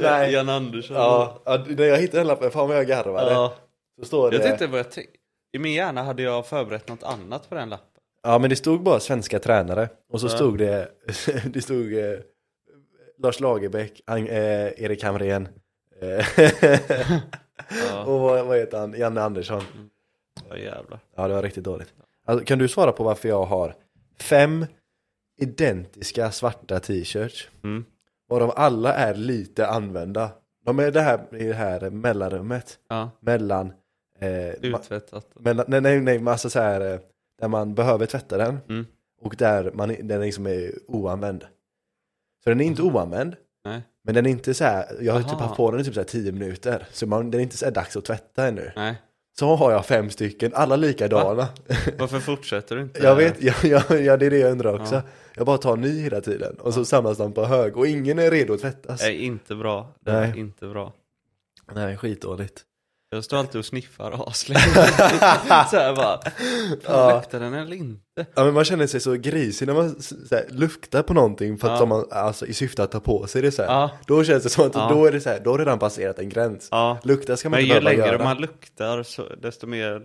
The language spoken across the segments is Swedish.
Nej. Jan Andersson. Ja, när jag hittade den lappen, fan vad jag garvade. Ja. Så står det... Jag tänkte vad jag tänkte. I min hjärna hade jag förberett något annat på den lappen. Ja men det stod bara svenska tränare och så Ja. stod det, det stod eh, Lars Lagerbäck, Ang- eh, Erik Hamrén eh, Ja, och vad, vad heter han, Janne Andersson. ja jävlar. Ja det var riktigt dåligt. Alltså, kan du svara på varför jag har fem identiska svarta t-shirts Mm. Varav alla är lite använda. De är det här, i det här mellanrummet Ja, mellan, eh, uttvättat. mellan nej nej nej, men alltså så här eh, där man behöver tvätta den Mm. och där man, den liksom är oanvänd. Så den är inte oanvänd, Nej, men den är inte så här, jag har typ Aha. haft på den i typ så här 10 minuter, så man, den är inte så här dags att tvätta ännu. nej. Så har jag fem stycken, alla likadana. Varför fortsätter du inte? Jag vet, ja, ja, ja det är det jag undrar också. Ja. Jag bara tar ny hela tiden och så samlas de på hög och ingen är redo att tvättas. Det är inte bra. Det är Nej. inte bra. Nej, skitdåligt. Jag står alltid och sniffar aslänge. så här bara, Ja. luktar den eller inte? Ja men man känner sig så grisig när man s- så här, luktar på någonting för att Ja. man, alltså, i syfte att ta på sig det så här. Ja. Då känns det som att Ja. då är det så här, då har redan passerat en gräns. Ja. Lukta ska man Men inte ju behöva längre göra. man luktar så desto mer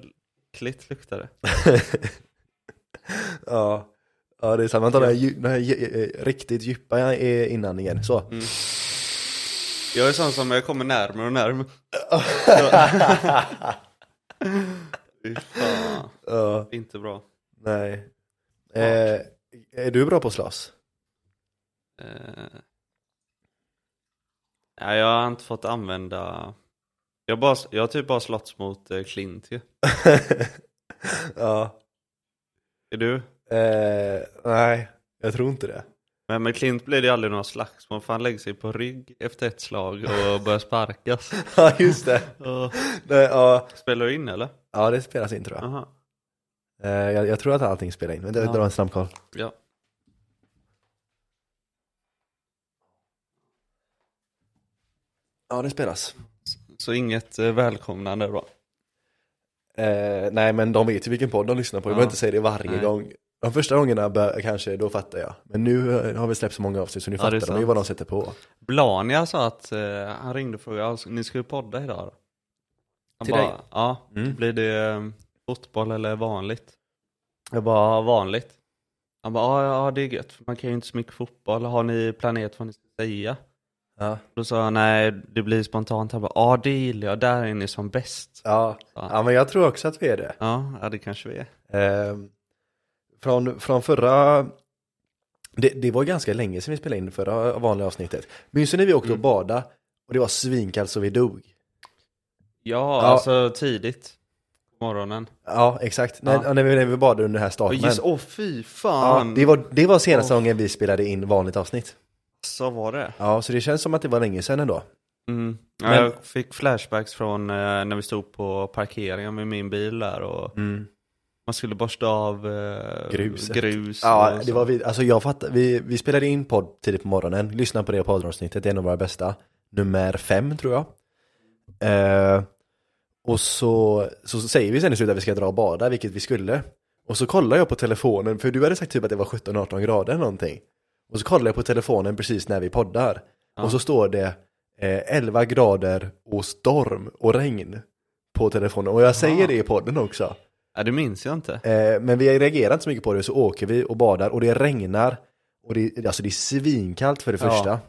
klitt luktar det. Ja. ja, det är sant. Man tar den här, den här eh, riktigt djupa inandningen. Så. Mm. Jag är sån som jag kommer närmare och närmare. Fan, Ja, inte bra. nej. Eh, är du bra på att slåss? Eh, nej, jag har inte fått använda Jag, bara, jag har typ bara slått mot eh, Clint ju. ja. Är du? Eh, nej, jag tror inte det. Men med Clint blir det aldrig några slagsmål för han lägger sig på rygg efter ett slag och börjar sparkas. Ja, just det. Och- Nej, ja. Spelar du in eller? ja, det spelas in tror jag. Aha. Eh, jag. Jag tror att allting spelar in, men det Ja. drar en snabb koll. Ja. Ja, det spelas. Så inget eh, välkomnande då? Eh, nej, men de vet ju vilken podd de lyssnar på. Jag Ja. behöver inte säga det varje Nej. gång. De första gångerna bör, kanske, då fattar jag. Men nu eh, har vi släppt så många avsnitt så nu fattar de ju vad de sätter på. Blania sa att eh, han ringde och frågade, "Alltså, ni ska ju podda idag då? Han Till bara, dig? Ja, Mm. blir det eh, fotboll eller vanligt? Jag bara, "Ja, vanligt. Han bara, ja, ja det är gött, för man kan ju inte så mycket fotboll. Har ni planerat vad ni ska säga? Ja. Då sa jag, nej det blir spontant. Han bara, ja det gillar jag, där är ni som bäst. Ja. Ja. men jag tror också att vi är det. Ja, ja det kanske vi är. Eh, från, från förra, det, det var ganska länge sedan vi spelade in förra vanliga avsnittet. Minns när vi åkte och Mm. badade och det var svinkallt så vi dog? Ja, Ja. alltså tidigt morgonen. Ja, exakt. När, Ja. när, vi, när vi badade under den här Och stormen. just, åh fy ja, fan. det, var, det var senaste Åh. gången vi spelade in vanligt avsnitt. Så var det. Ja, så det känns som att det var länge sedan ändå. Mm. Ja, Men- Jag fick flashbacks från eh, när vi stod på parkeringen med min bil där och man skulle borsta av eh, Gruset. grus. Ja, och det så. var vi, alltså jag fattar, vi, vi spelade in podd tidigt på morgonen, lyssna på det poddavsnittet, det är en av våra bästa, nummer fem tror jag. Eh, och så, så, säger vi sen i slutet att vi ska dra och bada, vilket vi skulle. Och så kollar jag på telefonen, för du hade sagt typ att det var 17-18 grader eller någonting. Och så kollar jag på telefonen precis när vi poddar. Ja. Och så står det eh, 11 grader och storm och regn på telefonen. Och jag säger Aha. det i podden också. Ja, det minns jag inte. Eh, men vi reagerar inte så mycket på det, så åker vi och badar och det regnar. Och det, alltså det är svinkallt för det Ja. första.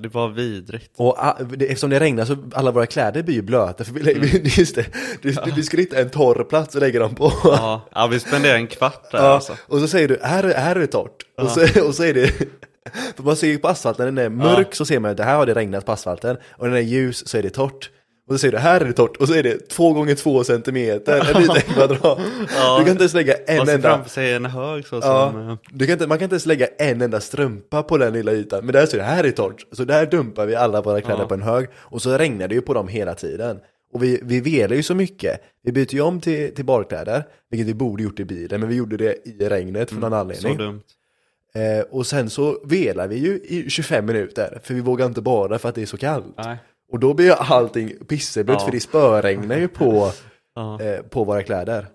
Det var vidrigt. Och det, eftersom det regnar så alla våra kläder blir ju blöta. För vi, Mm. just det, det, vi skulle hitta en torr plats och lägga dem på. Ja, ja vi spenderade en kvart där Ja, alltså. och så säger du, här, här är det torrt. Ja. Och, så, och så är det, för man ser ju på asfalten, när den är mörk så ser man att det här har det regnat på asfalten. Och när den är ljus så är det torrt. Och så säger du, här är det torrt. Och så är det två gånger två centimeter, en liten kvadrat. Ja. Du kan inte ens lägga en ser enda... framför sig en hög så Ja, som... eh, du kan inte, man kan inte ens lägga en enda strumpa på den lilla ytan. Men där står det, här är torrt. Så där dumpar vi alla våra kläder Ja. på en hög. Och så regnar det ju på dem hela tiden. Och vi, vi velar ju så mycket. Vi byter ju om till, till badkläder, vilket vi borde gjort i bilen, men vi gjorde det i regnet för någon Så anledning. dumt. Eh, och sen så velar vi ju i 25 minuter, för vi vågar inte bada för att det är så kallt. Nej. Och då blir allting pisseblött, Ja. för det spöregnar ju på, Ja. eh, på våra kläder.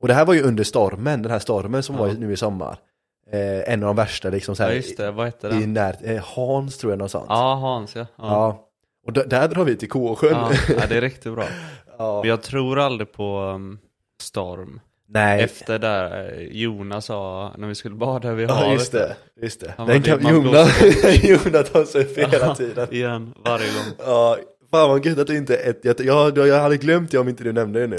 Och det här var ju under stormen, den här stormen som Ja. var nu i sommar. eh, en av de värsta liksom så Ja just det, vad heter i den? när, eh, Hans tror jag något sånt. Ja, Hans ja. Ja. Och där drar vi till Kåsjön. ja. ja det är riktigt bra. Ja. Men jag tror aldrig på um, storm. Nej, Efter där eh, Jonas sa när vi skulle bada vid ja havet. just det, just det. Den kan, Jonas, Jonas tar sig upp hela Ja, tiden. Igen, varje gång. Ja, fan vad gött att du inte, ett, jag, jag, jag hade glömt det om inte du nämnde det nu.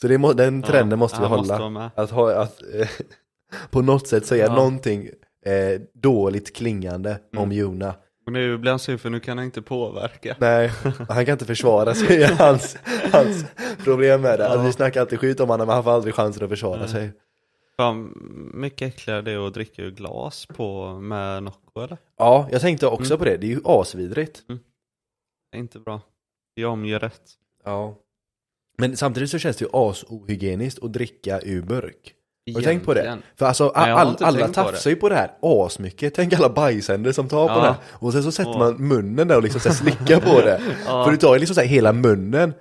Så det må, den trenden Ja, måste vi hålla. måste att ha, att eh, på något sätt säga Ja. någonting eh, dåligt klingande Mm. om Jona. Och nu blir han sur för nu kan han inte påverka. Nej, han kan inte försvara sig, hans, hans problem med det. Alltså, vi snackar alltid skit om honom, men han får aldrig chansen att försvara Nej. sig. Fan, mycket äckligare det är att dricka ur glas på med Nocco eller? Ja, jag tänkte också Mm. på det, det är ju asvidrigt. Det är inte bra. Jag omger rätt. Ja. Men samtidigt så känns det ju asohygieniskt att dricka ur burk. Har du tänkt på det? För alltså Nej, all, alla på tafsar ju på det här asmycket, tänk alla bajsänder som tar på Ja. det här. Och sen så sätter Åh. man munnen där och liksom så slickar på det. Ja. För du tar ju liksom så här hela munnen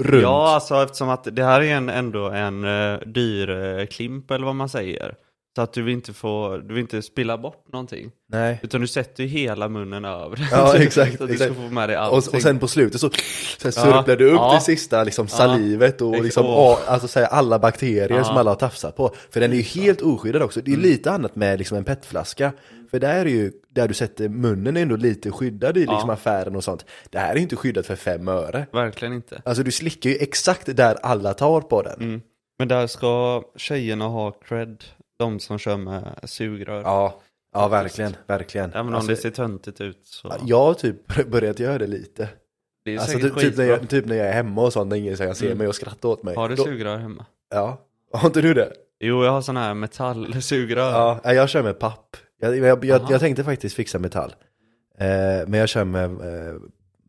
runt. Ja, alltså eftersom att det här är en, ändå en uh, dyr uh, klimp eller vad man säger. Så att du vill inte få, du vill inte spilla bort någonting. Nej. Utan du sätter ju hela munnen över. Ja, exakt, så att du exakt. ska få med dig Och, allting. och sen på slutet så, så Ja. surplar du upp Ja. det sista liksom salivet och liksom, a- alltså så här, alla bakterier som alla har tafsat på. För den är ju helt oskyddad också. Det är Mm. lite annat med liksom en petflaska. För där är ju, där du sätter munnen är ändå lite skyddad i liksom affären och sånt. Det här är ju inte skyddat för fem öre. Verkligen inte. Alltså du slickar ju exakt där alla tar på den. Mm. Men där ska tjejerna ha cred. De som kör med sugrör. Ja, ja verkligen, verkligen. Även om Alltså, det ser töntigt ut så. Jag har typ börjat göra det lite. Det är Alltså typ, typ, när jag, typ när jag är hemma och sånt, när ingen kan se Mm. mig och skratta åt mig. Har du Då- sugrör hemma? Ja. Har inte du det? Jo, jag har sån här metallsugrör. Ja, jag kör med papp. Jag, jag, jag, jag tänkte faktiskt fixa metall. Eh, men jag kör med eh,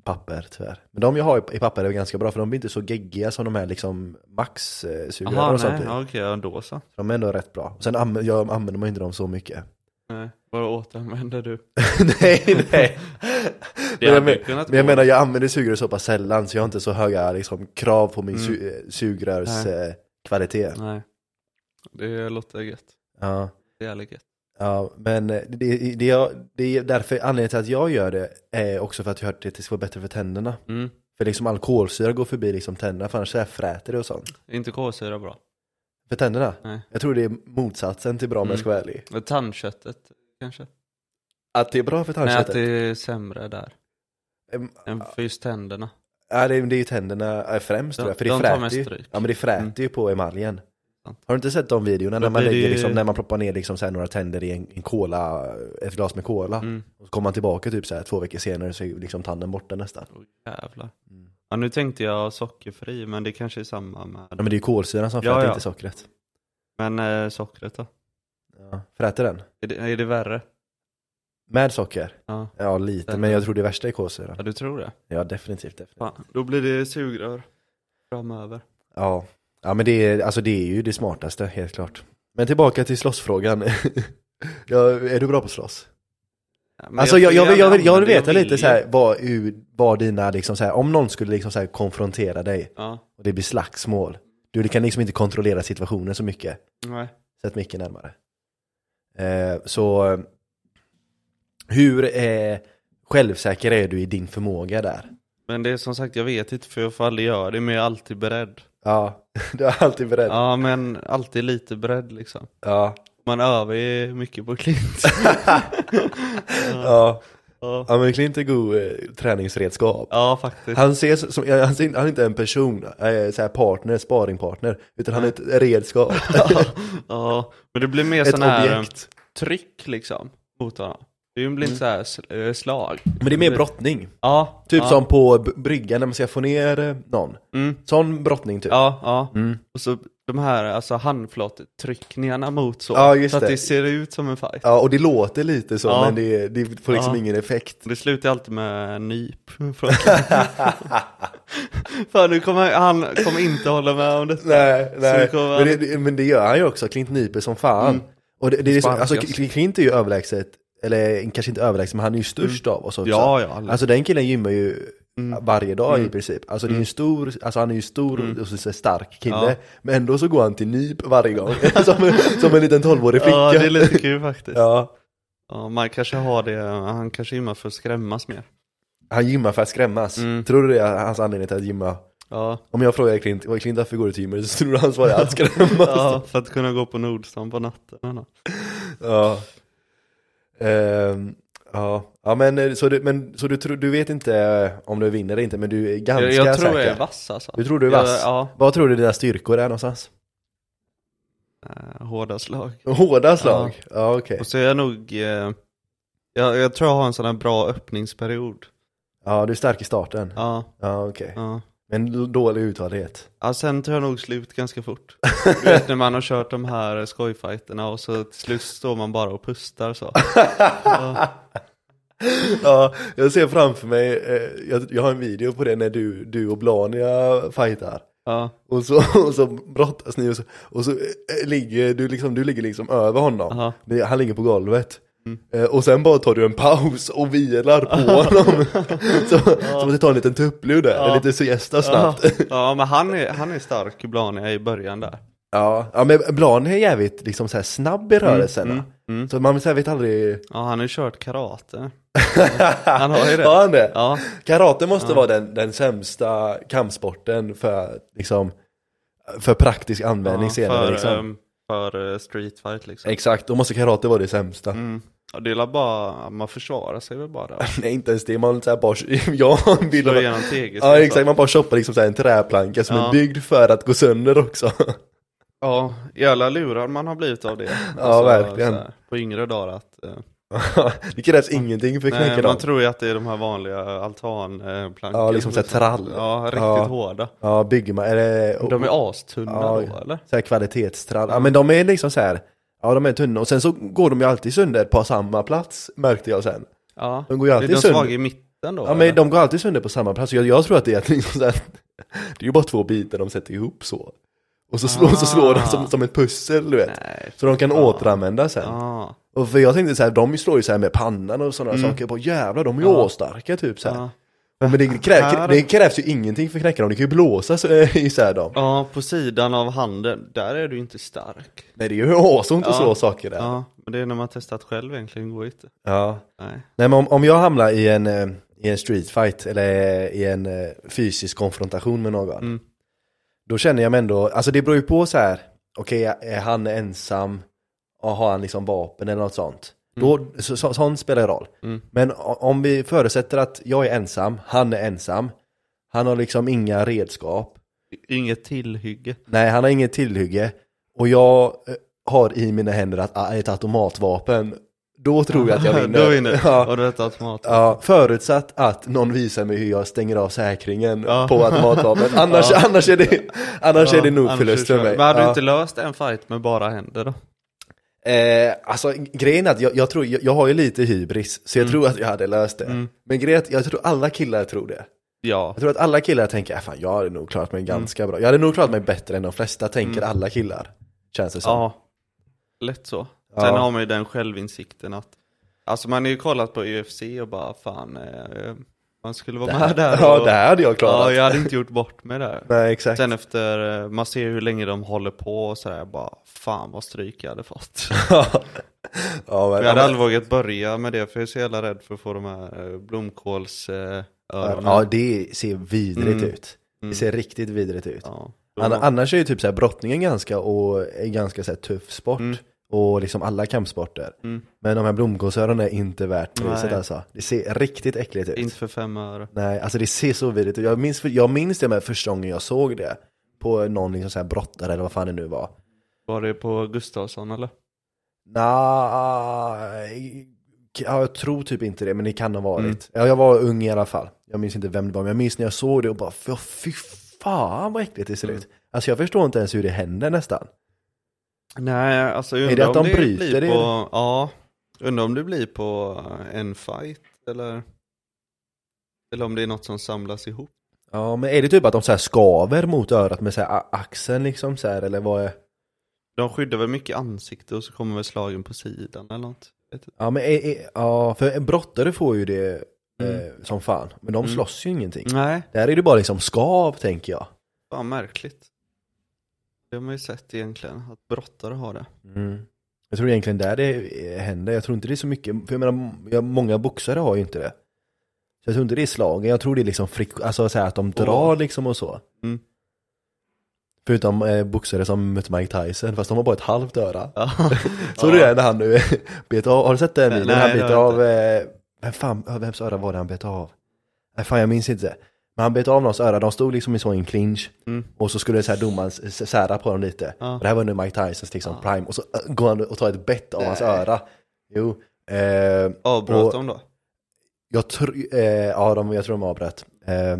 papper tyvärr. Men de jag har i, papper är ganska bra för de blir inte så geggiga som de här liksom max-sugrör Jaha, och sånt. okej, ja, då så. De är ändå rätt bra. Sen använder jag använder man inte dem så mycket. Nej, vad återanvänder du? nej, nej. Men jag, men, men jag menar jag använder sugrör så pass sällan så jag har inte så höga liksom, krav på min Mm. su eh, sugrörs Nej. Nej, det låter gött. Ja. Det är gött. Ja, men det, det, det, jag- det är därför anledningen till att jag gör det är också för att jag har hört att det ska vara bättre för tänderna. Mm. För liksom all kolsyra går förbi liksom tänderna, för annars så här fräter det och sånt. Är inte kolsyra bra? För tänderna? Nej. Jag tror det är motsatsen till bra om Mm. jag ska vara ärlig. Men Tandköttet kanske? Att det är bra för Nej, att tandköttet? det är sämre där. Ehm, Än för just tänderna. Ja, det är, ju tänderna eh, främst tror jag, för det De fräter ju. Ja men det fräter Mm. ju på emaljen. Har du inte sett de videorna Då när man lägger ju- liksom, när man proppar ner liksom så här några tänder i en, en cola, ett glas med cola. Mm. Och så kommer man tillbaka typ så här två veckor senare så är liksom tanden borta nästan. Oh, jävlar. Mm. Ja, nu tänkte jag sockerfri, men det kanske är samma med... Ja men det är ju kolsyran som Ja, fräter, ja. inte sockret. Men eh, sockret då? Ja. Fräter den? Är det, är det värre? Med socker? Ja. Ja lite, Den- men jag tror det värsta är kolsyran. ja, du tror det? Ja definitivt, definitivt. Fan, då blir det sugrör framöver. Ja. Ja men det är, alltså det är ju det smartaste, helt klart. Men tillbaka till slåssfrågan. ja, är du bra på slåss? Ja, Alltså jag, jag, vill, jag, vill, jag vill veta lite så här, vad, vad dina liksom så här, om någon skulle liksom så här konfrontera dig Ja, och det blir slagsmål. Du kan liksom inte kontrollera situationen så mycket. nej. Sätt mycket närmare. Eh, så hur eh, självsäker är du i din förmåga där? Men det är som sagt, jag vet inte för jag får aldrig göra det, men jag är alltid beredd. Ja, du är alltid beredd. Ja. Ja, men alltid lite beredd liksom. Ja. Man övar ju mycket på klint. ja. Ja, ja men Clint är god eh, träningsredskap. ja faktiskt. Han ses som, han, ser- han är inte en person, eh, så här partner, sparringpartner, utan han är ett redskap. ja, men det blir mer sån här eh, objekt. tryck liksom mot honom. Det blir inte så här eh, slag. Men det är mer brottning. Ja. Typ ja. som på bryggan när man ska få ner eh, någon. Mm. Sån brottning typ. Ja, ja. Mm. Och så de här alltså handflatetryckningarna mot så. Ja, just så att det. det ser ut som en fight. Ja, och det låter lite så, Ja. men det, det får liksom Ja. ingen effekt. Det slutar alltid med nyp. Fan, nu kommer han kommer inte hålla med om detta. Nej, nej. det Men det, det, men det gör han ju också, Clint nyper som fan. Mm. Och det, det är så, alltså Clint är ju överlägset, eller kanske inte överlägset, men han är ju störst av oss också. Ja, ja. alla. Alltså den killen gymmar ju Mm. varje dag i Mm. princip. Alltså det är ju Mm. en stor, alltså han är ju stor Mm. och så, stark kille. Ja. Men ändå så går han till nyp varje gång. som, som en liten tolvårig flicka. Ja, det är lite kul faktiskt. Ja. Ja. man kanske har det, han kanske gymmar för att skrämmas mer. Han gymmar för att skrämmas. Mm. Tror du det är hans anledning till att gymma? Ja, Om jag frågar Clint, "Vad, Clint varför går du till gymmet? Så tror du han svarar att skrämmas. ja för att kunna gå på Nordstan på natten. Ja. Ehm, ja. ja, men eh, så, du, men, så du, du vet inte eh, om du vinner eller inte, men du är ganska Jag, jag tror säker? jag är vass alltså. Du tror du är vass? Ja, Vad tror du dina styrkor är någonstans? ja. Eh, hårda slag. Hårda slag? Ja, okej. Och så är jag nog, eh, jag, jag tror jag har en sån här bra öppningsperiod. Ja, du är stark i starten? Ja, Ja, okej. ja. Men dålig uthållighet? Ja, sen tar jag nog slut ganska fort. Du vet när man har kört de här skojfighterna och så till slut står man bara och pustar så. Ja, Ja, jag ser framför mig, eh, jag, jag har en video på det när du, du och Blania fightar. ja, Och så, och så brottas ni och så, och så eh, ligger du liksom, du ligger liksom över honom. aha. Han ligger på golvet. Mm. Eh, Och sen bara tar du en paus och vilar på honom. så, Som att du tar en liten tupplur där, Ja. en liten siesta snabbt. Ja, ja, men han är, han är stark ibland i början där. Ja, ja men Blan är jävligt liksom så här snabb i rörelserna. Mm, mm. Så man så här vet aldrig... Ja, han har ju kört karate. Han har ju det. Har han det? Ja, Karate måste Ja. vara den, den sämsta kampsporten för liksom för praktisk användning ja, senare för, liksom. ehm, för eh, street fight liksom. Exakt, då måste karate vara det sämsta. Ja, det är bara, man försvarar sig väl bara. Nej inte ens det, man så här bara, jag vill Slå igenom tegel. Ja exakt, man bara shoppar liksom så en träplanka som Ja. är byggd för att gå sönder också. Ja, jävla lurad man har blivit av det. Ja, verkligen. så här, på yngre dagar att eh, det krävs ingenting för att knäcka dem. man tror ju att det är de här vanliga altanplankorna. Ja, liksom så här trall. Ja, riktigt Ja. hårda. Ja, bygger man, är det, De är astunna Ja. då eller? så här kvalitetstrall. Ja men de är liksom så här. Ja de är tunna och sen så går de ju alltid sönder på samma plats märkte jag sen. Ja. De går ju Är alltid de sönder. svaga i mitten då? Ja men eller? de går alltid sönder på samma plats. Jag, jag tror att det är liksom så här, Det är ju bara två bitar de sätter ihop så. Och så slår, så slår de Ah. som, som ett pussel du vet. Nej. Så de kan fan. återanvända sen. Ja. Och för jag tänkte så här, de slår ju så här med pannan och sådana Mm. saker. På jävlar, de är ju Ja. asstarka typ så här. Ja. Men det, krä, det krävs ju ingenting för att knäcka dem. Det kan ju blåsa så, isär dem. ja, på sidan av handen, där är du inte stark. Nej det är ju asont att Ja. slå saker där. Ja. Ja, men det är när man testat själv egentligen, går inte. Nej Nej. men om, om jag hamnar i en, eh, i en street fight eller i en eh, fysisk konfrontation med någon. Mm. Då känner jag mig ändå, alltså det beror ju på så här. Okej, är han ensam? Har han liksom vapen eller något sånt? Då, så, så, sånt spelar roll. Mm. Men o- om vi förutsätter att jag är ensam, han är ensam. Han har liksom inga redskap. Inget tillhygge. Nej, han har inget tillhygge. Och jag eh, har i mina händer att, ah, ett automatvapen. Då tror jag att jag vinner. Då vinner Ja. Och vet automat. Ja, förutsatt att någon visar mig hur jag stänger av säkringen Ja. på automatvapen. Annars, annars, är, det, annars är det nog förlust för mig. Men hade ja. du inte löst en fight med bara händer då? Eh, alltså grejen är att jag, jag tror, jag, jag har ju lite hybris, så jag tror att jag hade löst det. Mm. Men grejen är att jag tror alla killar tror det. Ja. Jag tror att alla killar tänker, äh, fan jag hade nog klarat mig ganska bra. Jag hade nog klarat mig bättre än de flesta, tänker Mm. alla killar. Känns det som. Ja. Lätt så. Ja. Sen har man ju den självinsikten att Alltså man har ju kollat på UFC och bara fan eh, Man skulle vara med där Ja, och, det här hade jag klarat. Ja, jag hade inte gjort bort mig där Nej, exakt. Sen efter, eh, man ser hur länge de håller på och sådär, bara fan vad stryk jag hade fått. ja, men, Jag hade aldrig vågat börja med det för jag är så jävla rädd för att få de här eh, blomkåls eh, öronen. ja, det ser vidrigt Mm. ut. Det Mm. ser riktigt vidrigt ut. Ja. Anna, annars är ju typ så här brottningen ganska, och, är ganska så tuff sport. Mm. Och liksom alla kampsporter. Mm. Men de här blomkålsöronen är inte värt priset alltså. Det ser riktigt äckligt ut. Inte för fem öre. Nej, alltså det ser så vidrigt ut. Jag minns, jag minns det med första gången jag såg det. På någon liksom så här brottare eller vad fan det nu var. Var det på Gustafsson eller? Nej, ja, jag tror typ inte det, men det kan ha varit. Ja, jag var ung i alla fall. Jag minns inte vem det var, men jag minns när jag såg det och bara, "Fy- fy fan vad äckligt det ser Mm. ut. Alltså jag förstår inte ens hur det händer nästan. Nej, alltså Är undrar det att om de det bryter blir det, på, ja, undrar om det blir på en fight eller eller om det är något som samlas ihop. Ja, men är det typ att de så här skaver mot örat med så axeln liksom så här, eller vad är? De skyddar väl mycket ansikte och så kommer väl slagen på sidan eller något. Ja, men är, är, ja, för en brottare får ju det eh, som fan. Men de Mm. slåss ju ingenting. Nej, Där är det bara liksom skav, tänker jag. bara märkligt. Det har man ju sett egentligen, att brottare har det. Mm. Jag tror egentligen där det händer. Jag tror inte det är så mycket, för jag menar, många boxare har ju inte det. Så jag tror inte det är slagen, jag tror det är liksom frick, alltså så att de drar liksom och så. Mm. Förutom eh, boxare som mötte Mike Tyson, fast de har bara ett halvt öra. Ja. Så du det när han nu bet av, har du sett den videon? Han bet av, eh, vem fan, ja, vems öra var det han bet av? Nej fan jag minns inte. Men han bet av någons öra, de stod liksom i så en clinch. Mm. Och så skulle så här domaren sära på dem lite. Ja. Och det här var under Mike Tysons liksom Ja. prime. Och så går han och tar ett bett av hans Nej. öra. Jo. Eh, Avbröt de då? jag, tr- eh, ja, de, jag tror de avbröt. Eh,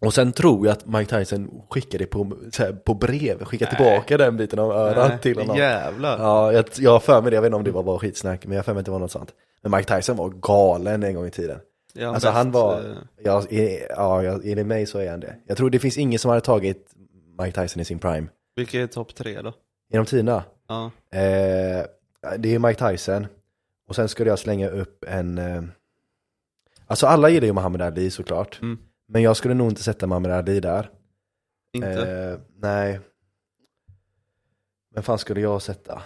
och sen tror jag att Mike Tyson skickade på, här, på brev, skickade Nej. tillbaka den biten av örat Nej, till honom. Jävlar. Ja, jag, jag har för mig det, jag vet inte om det var bara skitsnack, men jag har för mig att det var något sånt. Men Mike Tyson var galen en gång i tiden. Ja, Alltså han bäst, var, eh, ja, i- ja, enligt mig så är han det. Jag tror det finns ingen som hade tagit Mike Tyson i sin prime. Vilka är topp tre då? Genom tiderna. Ja. Eh, det är Mike Tyson. Och sen skulle jag slänga upp en... Eh, alltså alla gillar ju Muhammad Ali såklart. Mm. Men jag skulle nog inte sätta Muhammad Ali där. Inte? Eh, nej. Vem fan skulle jag sätta?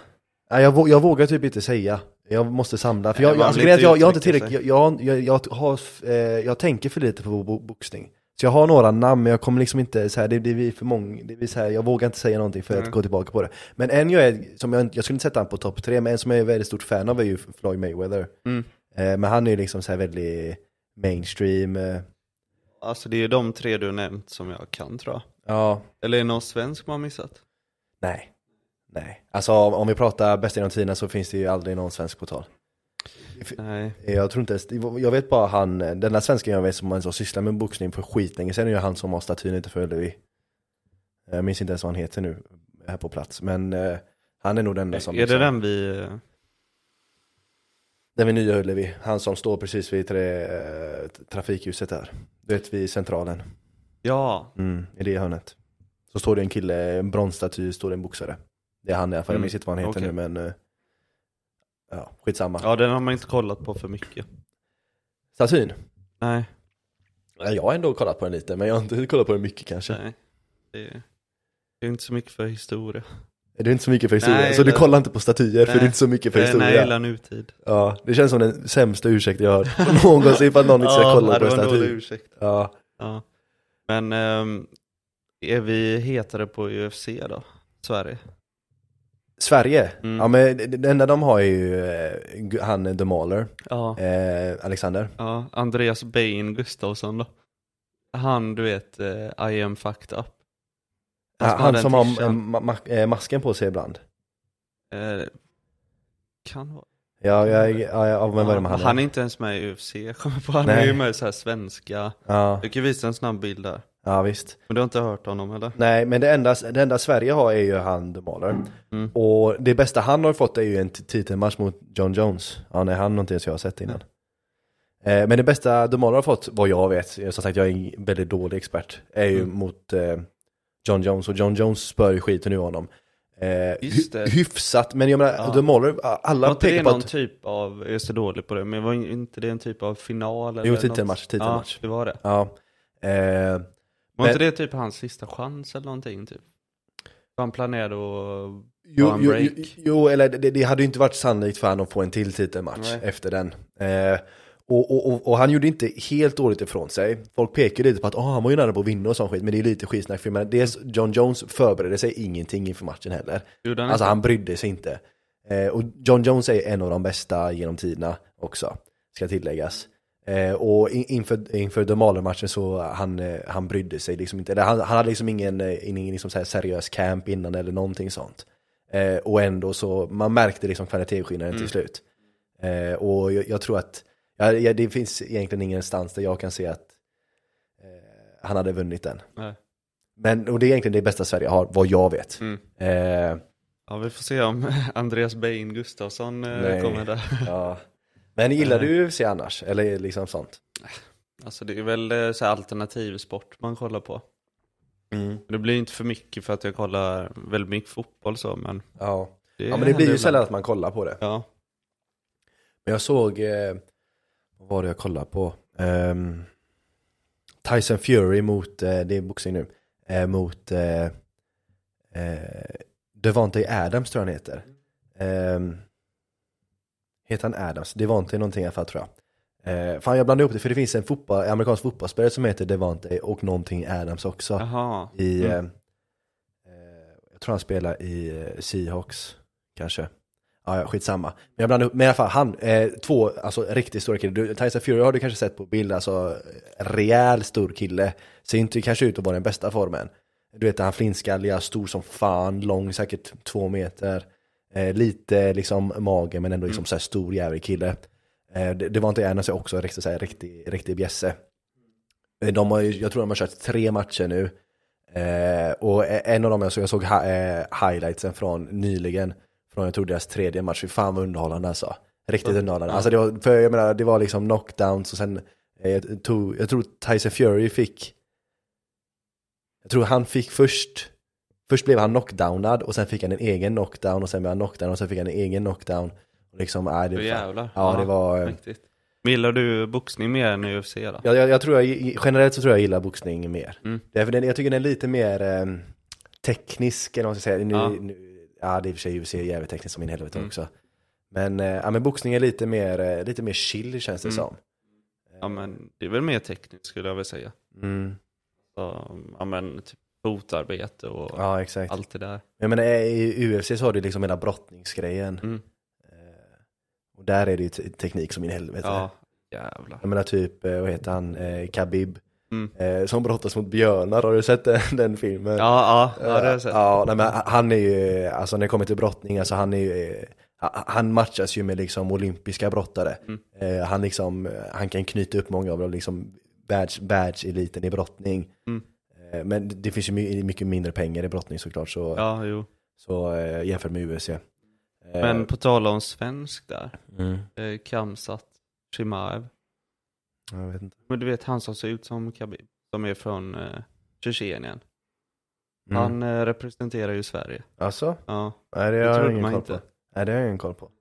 Nej, jag, vå- jag vågar typ inte säga. Jag måste samla. För jag, alltså, att inte jag, jag har inte tillräckligt, jag, jag, jag, jag, har, eh, jag tänker för lite på bo- boxning. Så jag har några namn, men jag kommer liksom inte, så här, det, det blir för många, det blir så här, jag vågar inte säga någonting för att Mm. gå tillbaka på det. Men en jag är, som jag, jag skulle inte sätta han på topp tre, men en som jag är väldigt stort fan av är ju Floyd Mayweather. Mm. Eh, men han är ju liksom så här väldigt mainstream. Eh, Alltså det är de tre du nämnt som jag kan tror jag. ja, Eller är det någon svensk man har missat? nej. Nej. Alltså om, vi pratar bäst genom tiderna så finns det ju aldrig någon svensk på tal. Nej. Jag tror inte ens, jag vet bara han, den där svensken jag vet som man så sysslar med boxning för skitlänge sen är ju han som har statyn ute för Ullevi. Jag minns inte ens vad han heter nu, här på plats, men eh, han är nog den enda som är det liksom, den vi... eh, den vid Nya Ullevi, han som står precis vid tre, eh, trafikljuset där. Du vet vid centralen, Ja, mm, i det hörnet. Så står det en kille, en bronsstaty, står det en boxare. Det är han i alla fall, jag Mm, minns inte vad han heter okej. nu men eh, Ja, skitsamma. ja den har man inte kollat på för mycket. Statyn? Nej, Ja, Jag har ändå kollat på den lite, men jag har inte kollat på den mycket kanske. nej. Det är, det är inte så mycket för historia. Är du inte så mycket för historia? Nej, så du det- kollar inte på statyer för Nej. du är inte så mycket för Eh, Nej, jag historia? gillar nutid. Ja, det känns som den sämsta ursäkten jag har hört någonsin för att någon inte ska kolla ja, på det en var en dålig staty. ursäkt. Ja. Ja. Men ehm, är vi hetare på UFC då? Sverige? Sverige? Mm. Ja men det- enda de har är ju eh, han The Mauler, Ja. eh, Alexander. ja. Andreas Bain Gustafsson då? Han du vet, eh, I am fucked up. Han, som har han som har ma- ma- eh, masken på sig ibland. Eh, kan vara. Ja, jag, ja, ja, men vad är det med han? han är inte ens med i UFC, kommer på. Han Nej. är ju med i så här svenska. Ja, Jag kan visa en snabb bild där. Ja visst. Men du har inte hört honom eller? Nej, men det enda, det enda Sverige har är ju han The Mauler. Mm. Och det bästa han har fått är ju en titelmatch mot John Jones. Ja, nej, han har inte ens jag sett innan. Eh, men det bästa The Mauler har fått, vad jag vet, som sagt jag är en väldigt dålig expert, är ju Mm. mot eh, John Jones. Och John Jones spör ju skiten ur honom. Eh, Just det. hyfsat, men jag menar, Ja. The Mauler, alla Var inte det pekar på någon att... typ av, jag är så dålig på det, men var inte det en typ av final eller Jo, titelmatch, titelmatch. Ja, det var det. Ja. Eh, Var Men- inte det typ hans sista chans eller någonting typ? Han planerade att Jo, jo, jo, jo, eller det, det hade ju inte varit sannolikt för honom att få en till titelmatch Nej. efter den. Eh, och, och, och, och han gjorde inte helt dåligt ifrån sig. Folk pekade lite på att oh, han var ju nära på att vinna och sån skit, men det är lite skitsnack. För dels John Jones förberedde sig ingenting inför matchen heller. Gjorde han Alltså inte? han brydde sig inte. Eh, och John Jones är en av de bästa genom tiderna också, ska tilläggas. Eh, och in, inför, inför The Mahler-matchen så han, eh, han brydde sig liksom inte. Eller Han, han hade liksom ingen, eh, ingen liksom så seriös camp innan eller någonting sånt. Eh, och ändå så, man märkte liksom kvalitetsskillnaden Mm. till slut. Eh, och jag, jag tror att, ja, det finns egentligen ingenstans där jag kan se att eh, han hade vunnit den. Nej. Men, och det är egentligen det bästa Sverige har, vad jag vet. Mm. Ja, vi får se om Andreas Bain Gustafsson kommer där. Ja. Men gillar Nej. du UFC annars? Eller liksom sånt? Alltså det är väl eh, så här alternativ sport man kollar på. Det blir inte för mycket för att jag kollar väldigt mycket fotboll så, men Ja. ja, men det blir ju sällan att man kollar på det. Ja, Men jag såg, eh, Vad var det jag kollade på? Ehm, Tyson Fury mot, eh, det är boxning nu, eh, mot eh, eh, Devontae Adams tror jag han heter. Ehm, heter han Adams? Devontae någonting i alla fall tror jag. Eh, fan jag blandar ihop det för det finns en fotboll, amerikansk fotbollsspelare som heter Devontae och någonting Adams också. Jaha. I, Mm. eh, eh, jag tror han spelar i eh, Seahawks, kanske. Ja, ja, skitsamma. Men jag blandar upp, men i alla fall han, eh, två alltså riktigt stora killar. Tyson Fury har du kanske sett på bild, alltså rejäl stor kille. Ser inte kanske ut att vara den bästa formen. Du vet han flintskalliga, stor som fan, lång, säkert två meter. Eh, lite liksom mage men ändå liksom så här stor jävlig kille. Eh, det, det var inte en, så också så här, riktig, riktig bjässe. Eh, De har, jag tror de har kört tre matcher nu. Eh, och en av dem, jag såg, jag såg eh, highlightsen från nyligen, från jag tror deras tredje match, fy fan vad underhållande alltså. Riktigt underhållande. Alltså det var, för jag menar, det var liksom knockdowns och sen, eh, jag, tog, jag tror Tyson Fury fick, jag tror han fick först, först blev han knockdownad och sen fick han en egen knockdown och sen blev han knockdown och sen fick han en egen knockdown. Och liksom, äh, det, jävlar. Ja, det var... eh, Mäktigt. Men Gillar du boxning mer än UFC då? Jag, jag, jag tror jag, generellt så tror jag jag gillar boxning mer. Mm. Därför den, jag tycker den är lite mer eh, teknisk, eller vad man ska säga. Nu, Ja. nu, ja, det är i och för sig UFC är jävligt tekniskt som in helvete Mm. också. Men, eh, ja, men boxning är lite mer, eh, lite mer chill känns det Mm. som. Ja men det är väl mer tekniskt skulle jag vilja säga. Mm. Så, ja men typ fotarbete och Ja, exakt. allt det där. Jag menar, i UFC så har du liksom hela brottningsgrejen. Mm. Eh, och där är det ju te- teknik som in helvete. Ja, jävlar. Jag menar typ, eh, vad heter han, eh, Khabib. Mm. Som brottas mot björnar, har du sett den, den filmen? Ja, ja, ja det har jag sett. Ja, nej, men han är ju, alltså när det kommer till brottning, alltså han är ju, han matchas ju med liksom olympiska brottare. Mm. Han liksom, han kan knyta upp många av dem, liksom badge, badge-eliten i brottning. Mm. Eh, men det finns ju my- mycket mindre pengar i brottning såklart, så, Ja, jo. så eh, jämfört med UFC. Eh, Men på tal om svensk där. mm, Kamsat Chimaev. jag vet inte. Men du vet han som ser ut som Khabib. Som är från eh, Tjetjenien. Mm. Han eh, representerar ju Sverige. Alltså? Ja, Nej, det det har jag ingen koll på. Nej, det har jag ingen koll på.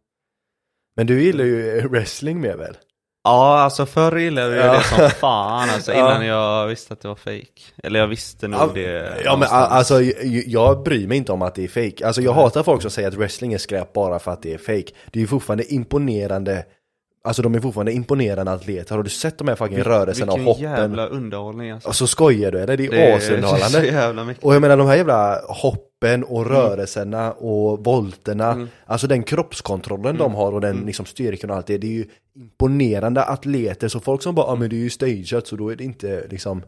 Men du gillar ju wrestling mer väl? Ja, alltså förr gillade jag Ja. det som fan alltså, Ja. innan jag visste att det var fake. Eller jag visste nog Ja, det ja men alltså jag, jag bryr mig inte om att det är fake. Alltså jag hatar folk som säger att wrestling är skräp bara för att det är fake. Det är ju fortfarande imponerande, alltså de är fortfarande imponerande atleter. Har du sett de här fucking rörelserna och Vilken hoppen? jävla underhållning alltså. Och så skojar du eller? Det är Det är så asunderhållande. jävla mycket. Och jag menar de här jävla hoppen och rörelserna och volterna, Mm. alltså den kroppskontrollen de har och den liksom styrkan och allt det, det är ju imponerande atleter. Så folk som bara, ja ah, men det är ju stageat så då är det inte liksom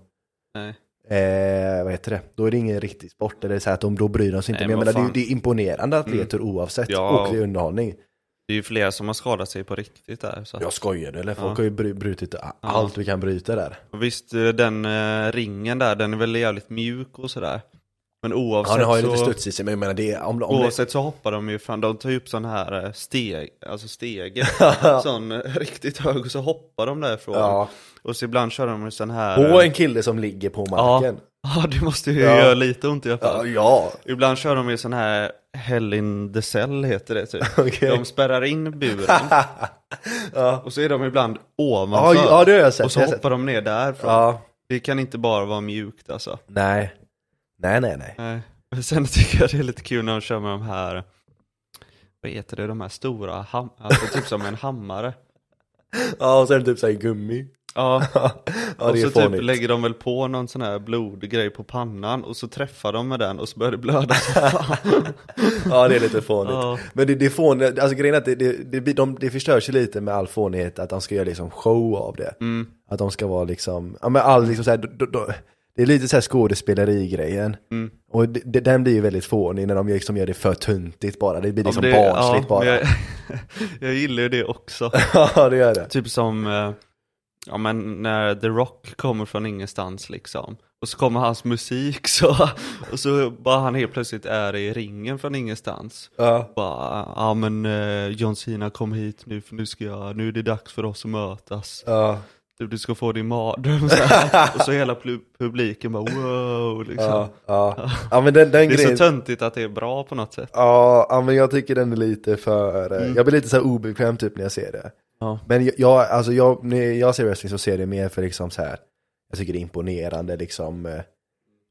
Nej. Eh, vad heter det? Då är det ingen riktig sport eller så här att de då bryr de sig inte. Nej, Men jag men menar, det, det är imponerande atleter oavsett Ja. och det är underhållning. Det är ju flera som har skadat sig på riktigt där. Så. Jag skojar eller? Folk Ja. har ju bry- brutit allt vi kan bryta där. Och visst, eh, den eh, ringen där, den är väl jävligt mjuk och sådär. Men oavsett Ja, den har ju så... lite studs i sig men jag menar det om, om det, Oavsett så hoppar de ju fram, de tar ju upp sån här eh, steg, alltså stege, sån eh, riktigt hög och så hoppar de därifrån. Ja. Och så ibland kör de ju sån här... På en kille som ligger på marken. Ja, det måste ju Ja. göra lite ont i alla Ja, fall. ja. Ibland kör de ju sån här Hell in the cell heter det typ. Okej. De spärrar in buren ja. och så är de ibland Ja, ovanför. ja, det har jag sett. och så hoppar de ner därifrån. Ja. Det kan inte bara vara mjukt alltså. Nej. Nej, nej, nej. Nej. Och Sen tycker jag det är lite kul när de kör med de här, vad heter det, de här stora, alltså typ som en hammare. Ja, och sen typ såhär gummi. Ja, ja, och så typ fånigt. lägger de väl på någon sån här blodgrej på pannan och så träffar de med den och så börjar det blöda. Ja, det är lite fånigt. Ja. Men det, det är fånigt, alltså grejen är att det, det, det, de, det förstörs ju lite med all fånighet att de ska göra liksom show av det. Mm. Att de ska vara liksom, ja men all liksom så här, då, då, det är lite så här skådespeleri-grejen. Mm. Och det, det, den blir ju väldigt fånig när de liksom gör det för tuntigt bara, det blir Ja, liksom men det- barnsligt ja, bara. Jag, jag gillar ju det också. ja det gör det. Typ som, eh, ja men när The Rock kommer från ingenstans liksom. Och så kommer hans musik så, och så bara han helt plötsligt är i ringen från ingenstans. Ja. Bara, ja men eh, John Cena kom hit nu för nu ska jag, nu är det dags för oss att mötas. Ja. Du, du ska få din mardröm så här. Och så hela pu- publiken bara wow liksom. Ja, ja. ja men den, den Det är grejen, så töntigt att det är bra på något sätt. ja, men jag tycker den är lite för, eh, Mm. jag blir lite så obekväm typ när jag ser det. Ja. Men jag- jag, alltså jag, när jag ser wrestling så ser det mer för liksom så här. jag tycker det är imponerande liksom eh,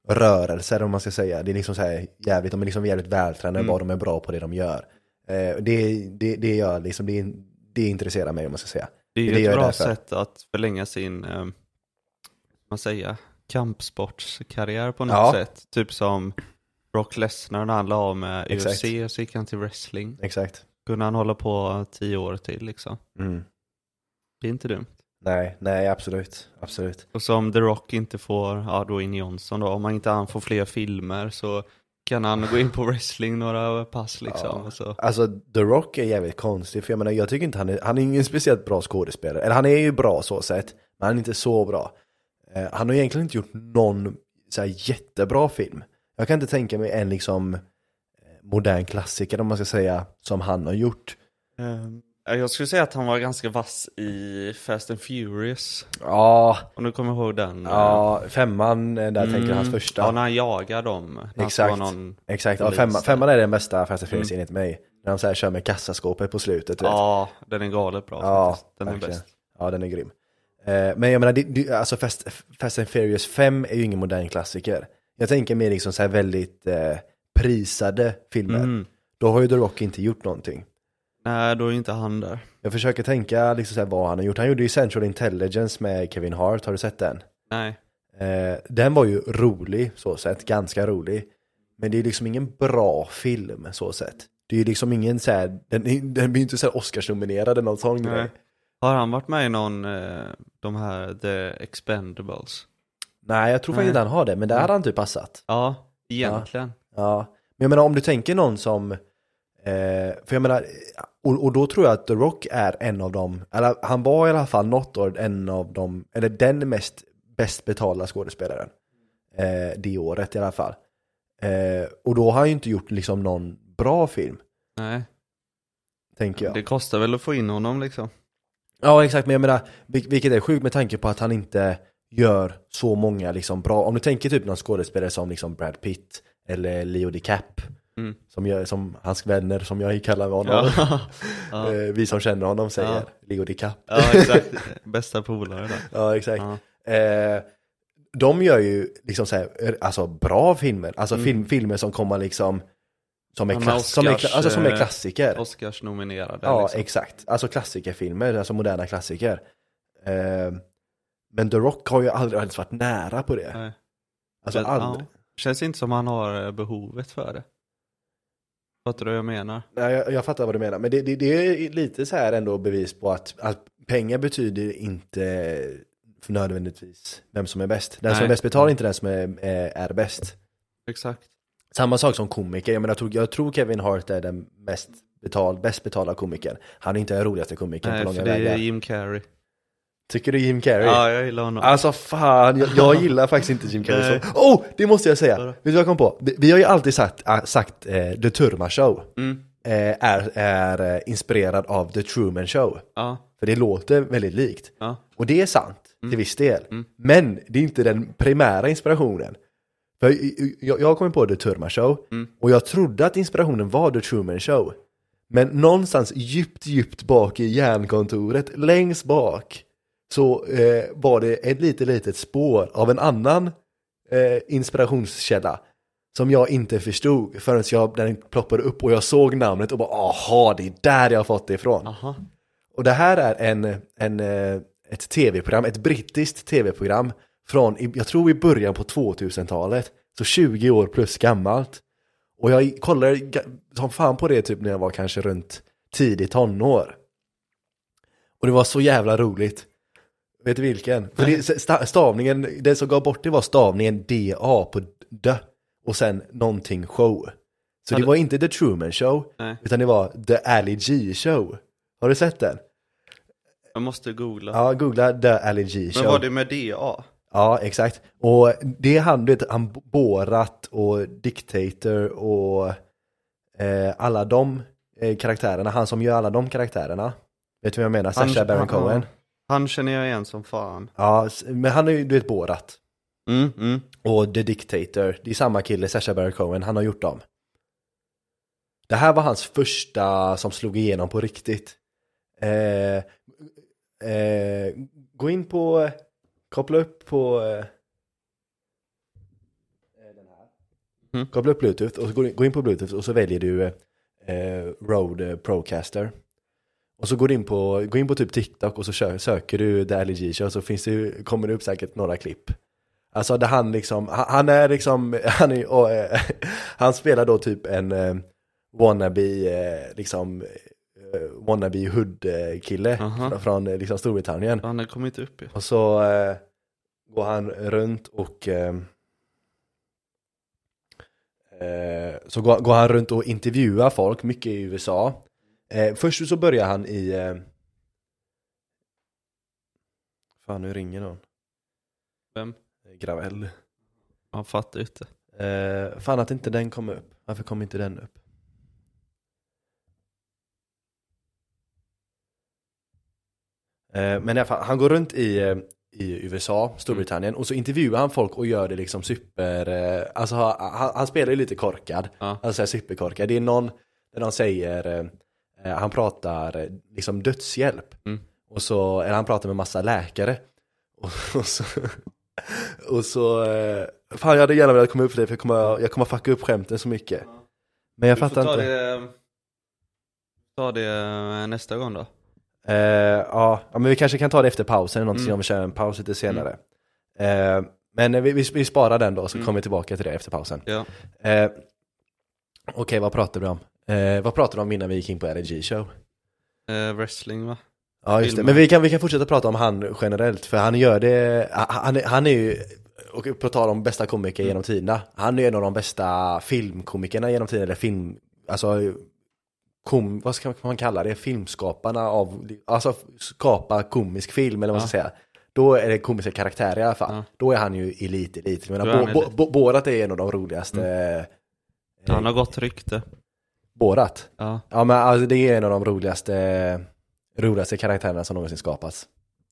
rörelser om man ska säga. Det är liksom så här jävligt, de är liksom jävligt vältränade, Mm. bara de är bra på det de gör. Eh, det, det, det gör liksom, det, det intresserar mig om man ska säga. Det är ju Det ett bra därför. sätt att förlänga sin, eh, man säger, kampsportskarriär på något Ja. sätt. Typ som Brock Lesnar när han la av med Exakt. UFC så gick han till wrestling. Exakt. Kunde han hålla på tio år till liksom. Mm. Det är inte dumt. Nej, nej absolut, absolut. Och som The Rock inte får, ja då in Johnson då, om han inte han får fler filmer så kan han gå in på wrestling några pass liksom. Ja. Så. Alltså The Rock är jävligt konstig, för jag menar jag tycker inte han är, han är ingen speciellt bra skådespelare. Eller han är ju bra så sett, men han är inte så bra. Eh, han har egentligen inte gjort någon så här, jättebra film. Jag kan inte tänka mig en liksom modern klassiker om man ska säga, som han har gjort. Ehm, jag skulle säga att han var ganska vass i Fast and Furious. Ja, Om du kommer ihåg den. ja femman eh, där tänker jag hans Mm. första. Ja, när han jagar dem. Exakt. Någon... Exakt, ja, femman, femman är den bästa Fast and Furious enligt mig. När de så här kör med kassaskåpet på slutet. Du vet. Ja, den är galet bra Ja, faktiskt. Den är verkligen. bäst. Ja, den är grym. Eh, men jag menar, det, det, alltså Fast, Fast and Furious 5 är ju ingen modern klassiker. Jag tänker mer liksom så här väldigt eh, prisade filmer. Mm. Då har ju The Rock inte gjort någonting. Nej, då är inte han där. Jag försöker tänka liksom så här vad han har gjort. Han gjorde ju Central Intelligence med Kevin Hart, har du sett den? Nej. Eh, den var ju rolig, så sett, ganska rolig. Men det är liksom ingen bra film, så sett. Det är ju liksom ingen så här, den, den blir ju inte så här Oscars-nominerad eller någon sån Nej. grej. Har han varit med i någon, eh, de här The Expendables? Nej, jag tror faktiskt inte han har det, men där hade han typ passat. Ja, egentligen. Ja, men jag menar om du tänker någon som, eh, för jag menar, och, och då tror jag att The Rock är en av dem, eller han var i alla fall något år en av dem, eller den mest bäst betalda skådespelaren. Eh, det året i alla fall. Eh, och då har han ju inte gjort liksom någon bra film, Nej, tänker jag. det kostar väl att få in honom liksom. Ja exakt, men jag menar, vil- vilket är sjukt med tanke på att han inte gör så många liksom bra, om du tänker typ någon skådespelare som liksom Brad Pitt eller Leo DiCap Mm. som, gör, som hans vänner som jag kallar honom, Ja, ja. Eh, vi som känner honom säger Ja. Leo DiCap. ja exakt. Bästa polare där. Ja exakt. Ja. Eh, de gör ju liksom så här, alltså bra filmer, alltså film, filmer som kommer liksom som är, Mm. Klass, som, är, Oscars, alltså, som är eh, klassiker. Oscars nominerade Ja, liksom. exakt. Alltså klassikerfilmer, alltså moderna klassiker. Eh, men The Rock har ju aldrig ens varit nära på det. Nej. Alltså aldrig. ja. Känns inte som han har eh, behovet för det. Fattar du vad jag menar? Nej, jag, jag fattar vad du menar. Men det, det, det är lite så här ändå bevis på att, att pengar betyder inte för nödvändigtvis vem som är bäst. Den som Nej. är bäst betalar inte den som är, är, är bäst. Exakt. Samma sak som komiker. Jag menar, jag tror, jag tror Kevin Hart är den mest betal, bäst betalda komikern. Han är inte den roligaste komikern Nej, på för långa det vägar. är Jim Carrey. Tycker du Jim Carrey? Ja, jag gillar honom. Alltså fan, jag, jag gillar faktiskt inte Jim Carrey så. Oh, det måste jag säga! Vet du vad jag kom på? Vi, vi har ju alltid sagt, äh, sagt eh, The Turma Show Mm. eh, är, är eh, inspirerad av The Truman Show. Ja, För det låter väldigt likt. ja. Och det är sant, Mm. till viss del. Men det är inte den primära inspirationen. För jag, jag kommit på The Turma Show, Mm. och jag trodde att inspirationen var The Truman Show. Men någonstans djupt, djupt bak i hjärnkontoret, längst bak, så eh, var det ett litet, litet spår av en annan eh, inspirationskälla. Som jag inte förstod förrän jag, den ploppade upp och jag såg namnet och bara aha, det är där jag har fått det ifrån. Aha. Och det här är en, en, eh, ett tv-program, ett brittiskt tv-program från, jag tror i början på 2000-talet, så 20 år plus gammalt. Och jag kollade som fan på det typ när jag var kanske runt tidigt tonår. Och det var så jävla roligt. Vet du vilken? För det, sta- stavningen, det som gav bort det var stavningen DA på D och sen någonting show. Så det var inte The Truman Show, Nej. utan det var The Ali G Show. Har du sett den? Jag måste googla. Ja, googla The Ali G Show. Men var det med DA? Ja, exakt. Och det är han, du vet, han Borat och Dictator och eh, alla de eh, karaktärerna, han som gör alla de karaktärerna. Vet du vad jag menar? Sacha Baron Cohen. Han känner jag igen som fan. Ja, men han är ju, du vet, Borat. Mm, mm. Och The Dictator, det är samma kille, Sacha Baron Cohen, han har gjort dem. Det här var hans första som slog igenom på riktigt. Eh, eh, gå in på, koppla upp på eh, den här. Mm. Koppla upp bluetooth och så gå in, gå in på bluetooth och så väljer du eh, Rode Procaster. Och så går du in på, gå in på typ TikTok och så söker du The Ali G Show så finns det, kommer det upp säkert några klipp. Alltså där han liksom, han, är liksom, han, är, och, eh, han spelar då typ en eh, wannabe, eh, liksom, wannabe hood-kille från, från liksom Storbritannien. Han har kommit upp ju. Och så går han runt och så går, går han runt och intervjuar folk, mycket i USA. Eh, först så börjar han i eh, Fan nu ringer någon. Vem? Gravell. Han fattar ju inte. Eh, fan att inte den kom upp. Varför kom inte den upp? Eh, men i alla fall, han går runt i, eh, i USA, Storbritannien, och så intervjuar han folk och gör det liksom super, eh, alltså han, han spelar ju lite korkad, Ja. alltså superkorkad. Det är någon, där de säger, eh, eh, han pratar eh, liksom dödshjälp, Mm. och så, eller han pratar med massa läkare, och, och så, och så, eh, fan jag hade gärna velat komma upp för det för jag kommer, jag kommer fucka upp skämten så mycket. Men jag Du får fattar ta inte. det, ta det eh, nästa gång då. Eh, ja, men vi kanske kan ta det efter pausen, eller någonting Mm. om vi kör en paus lite senare. Eh, men vi, vi, vi sparar den då, så Mm. kommer vi tillbaka till det efter pausen. Ja. Eh, Okej, vad pratar vi om? Eh, vad pratade vi om innan vi gick in på LG show? Eh, wrestling va? Ja, just det. Men vi kan, vi kan fortsätta prata om han generellt, för han gör det, han, är- han är ju, och på tal om bästa komiker genom tiderna, han är en av de bästa filmkomikerna genom tiderna, eller film, alltså kom, vad ska man kalla det, filmskaparna av, alltså skapa komisk film eller vad man ska säga. Då är det komiska karaktärer i alla fall. Ja. Då är han ju elit, elit. Jag menar, bo, bo, bo, är en av de roligaste. eh, Han har gott rykte. Borat? Ja. Ja men alltså det är en av de roligaste, roligaste karaktärerna som någonsin skapats.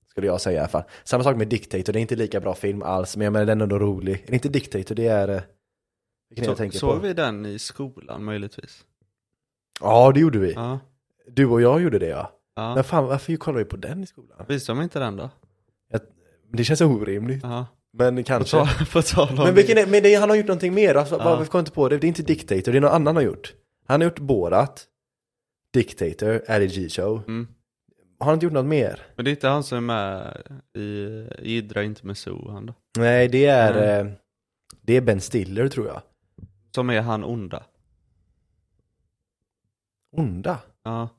Skulle jag säga i alla fall. Samma sak med Dictator, det är inte lika bra film alls, men jag menar den är ändå rolig. Är det inte Dictator, det är... eh, Vilken det jag Så, tänker såg på? vi den i skolan möjligtvis? Ja, det gjorde vi. Ja. Du och jag gjorde det ja. ja. Men fan, varför kollade vi på den i skolan? Visste de inte den då? Det känns orimligt, Ja. men På kanske. tal, på tal Men, vilken men det, han har gjort någonting mer, alltså, Ja. varför kom jag inte på det? Det är inte Dictator, det är någon annan har gjort. Han har gjort Borat, Dictator, Ali G Show. Mm. Har han inte gjort något mer? Men det är inte han som är med i Idra inte med zoo han då? Nej, det är, Mm. det är Ben Stiller tror jag. Som är han onda? Onda? Ja.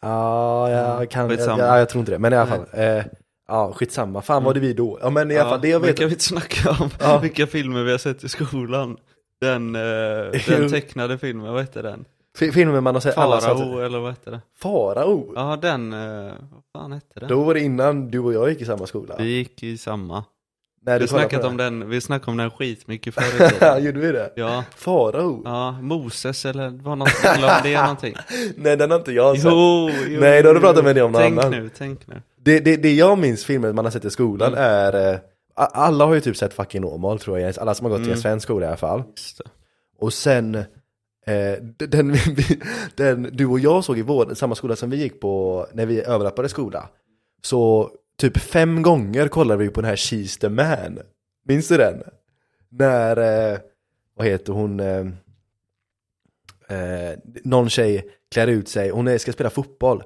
Ja, Ja, jag kan, skitsamma. ja, jag tror inte det, men i alla fall. Eh, ja, skitsamma. Fan Mm. var det vi då? Ja men i alla fall, det jag vet. kan vi inte snacka om Ja. vilka filmer vi har sett i skolan? Den, eh, den tecknade filmen, vad heter den? Fi- Filmen man har sett, alla har Farao eller vad heter det? Farao? Ja den, eh, vad fan hette den? Då var det innan du och jag gick i samma skola. Vi gick i samma. När Vi snackat om den, vi snackade om den skitmycket förr i tiden. Gjorde vi det? Ja, Farao? ja, Moses eller vad något, eller om det är någonting. Nej den har inte jag sett. Jo, jo, Nej, då har du pratat med dig om någon Tänk annan. nu, tänk nu. Det, det, det jag minns filmer man har sett i skolan Mm. är eh, alla har ju typ sett Fucking Åmål tror jag, alla som har gått till en Mm. svensk skola i alla fall. Och sen, eh, den, den du och jag såg i vår, samma skola som vi gick på när vi överlappade skola. Så typ fem gånger kollade vi på den här She's the man. Minns du den? När, eh, vad heter hon, eh, eh, någon tjej klär ut sig, hon är, ska spela fotboll.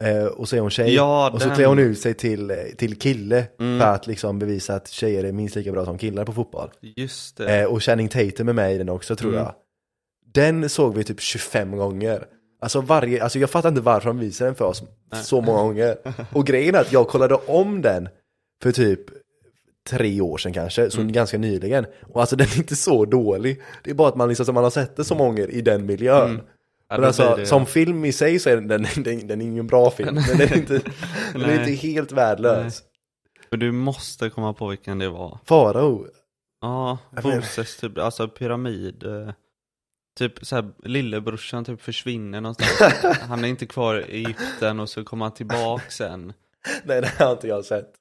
Eh, och så är hon tjej, Ja, och så klär hon ut sig till, eh, till kille Mm. för att liksom bevisa att tjejer är minst lika bra som killar på fotboll. Just det. Eh, och Channing Tatum är med i den också tror Mm. jag. Den såg vi typ 25 gånger. Alltså varje, alltså jag fattar inte varför de visar den för oss Nej. så många gånger. Och grejen är att jag kollade om den för typ tre år sedan kanske, så Mm. ganska nyligen. Och alltså den är inte så dålig. Det är bara att man liksom, man har sett det så många i den miljön. Men alltså, det- som film i sig så är den, den, den, den är ingen bra film. Den är inte, den är Nej. inte helt värdelös. Men du måste komma på vilken det var. Farao. Ja, Moses typ, alltså pyramid. eh, Typ såhär, lillebrorsan typ försvinner någonstans. Han är inte kvar i Egypten och så kommer han tillbaka sen. Nej, det har inte jag sett.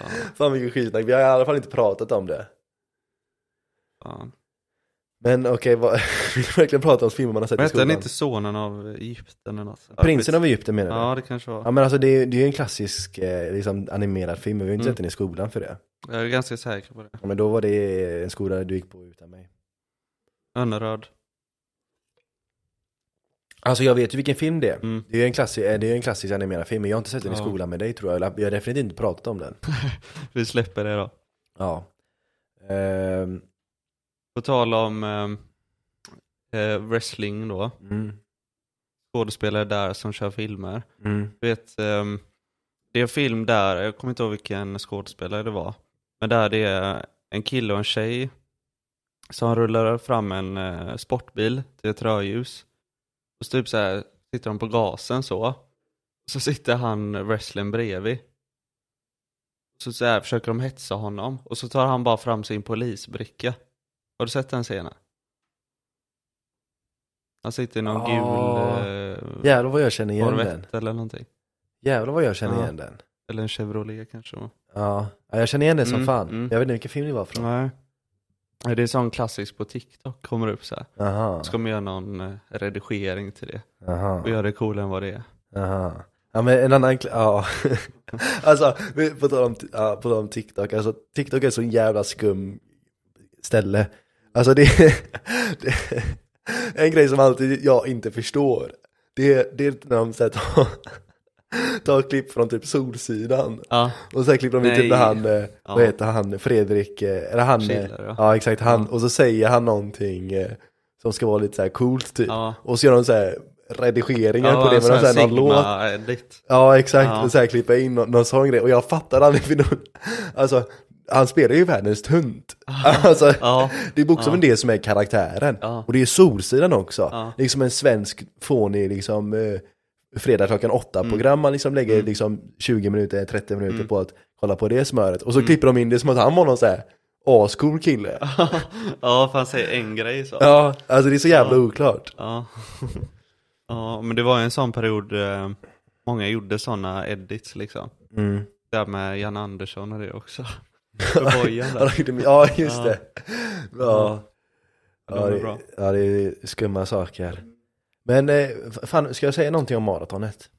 Ja, Fan vilken skitsnack, vi har i alla fall inte pratat om det. fan. Men okej, vad, vill du verkligen prata om filmer man har sett Men i hette skolan? inte Sonen av Egypten eller något? Prinsen av Egypten menar du? Ja, det kanske var. Ja men alltså det är ju en klassisk eh, liksom, animerad film, men vi har ju inte Mm. sett den i skolan för det. Jag är ganska säker på det. Ja, men då var det en skola du gick på utan mig. Önneröd. Alltså jag vet ju vilken film det är. Mm. Det är ju en, klassi- eh, det är ju en klassisk animerad film, men jag har inte sett den i Ja. skolan med dig tror jag. Jag har definitivt inte pratat om den. Vi släpper det då. Ja. Ehm, På tal om ehm, eh, wrestling då. mm, Skådespelare där som kör filmer. mm, Du vet, ehm, det är en film där, jag kommer inte ihåg vilken skådespelare det var. Men där det är en kille och en tjej som rullar fram en eh, sportbil till ett rödljus. Och så typ så här sitter de på gasen så. Så sitter han wrestlern bredvid. Så, så här försöker de hetsa honom. Och så tar han bara fram sin polisbricka. Har du sett den scenen? Han sitter i någon Ah. gul eh, Jävlar vad jag känner igen den. Eller någonting. Jävlar vad jag känner Ja. igen den. Eller en Chevrolet kanske. Ja, ja jag känner igen den som Mm, fan. mm. Jag vet inte vilken film det var från. Nej. Det är sån klassisk på TikTok, kommer upp så här. Aha, Ska man göra någon eh, redigering till det. aha, Och göra det coolare än vad det är. aha. Ja men en annan, ja. alltså, på tal om, ja, på tal om TikTok, alltså TikTok är så jävla skum ställe. Alltså det, det en grej som alltid jag inte förstår. Det, det är när de så tar, tar klipp från typ Solsidan. Ja, Och sen klipper de typ när han, eh, vad Ja. heter han, Fredrik, eh, eller han, eh, Schiller, ja. ja exakt, han, Ja. och så säger han någonting som ska vara lite så här coolt typ. ja. Och så gör de så här redigeringar på det med sån någon, så här, någon låt. Sigma-edit. Ja exakt, Ja. och så här klippa in någon, någon sån grej. Och jag fattar aldrig, för någon, alltså han spelar ju världens tunt. Alltså, Ja, det är bokstavligen det som är karaktären. Ja. Och det är Solsidan också. Ja. Liksom en svensk fånig liksom eh, fredag klockan åtta Mm. program man liksom lägger liksom 20 minuter, 30 minuter på att kolla på det smöret. Och så klipper de in det som att han var någon så här ascool kille. ja, för han säger en grej så. Ja, alltså det är så jävla oklart. Ja. ja, men det var en sån period, eh, många gjorde såna edits liksom. Mm. Där med Jan Andersson och det också. Ja, just det. Ja. Ja, det, ja, det är skumma saker. Men eh, fan, ska jag säga någonting om maratonet?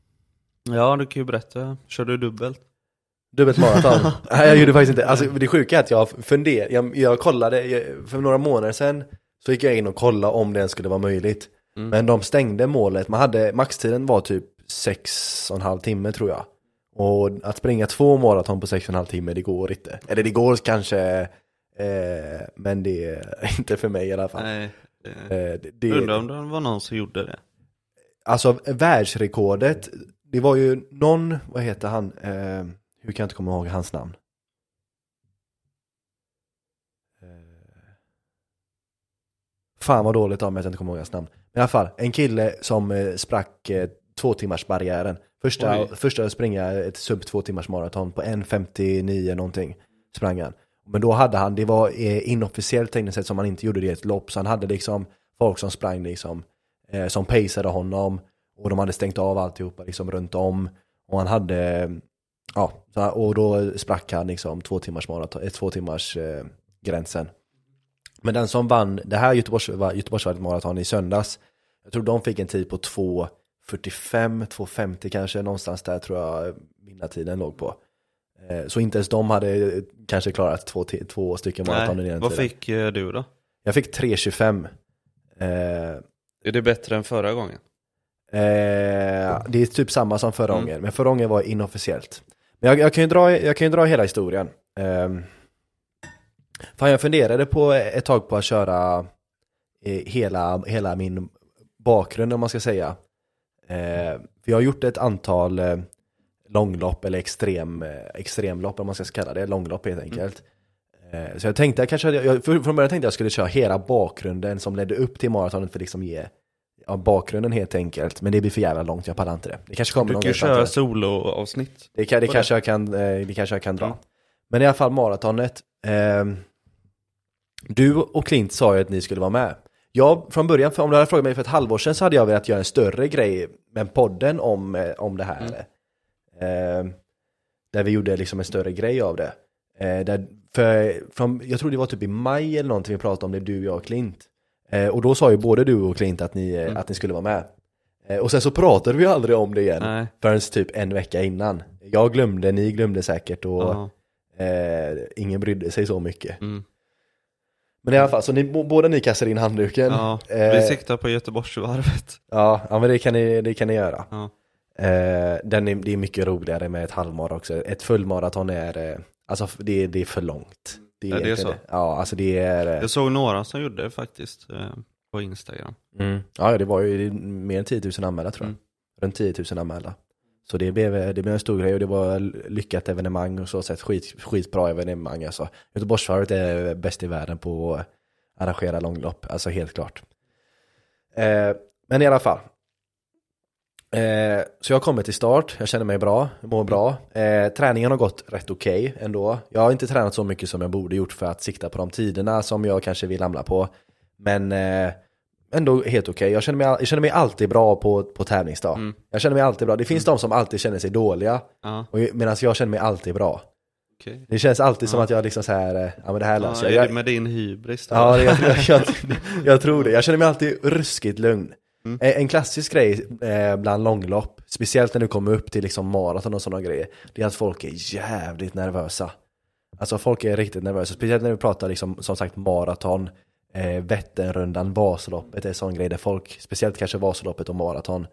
Ja, du kan ju berätta. Kör du dubbelt? Dubbelt maraton? Nej, jag gjorde faktiskt inte. Alltså det sjuka är att jag funderade, jag, jag kollade, jag, för några månader sedan så gick jag in och kollade om det ens skulle vara möjligt. Mm. Men de stängde målet, man hade, maxtiden var typ sex och en halv timme tror jag. Och att springa två maraton på sex och en halv timme, det går inte. Eller det går kanske, eh, men det är inte för mig i alla fall. Nej. det- Eh, det, det, Undrar om det var någon som gjorde det. Alltså världsrekordet, det var ju någon, vad heter han, eh, hur kan jag inte komma ihåg hans namn? Eh, fan vad dåligt av mig att jag inte kommer ihåg hans namn. Men i alla fall, en kille som eh, sprack eh, två timmars barriären. Första, Oj. första springa ett sub två timmars maraton på 1.59 någonting sprang han. Men då hade han, det var eh, inofficiellt tekniskt sett som han inte gjorde det i ett lopp, så han hade liksom folk som sprang liksom eh, som paceade honom och de hade stängt av alltihopa liksom runt om och han hade ja, och då sprack han liksom två timmars maraton, eh, två timmars eh, gränsen. Men den som vann det här Göteborgs, var- Göteborgsvarvet maraton i söndags, jag tror de fick en tid på 2.45, 2.50 kanske, någonstans där tror jag vinnartiden låg på. Eh, Så inte ens de hade eh, kanske klarat två, två stycken maraton i den Vad tiden. fick eh, du då? Jag fick 3.25. Eh, Är det bättre än förra gången? Eh, det är typ samma som förra Mm. gången, men förra gången var inofficiellt. Men jag, jag, kan ju dra, jag kan ju dra hela historien. Eh, fan, jag funderade på ett tag på att köra eh, hela, hela min bakgrund om man ska säga. Eh, för jag har gjort ett antal eh, långlopp eller extrem, eh, extremlopp om man ska kalla det, långlopp helt enkelt. Eh, så jag tänkte jag kanske, jag, för- från början tänkte jag skulle köra hela bakgrunden som ledde upp till maratonet för liksom ge ja, bakgrunden helt enkelt. Men det blir för jävla långt, jag pallar inte det. Det kanske kommer Du någon kan i framtiden. köra soloavsnitt. Det, kan, det, kanske jag kan, eh, det kanske jag kan dra. Mm. Men i alla fall maratonet. ehm, du och Klint sa ju att ni skulle vara med. Jag, från början, om du hade frågat mig för ett halvår sedan så hade jag velat göra en större grej med podden om, eh, om det här. Mm. Ehm, där vi gjorde liksom en större grej av det. Eh, där, för, från, jag tror det var typ i maj eller någonting vi pratade om det, du, jag och Klint. Eh, och då sa ju både du och Clint att ni, eh, Mm. att ni skulle vara med. Eh, och sen så pratade vi aldrig om det igen Nej. förrän typ en vecka innan. Jag glömde, ni glömde säkert och eh, ingen brydde sig så mycket. Mm. Men i alla fall, så ni, båda ni kastar in handduken. ja. Eh, Vi siktar på Göteborgsvarvet. ja, ja, men det kan ni, det kan ni göra. Ja. Eh, den är, det är mycket roligare med ett halvmara också. Ett fullmaraton är, eh, alltså det, är- det är för långt. Det Ja, det är så. Ja, alltså det är... Jag såg några som gjorde det faktiskt på Instagram. Mm. Ja, det var ju det är mer än 10 000 anmälda tror jag. Mm. Runt 10 000 anmälda. Så det blev, eh, det blev en stor grej och det var lyckat evenemang och så sett skit, skitbra evenemang alltså. Göteborgsvarvet är bäst i världen på att arrangera långlopp, alltså helt klart. Eh, men i alla fall. Eh, så jag kommer till start, jag känner mig bra, mår bra. Eh, träningen har gått rätt okej ändå. Jag har inte tränat så mycket som jag borde gjort för att sikta på de tiderna som jag kanske vill hamna på. Men eh, ändå helt okej. Jag, känner mig, jag känner mig alltid bra på, på tävlingsdag. Mm. Jag känner mig alltid bra. Det finns de som alltid känner sig dåliga, Ja, medan jag känner mig alltid bra. okej. Det känns alltid som Ja. att jag liksom så här, eh, ja men det här löser är jag. det med din hybris då? Ja, jag, jag, jag, jag tror det. Jag känner mig alltid ruskigt lugn. Mm. En, en klassisk grej eh, bland långlopp, speciellt när du kommer upp till liksom maraton och sådana grejer, det är att folk är jävligt nervösa. Alltså folk är riktigt nervösa, speciellt när vi pratar liksom, som sagt maraton, eh, Vätternrundan, Vasaloppet är en sån grej där folk, speciellt kanske Vasaloppet och maraton,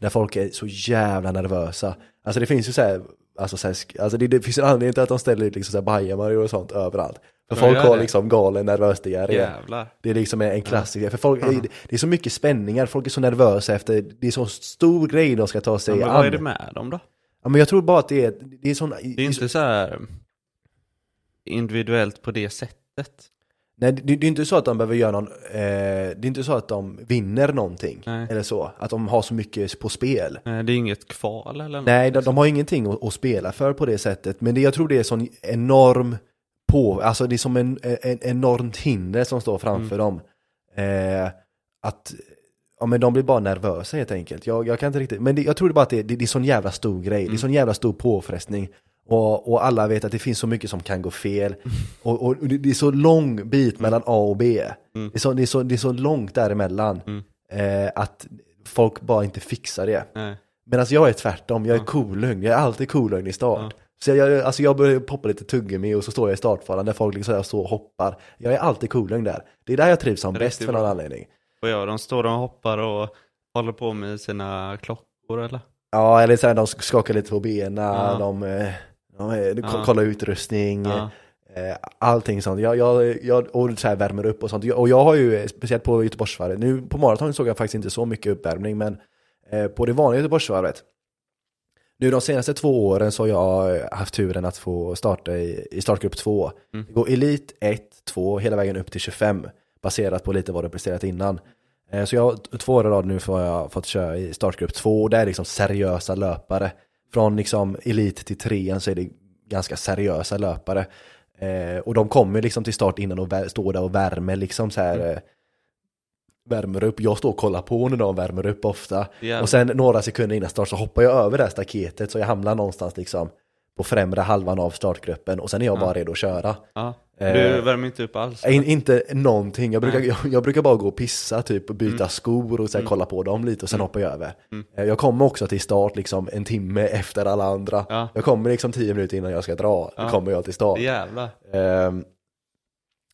där folk är så jävla nervösa. Alltså det finns ju så här, alltså, så här, alltså det, det finns en anledning till att de ställer ut liksom så bajamajor och sånt överallt. För folk har det. liksom galen nervös diarré. Jävlar. Det är liksom en klassiker, för folk, det är så mycket spänningar, folk är så nervösa efter, det är så stor grej de ska ta Ja, sig men an. vad är det med dem då? Ja, men jag tror bara att det är, det är sån, Det är inte så här individuellt på det sättet. Nej det, det är inte så att de behöver göra någon, eh, det är inte så att de vinner någonting, Nej. eller så, att de har så mycket på spel. Eh, Det är inget kval eller något. Nej, de, de har ingenting att, att spela för på det sättet, men det, jag tror det är sån enorm på, alltså det är som en, en enormt hinder som står framför dem. Eh, att, ja men de blir bara nervösa helt enkelt. Jag, jag kan inte riktigt, men det, jag tror bara att det, det, det är sån jävla stor grej, det är sån jävla stor påfrestning. Och, och alla vet att det finns så mycket som kan gå fel. Och, och det, är så lång bit mellan A och B. Det, är så, det, är så, det är så långt däremellan. Eh, att folk bara inte fixar det. Nej. Medan jag är tvärtom, jag är kolugn, jag är alltid kolugn i start. Så jag, alltså jag börjar poppa lite tuggummi och så står jag i startfaran där folk liksom står och hoppar. Jag är alltid kolugn där. Det är där jag trivs som Riktigt bäst för någon bra. anledning. Och ja, de står och hoppar och håller på med sina klockor eller? Ja, eller så här, de skakar lite på benen, Ja. de, eh, de Ja. kollar utrustning, Ja. eh, allting sånt. Jag, jag, jag, och så här värmer upp och sånt. Och jag har ju, eh, speciellt på Göteborgsvarvet, nu på maraton såg jag faktiskt inte så mycket uppvärmning, men eh, på det vanliga Göteborgsvarvet, nu de senaste två åren så har jag eh, haft turen att få starta i, i startgrupp 2. Mm. Det går Elit 1, 2, hela vägen upp till 25, baserat på lite vad du presterat innan. Eh, Så jag, två år i rad nu får jag fått köra i startgrupp 2 och det är liksom seriösa löpare. Från liksom elit till trean så är det ganska seriösa löpare. Eh, och de kommer liksom till start innan och står där och värmer liksom så här. Eh, värmer upp, jag står och kollar på när de värmer upp ofta. Jävlar. Och sen några sekunder innan start så hoppar jag över det här staketet så jag hamnar någonstans liksom på främre halvan av startgruppen och sen är jag bara redo att köra. Ja. Eh, Du värmer inte upp alls? In, inte någonting, jag brukar, jag, jag brukar bara gå och pissa typ och byta skor och så här, kolla på dem lite och sen hoppar jag över. Eh, Jag kommer också till start liksom en timme efter alla andra. Ja. Jag kommer liksom tio minuter innan jag ska dra, då Ja. kommer jag till start. Jävlar. Ehm,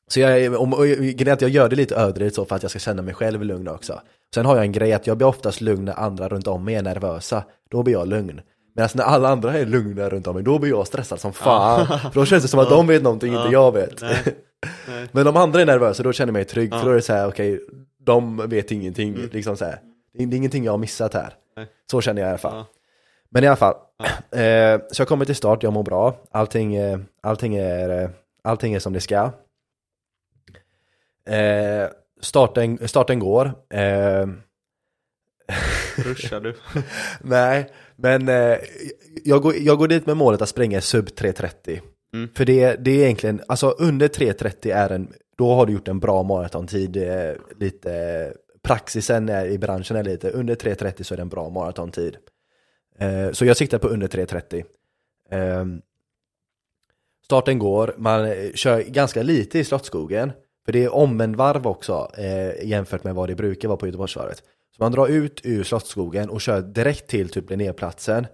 så jag, om, att jag gör det lite överdrivet så för att jag ska känna mig själv lugn också. Sen har jag en grej att jag blir oftast lugn när andra runt om mig är nervösa. Då blir jag lugn. Medan när alla andra är lugna runt om mig, då blir jag stressad som fan. För då känns det som att de vet någonting inte jag vet. Nej. Nej. Men om andra är nervösa, då känner jag mig trygg. Ja. För då är det så här, okej, de vet ingenting. Liksom så här. Det, är, ingenting jag har missat här. Nej. Så känner jag i alla fall. Ja. Men i alla fall, eh, så jag kommer till start, jag mår bra. Allting, eh, allting, är, eh, allting är som det ska. Eh, starten, starten går. Eh, Ruschar du? nej, men eh, jag, går, jag går dit med målet att springa sub 3.30. Mm. För det, det är egentligen, alltså under 3.30 är en, då har du gjort en bra maratontid. Eh, lite, praxisen är, i branschen är lite, under 3.30 så är det en bra maratontid. Eh, så jag siktar på under 3.30. Eh, starten går, man eh, kör ganska lite i Slottsskogen. För det är omvänd varv också eh, jämfört med vad det brukar vara på Göteborgsvarvet. Så man drar ut ur Slottsskogen och kör direkt till typ Linnéplatsen.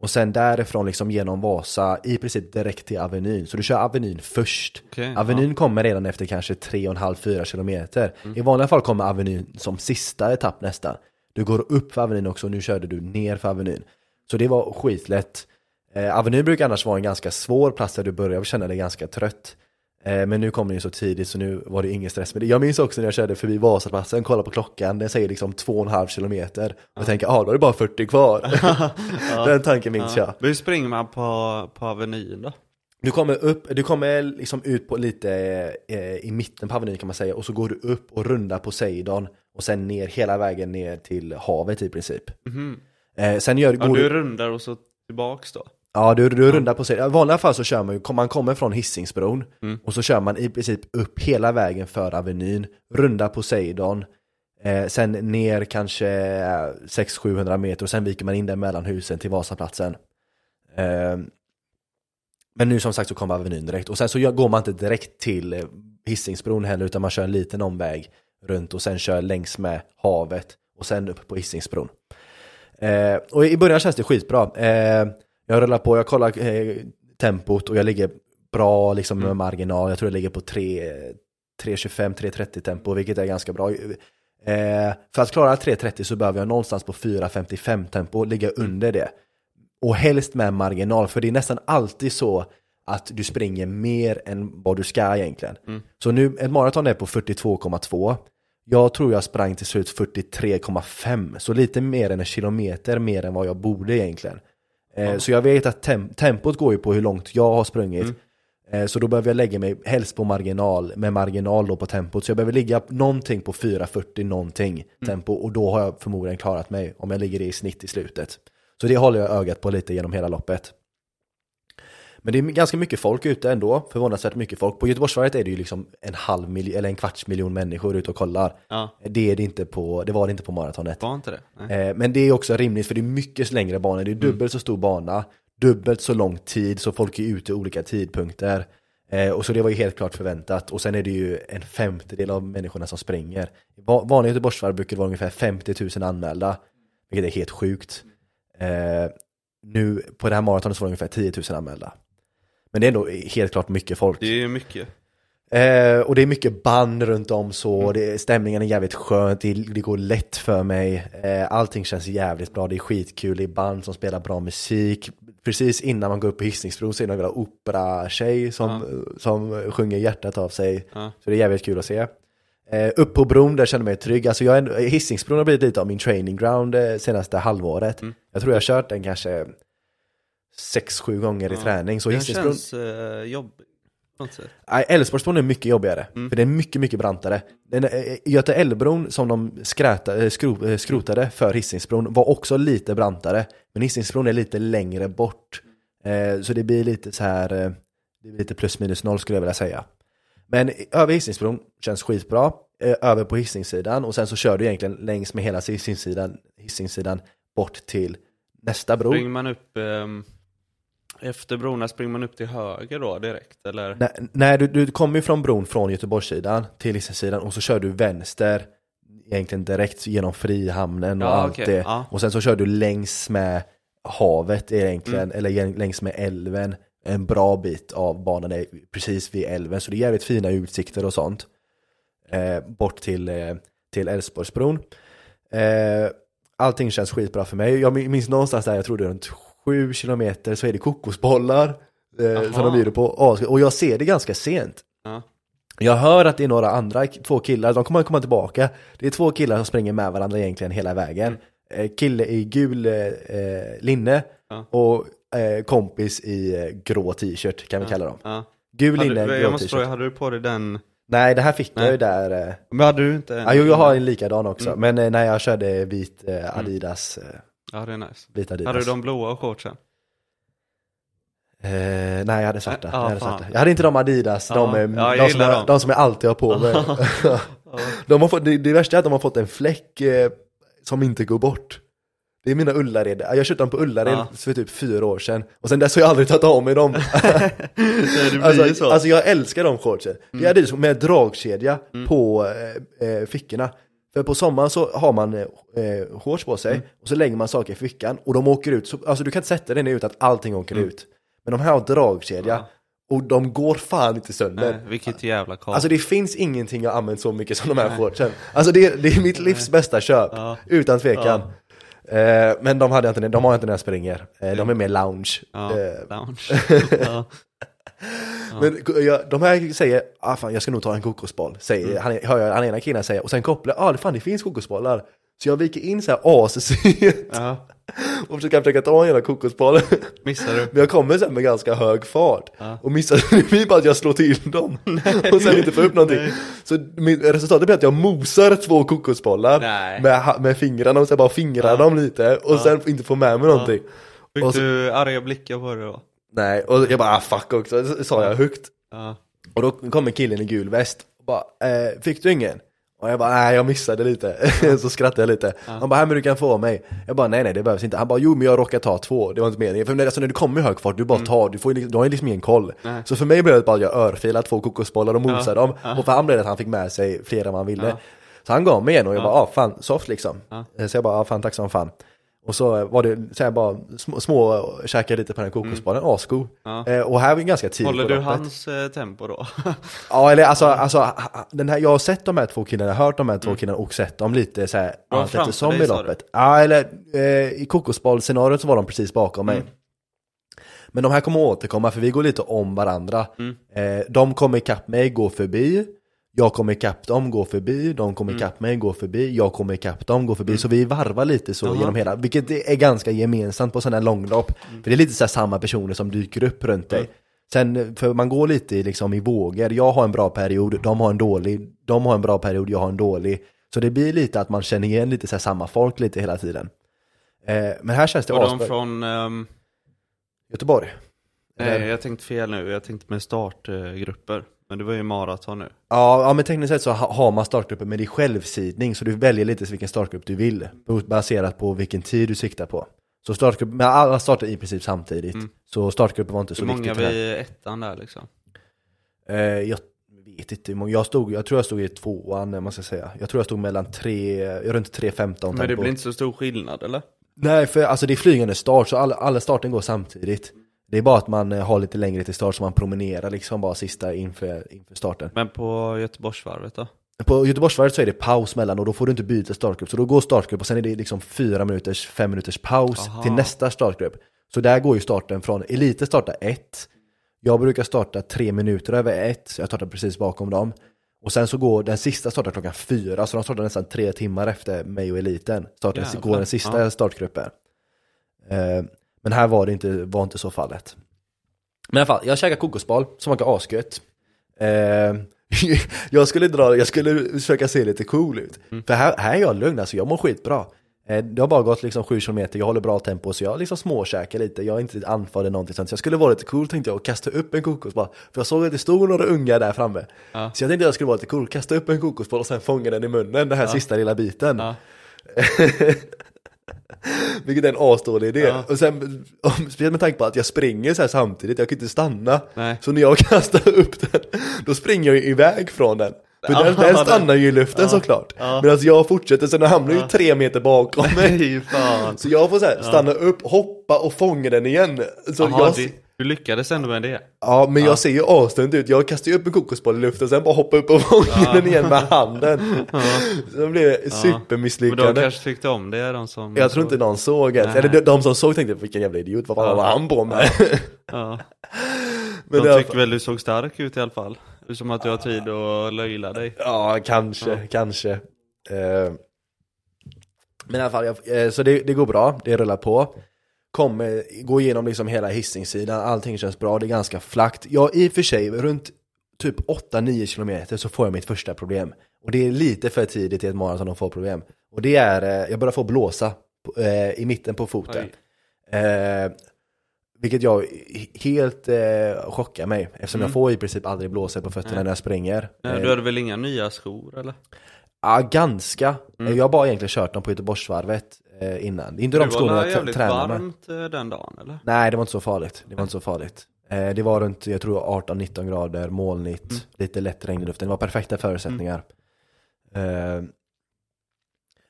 Och sen därifrån liksom genom Vasa i princip direkt till Avenyn. Så du kör Avenyn först. Okej, Avenyn kommer redan efter kanske 3,5-4 kilometer. I vanliga fall kommer Avenyn som sista etapp nästan. Du går upp för Avenyn också och nu körde du ner för Avenyn. Så det var skitlätt. Eh, Avenyn brukar annars vara en ganska svår plats där du börjar känna dig ganska trött. Eh, men nu kom den ju så tidigt så nu var det ingen stress med det. Jag minns också när jag körde förbi Vasaplatsen, kollade på klockan, den säger liksom 2,5 kilometer. Och jag tänker, ja ah, då är det bara 40 kvar. Den tanken minns jag. Men hur springer man på, på Avenyn då? Du kommer upp, du kommer liksom ut på lite eh, i mitten på Avenyn kan man säga och så går du upp och rundar Poseidon och sen ner hela vägen ner till havet i princip. Eh, sen gör, Ja, går du du, rundar och så tillbaks då? Ja, du, du rundar Poseidon. I vanliga fall så kör man ju, man kommer från Hisingsbron och så kör man i princip upp hela vägen för Avenyn, rundar Poseidon, eh, sen ner kanske eh, 600-700 meter och sen viker man in där mellan husen till Vasaplatsen. Eh, men nu som sagt så kommer Avenyn direkt och sen så går man inte direkt till eh, Hisingsbron heller utan man kör en liten omväg runt och sen kör längs med havet och sen upp på Hisingsbron. Eh, och i början känns det skitbra. Eh, jag rullar på, jag kollar eh, tempot och jag ligger bra liksom med marginal. Jag tror jag ligger på 3 3.25-3.30 tempo, vilket är ganska bra. Eh, för att klara 3.30 så behöver jag någonstans på 4.55 tempo ligga under det. Och helst med marginal, för det är nästan alltid så att du springer mer än vad du ska egentligen. Så nu, ett maraton är på 42,2. Jag tror jag sprang till slut 43,5, så lite mer än en kilometer mer än vad jag borde egentligen. Eh, Så jag vet att tem- tempot går ju på hur långt jag har sprungit. Eh, Så då behöver jag lägga mig helst på marginal, med marginal då på tempot. Så jag behöver ligga någonting på 4.40 någonting tempo och då har jag förmodligen klarat mig om jag ligger i snitt i slutet. Så det håller jag ögat på lite genom hela loppet. Men det är ganska mycket folk ute ändå, förvånansvärt mycket folk. På Göteborgsvarvet är det ju liksom en halv miljon, eller en kvarts miljon människor ute och kollar. Ja. Det, är det, inte på, det var det inte på maratonet. Var inte det? Eh, Men det är också rimligt för det är mycket längre banor. Det är dubbelt så stor bana, dubbelt så lång tid, så folk är ute i olika tidpunkter. Eh, Och så det var ju helt klart förväntat. Och sen är det ju en femtedel av människorna som springer. Va- vanliga Göteborgsvarv brukar vara ungefär 50 000 anmälda, vilket är helt sjukt. Eh, Nu på det här maratonet så var det ungefär 10 000 anmälda. Men det är ändå helt klart mycket folk. Det är mycket. Eh, och det är mycket band runt om så, det, stämningen är jävligt skönt, det, det går lätt för mig. Eh, allting känns jävligt bra, det är skitkul, det är band som spelar bra musik. Precis innan man går upp på Hisingsbron så är det jävla opera-tjej som, som sjunger hjärtat av sig. Ja. Så det är jävligt kul att se. Eh, upp på bron, där känner jag mig trygg. Alltså jag Hisingsbron har blivit lite av min training ground eh, senaste halvåret. Jag tror jag har kört den kanske 6-7 gånger i träning. Så Den känns eh, jobbig. Nej, Älvsborgsbron är mycket jobbigare, för den är mycket, mycket brantare. Den, eh, Göta älvbron som de skräta, eh, skro, eh, skrotade för Hisingsbron var också lite brantare, men Hisingsbron är lite längre bort. Eh, så det blir lite så här, det blir lite plus minus noll skulle jag vilja säga. Men över Hisingsbron känns skitbra, eh, över på Hisingssidan och sen så kör du egentligen längs med hela Hisingssidan, Hisingssidan bort till nästa bro. Springer man upp ehm, efter brona, springer man upp till höger då direkt eller? Nej, nej du, du kommer ju från bron från Göteborgssidan till Hisingssidan och så kör du vänster egentligen direkt genom Frihamnen och Ja, allt okej, det. ja. Och sen så kör du längs med havet egentligen, Mm. eller längs med älven. En bra bit av banan är precis vid älven, så det är jävligt fina utsikter och sånt. Eh, bort till, eh, till Älvsborgsbron. Eh, allting känns skitbra för mig. Jag minns någonstans där, jag tror det är runt sju kilometer, så är det kokosbollar eh, som de bjuder på. Och jag ser det ganska sent. Ja. Jag hör att det är några andra, två killar, de kommer komma tillbaka. Det är två killar som springer med varandra egentligen hela vägen. Eh, Kille i gul eh, eh, linne Ja. och eh, kompis i eh, grå t-shirt kan vi kalla dem. Ja. Gul Hade, linne, grå jag måste t-shirt. fråga, hade du på dig den? Nej, det här fick jag Nej. ju där. Men hade du inte en? ja, jo, jag har en likadan också. Mm. Men när jag körde vit eh, Adidas, eh, Ja, det är nice. vit Adidas. Hade du de blåa shortsen? Eh, nej, jag hade svarta. Ja, jag, hade fan. svarta. jag hade inte de Adidas, de, eh, ja, de, som jag, de som jag alltid har på mig. de har fått, det, det värsta är att de har fått en fläck eh, som inte går bort. Det är mina Ullared, jag köpte dem på Ullared Ja. för typ fyra år sedan Och sen dess har jag aldrig tagit av mig dem alltså, så. alltså jag älskar de shortsen Det är Adidas med dragkedja på eh, eh, fickorna För på sommaren så har man eh, eh, shorts på sig och så lägger man saker i fickan och de åker ut, så, alltså du kan inte sätta den ut att allting åker ut. Men de här har dragkedja Ja. och de går fan inte sönder. Nej, vilket jävla kap. Alltså det finns ingenting jag använt så mycket som de här shortsen. Alltså det, det är mitt livs bästa köp, Ja. utan tvekan. Eh, Men de hade inte, de har inte när jag springer. Eh, De är mer lounge. Ja, eh, lounge. Men jag, de här säger, ah fan jag ska nog ta en kokosboll, säger han, hör jag den ena killen säga, och sen kopplar jag, ah fan det finns kokosbollar. Så jag viker in så här assent ja, och försöker försöka ta en jävla kokosboll. missar du? Men jag kommer sen med ganska hög fart Ja. och missar, det blir bara att jag slår till dem och sen inte får upp någonting. Nej. Så resultatet blir att jag mosar två kokosbollar Nej. med, med fingrarna och sen bara fingrar Ja. dem lite och sen inte får med mig någonting. Fick så- du arga blickar på det då? Nej, och jag bara ah, fuck också, så sa jag högt. Ja. Och då kommer killen i gul väst och bara, eh, fick du ingen? Och jag bara, nej jag missade lite. så skrattade jag lite. Han bara, här men du kan få mig. Jag bara, nej nej det behövs inte. Han bara, jo men jag råkar ta två, det var inte meningen. För när- alltså, när du kommer i hög fart, du bara tar, du, får, liksom- du har ju liksom ingen koll. Nej. Så för mig blev det bara att jag örfilade två kokosbollar och mosade Ja. dem. Ja. Och för han blev det att han fick med sig fler än vad han ville. Ja. Så han gav mig en och jag Ja. bara, ah fan, soft liksom. Ja. Så jag bara, ah, fan tack som fan. Och så var det, så jag bara små, små käkade lite på den här kokosbollen, asgod. Ja. Eh, och här var ju ganska tidigt Håller du hans eh, tempo då? Ja eller alltså, alltså den här, jag har sett de här två killarna, hört de här två killarna och sett dem lite så här de allt eftersom i loppet. Ja eller eh, i kokosbollscenariot så var de precis bakom mig. Men de här kommer återkomma för vi går lite om varandra. Eh, de kommer ikapp mig, går förbi. Jag kommer ikapp dem, går förbi. De kommer ikapp mig, går förbi. Jag kommer ikapp dem, går förbi. Så vi varvar lite så Jaha. genom hela, vilket är ganska gemensamt på sådana här långlopp. För det är lite så samma personer som dyker upp runt dig. Sen, för man går lite i, liksom, i vågor. Jag har en bra period, de har en dålig. De har en bra period, jag har en dålig. Så det blir lite att man känner igen lite så här samma folk lite hela tiden. Eh, men här känns det Var de från... ehm, Göteborg. nej, Eller- jag tänkte fel nu. Jag tänkte med startgrupper. Men det var ju maraton nu. Ja, ja men tekniskt sett så ha- har man startgrupper men det är självsidning så du väljer lite vilken startgrupp du vill baserat på vilken tid du siktar på. Så startgrupp, men alla startar i princip samtidigt. Så startgruppen var inte så Hur många här. vid ettan där liksom? Eh, jag vet inte hur många, jag, stod, jag tror jag stod i tvåan, man ska säga. Jag tror jag stod mellan tre, runt 3.15 Men det blir inte så stor skillnad eller? Nej, för alltså det är flygande start så alla, alla starten går samtidigt. Det är bara att man eh, har lite längre till start så man promenerar liksom bara sista inför, inför starten. Men på Göteborgsvarvet då? På Göteborgsvarvet så är det paus mellan och då får du inte byta startgrupp. Så då går startgrupp och sen är det liksom fyra minuters, fem minuters paus Aha. till nästa startgrupp. Så där går ju starten från, Elite startar ett. Jag brukar starta tre minuter över ett, så jag startar precis bakom dem. Och sen så går den sista startar klockan fyra, så de startar nästan tre timmar efter mig och eliten. Startar, går den sista Ja. startgruppen. Eh, men här var det inte, var inte så fallet. Men i alla fall, jag käkar kokosboll som smakar asgött. Eh, jag skulle dra, jag skulle försöka se lite cool ut. För här, här är jag lugn, alltså jag mår skitbra. Eh, det har bara gått liksom 7 km, jag håller bra tempo så jag liksom småkäkar lite, jag är inte andfådd eller någonting sånt. Så jag skulle vara lite cool tänkte jag och kasta upp en kokosboll. För jag såg att det stod några unga där framme. Ja. Så jag tänkte att jag skulle vara lite cool, kasta upp en kokosboll och sen fånga den i munnen, den här sista lilla biten. Ja. Vilket är en asdålig idé. Ja. Och sen, speciellt med tanke på att jag springer så här samtidigt, jag kan inte stanna. Nej. Så när jag kastar upp den, då springer jag iväg från den. För Ja, den, den stannar ju i luften Ja. såklart. Ja. Medan jag fortsätter, så den hamnar ju tre meter bakom mig. Nej. Så jag får så här, stanna upp, hoppa och fånga den igen. Så Jaha, jag, det, du lyckades ändå med det? Ja, men jag ser ju astönt ut. Jag kastar ju upp en kokosboll i luften, sen bara hoppar upp och fångar den igen med handen. Så det blev Men de supermisslyckande. kanske tyckte om det, de som... Jag tror inte någon såg ens. Eller de, de som såg tänkte, vilken jävla idiot, vad fan Ja. var han på med? Ja. Men de tyckte väl du såg stark ut i alla fall? Som att du har tid att löjla dig. Ja, kanske, Ja. kanske. Eh, men i alla fall, jag, eh, så det, det går bra, det rullar på. Kommer, gå igenom liksom hela Hisingssidan, allting känns bra, det är ganska flackt. Jag i och för sig, runt typ 8-9 kilometer så får jag mitt första problem. Och det är lite för tidigt i ett maraton att få problem. Och det är, eh, jag börjar få blåsa eh, i mitten på foten. Eh, vilket jag helt eh, chockar mig eftersom jag får i princip aldrig blåsa på fötterna Nej. när jag springer. Nej, Eh, du hade väl inga nya skor eller? Ja, ganska. Mm. Jag har bara egentligen kört dem på Göteborgsvarvet. Eh, innan. Det inte Det de var skorna jag jävligt tränar med. varmt eh, den dagen eller? Nej, det var inte så farligt. Det var inte så farligt. Eh, det var runt, jag tror 18-19 grader, molnigt, Mm. lite lätt regn i luften. Det var perfekta förutsättningar. Eh,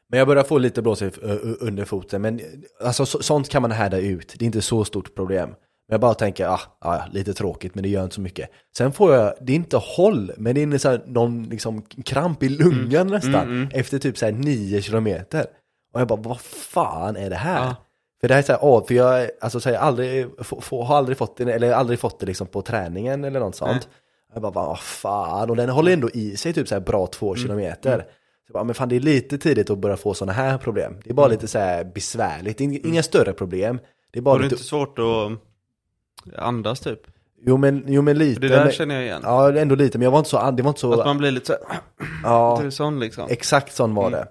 men jag börjar få lite blåsigt under foten. Men alltså, så, sånt kan man härda ut. Det är inte så stort problem. Men jag bara tänker, ah, ah, lite tråkigt men det gör inte så mycket. Sen får jag, det är inte håll, men det är så här, någon liksom kramp i lungan nästan. Mm, mm. Efter typ så här 9 kilometer. Och jag bara, vad fan är det här? Ja. För det här är så här, åh, för jag alltså, så här, aldrig, få, har aldrig fått det, eller aldrig fått det liksom på träningen eller något sånt. Jag bara, vad fan, och den håller ändå i sig typ så här bra två Mm. kilometer. Så jag bara, men fan det är lite tidigt att börja få sådana här problem. Det är bara lite så här besvärligt, inga, inga större problem. Det är bara Var det lite, inte svårt att andas typ? jo men, jo men lite. För det där men, känner jag igen. Ja, ändå lite, men jag var inte så, det var inte så, Att man blir lite så här, ja, sån liksom. exakt sån var Mm. det.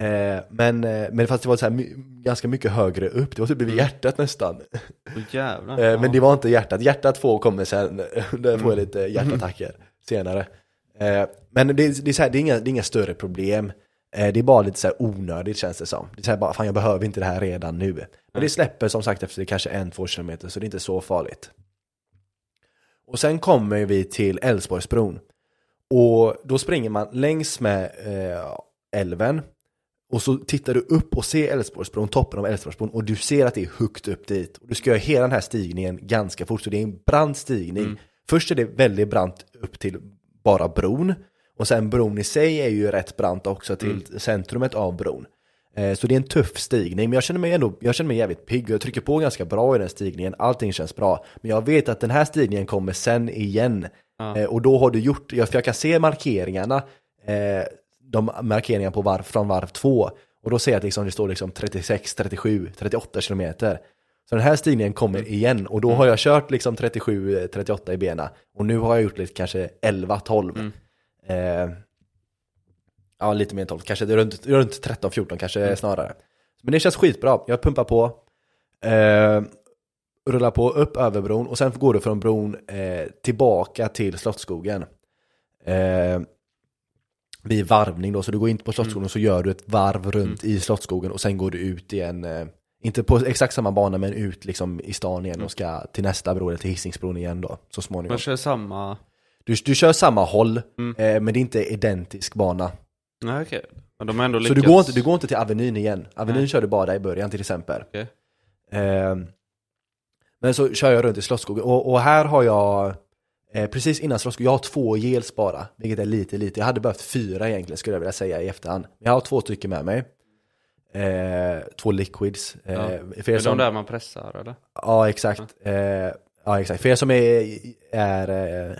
Eh, men, eh, men fast det var så här, my, ganska mycket högre upp, det var typ vid hjärtat nästan. Åh jävlar. Eh. Men det var inte hjärtat, hjärtat får kommer sen, där får jag Mm. lite hjärtattacker senare. Eh, Men det, är- det, är så här, det, är inga, det är inga större problem, Eh, det är bara lite så här onödigt känns det som. Det är så här bara, fan jag behöver inte det här redan nu. Men det släpper som sagt efter kanske en, två kilometer, så det är inte så farligt. Och sen kommer vi till Älvsborgsbron. Och då springer man längs med eh, älven och så tittar du upp och ser Älvsborgsbron, toppen av Älvsborgsbron och du ser att det är högt upp dit. Och du ska göra hela den här stigningen ganska fort, så det är en brant stigning. Mm. Först är det väldigt brant upp till bara bron. Och sen bron i sig är ju rätt brant också till Mm. centrumet av bron. Eh, Så det är en tuff stigning, men jag känner mig ändå jag känner mig jävligt pigg och jag trycker på ganska bra i den stigningen, allting känns bra. Men jag vet att den här stigningen kommer sen igen. Ja. Eh, Och då har du gjort, jag- för jag kan se markeringarna, eh, de markeringarna på varv, från varv två. Och då ser jag att liksom, det står liksom 36, 37, 38 kilometer. Så den här stigningen kommer Mm. igen och då har jag kört liksom 37, eh, 38 i benen. Och nu har jag gjort lite kanske 11, 12. Mm. Eh, ja, lite mer än 12, kanske runt, runt 13, 14 kanske Mm. snarare. Men det känns skitbra, jag pumpar på. Eh, rullar på upp över bron och sen går du från bron eh, tillbaka till Slottsskogen. Eh, vid varvning då, så du går in på Slottsskogen Mm. och så gör du ett varv runt i Slottsskogen och sen går du ut igen, eh, inte på exakt samma bana men ut liksom i stan igen och ska till nästa bro eller till Hisingsbron igen då, så småningom. Man kör samma... Du, du kör samma håll, Mm. eh, men det är inte identisk bana. Nej okej. Men de har ändå Så lyckats. du går, inte, du går inte till Avenyn igen. Avenyn Nej. kör du bara i början till exempel. Okej. Eh, men så kör jag runt i Slottsskogen och, och här har jag eh, precis innan Slottsskogen, jag har två gels bara, vilket är lite lite. Jag hade behövt fyra egentligen skulle jag vilja säga i efterhand. Jag har två stycken med mig. Eh, två liquids. Eh, Ja. för Är som, de där man pressar eller? Ja, exakt. Eh, ja, exakt. För er som är, är, eh,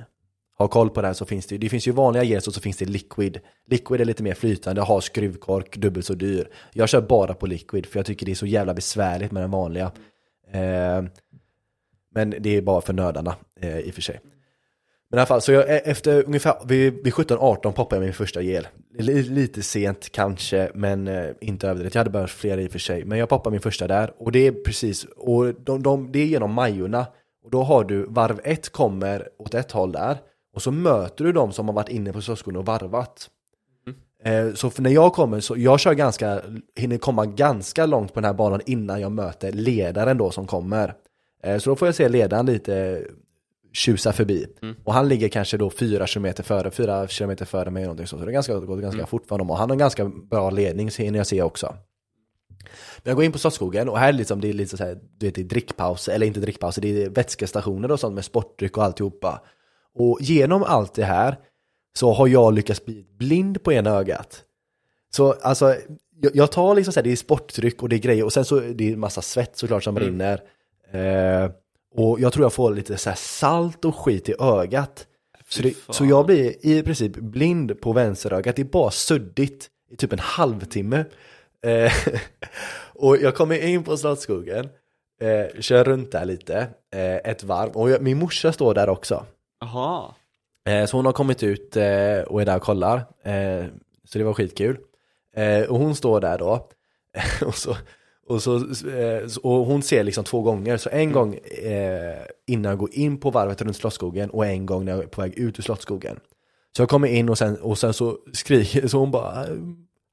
har koll på det här så finns det, det finns ju vanliga gels och så finns det liquid. Liquid är lite mer flytande, har skruvkork, dubbelt så dyr. Jag kör bara på liquid för jag tycker det är så jävla besvärligt med den vanliga. Eh, men det är bara för nördarna i och för sig. Men i alla fall, så jag, eh, efter ungefär vid, vid 17-18 poppade jag min första gel. Li- Lite sent kanske, men eh, inte överdrivet. Jag hade behövt flera i och för sig. Men jag poppade min första där och det är precis, och de, de, det är genom Majorna. Och då har du, varv ett kommer åt ett håll där. Och så möter du de som har varit inne på Slottsskogen och varvat. Eh, Så för när jag kommer, så jag kör ganska, hinner komma ganska långt på den här banan innan jag möter ledaren då som kommer. Eh, Så då får jag se ledaren lite tjusa förbi. Mm. Och han ligger kanske då fyra kilometer före, fyra kilometer före mig någonting så. Så det är ganska, gått ganska Mm. fort för honom. Och han har en ganska bra ledning, hinner jag se också. Men jag går in på Slottsskogen och här är liksom, det är lite så här, du vet, det är drickpauser, eller inte drickpauser, det är vätskestationer och sånt med sportdryck och alltihopa. Och genom allt det här så har jag lyckats bli blind på ena ögat. Så alltså, jag, jag tar liksom så här, det är sporttryck och det är grejer och sen så är det en massa svett såklart som Mm. rinner. Eh, och jag tror jag får lite så salt och skit i ögat. Så, det, så jag blir i princip blind på vänsterögat, det är bara suddigt i typ en halvtimme. Eh, och jag kommer in på Slottsskogen, eh, kör runt där lite, eh, ett varv, och jag, min morsa står där också. Jaha. Eh, Så hon har kommit ut eh, och är där och kollar. Eh, Så det var skitkul. Och hon står där då. Och, så, och, så, eh, så- och hon ser liksom två gånger. Så en gång eh, innan jag går in på varvet runt Slottsskogen och en gång när jag är på väg ut ur Slottsskogen. Så jag kommer in och sen, och sen så skriker så hon bara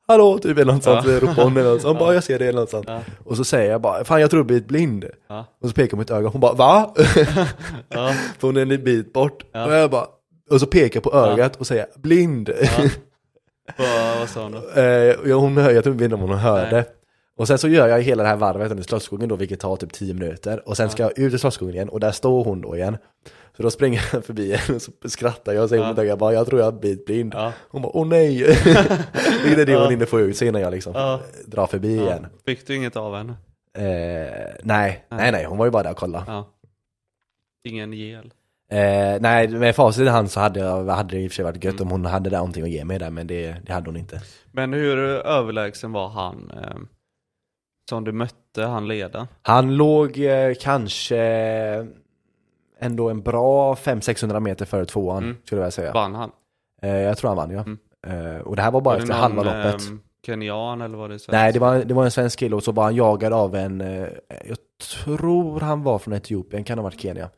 hallå, typ eller något sånt, Ja. ropar hon eller något sånt, hon bara jag ser det eller något sånt. Ja. Och så säger jag bara, fan jag tror du blivit blind. Ja. Och så pekar hon mitt öga, hon bara va? Ja. För hon är en bit bort. Ja. Och jag bara, och så pekar på ögat och säger blind. Vad, sa hon då? Eh, hon hör, jag tror inte om hon hörde. Nej. Och sen så gör jag hela det här varvet under Slottsskogen då, vilket tar typ 10 minuter. Och sen ska jag ut i Slottsskogen igen och där står hon då igen. Så då springer jag förbi henne och så skrattar jag och säger Ja. ögat bara, jag tror jag har blivit blind. Ja. Hon bara, åh nej! Vilket är det hon Ja. hinner få ut sig innan jag liksom Ja. drar förbi Ja. igen. Fick du inget av henne? Eh, nej, nej, nej, hon var ju bara där och kollade. Ingen gel? Eh, nej, med facit i hand så hade, jag, hade det i och för sig varit gött Mm. om hon hade där någonting att ge mig där, men det, det hade hon inte. Men hur överlägsen var han eh, som du mötte, han ledaren? Han låg eh, kanske ändå en bra 500-600 meter före tvåan, Mm. skulle jag säga. Vann han? Eh, jag tror han vann, ja. Mm. Eh, och det här var bara Var det efter någon, halva loppet. ehm, kenyan eller var det svensk? Nej, det var, det var en svensk kille och så var han jagad av en, eh, jag tror han var från Etiopien, kan ha varit Kenya.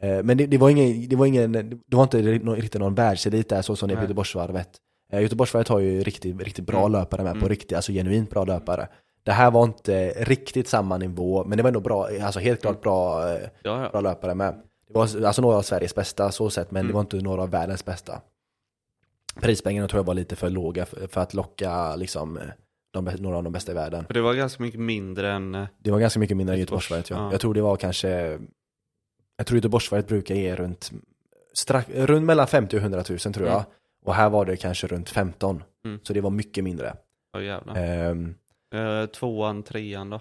Eh, men det, det, var ingen, det var ingen, det var inte ri- riktigt någon världselit där så som det är på Nej. Göteborgsvarvet. Eh, Göteborgsvarvet har ju riktigt, riktigt bra Mm. löpare med, på Mm. riktigt, alltså genuint bra löpare. Det här var inte riktigt samma nivå, men det var ändå bra, alltså helt klart bra, eh, Ja, ja. bra löpare med. Det var alltså några av Sveriges bästa så sett, men det Mm. var inte några av världens bästa. Prispengarna tror jag var lite för låga för, för att locka liksom, de, några av de bästa i världen. För det var ganska mycket mindre än... eh, Det var ganska mycket mindre än Göteborgs, Göteborgsvarvet ja. ja. Jag tror det var kanske Jag tror Göteborgsvarvet brukar ge runt strax, runt mellan 50 och 100 000 tror jag Mm. Och här var det kanske runt 15 Mm. Så det var mycket mindre Ja jävlar. Ehm, Eh, tvåan, trean då?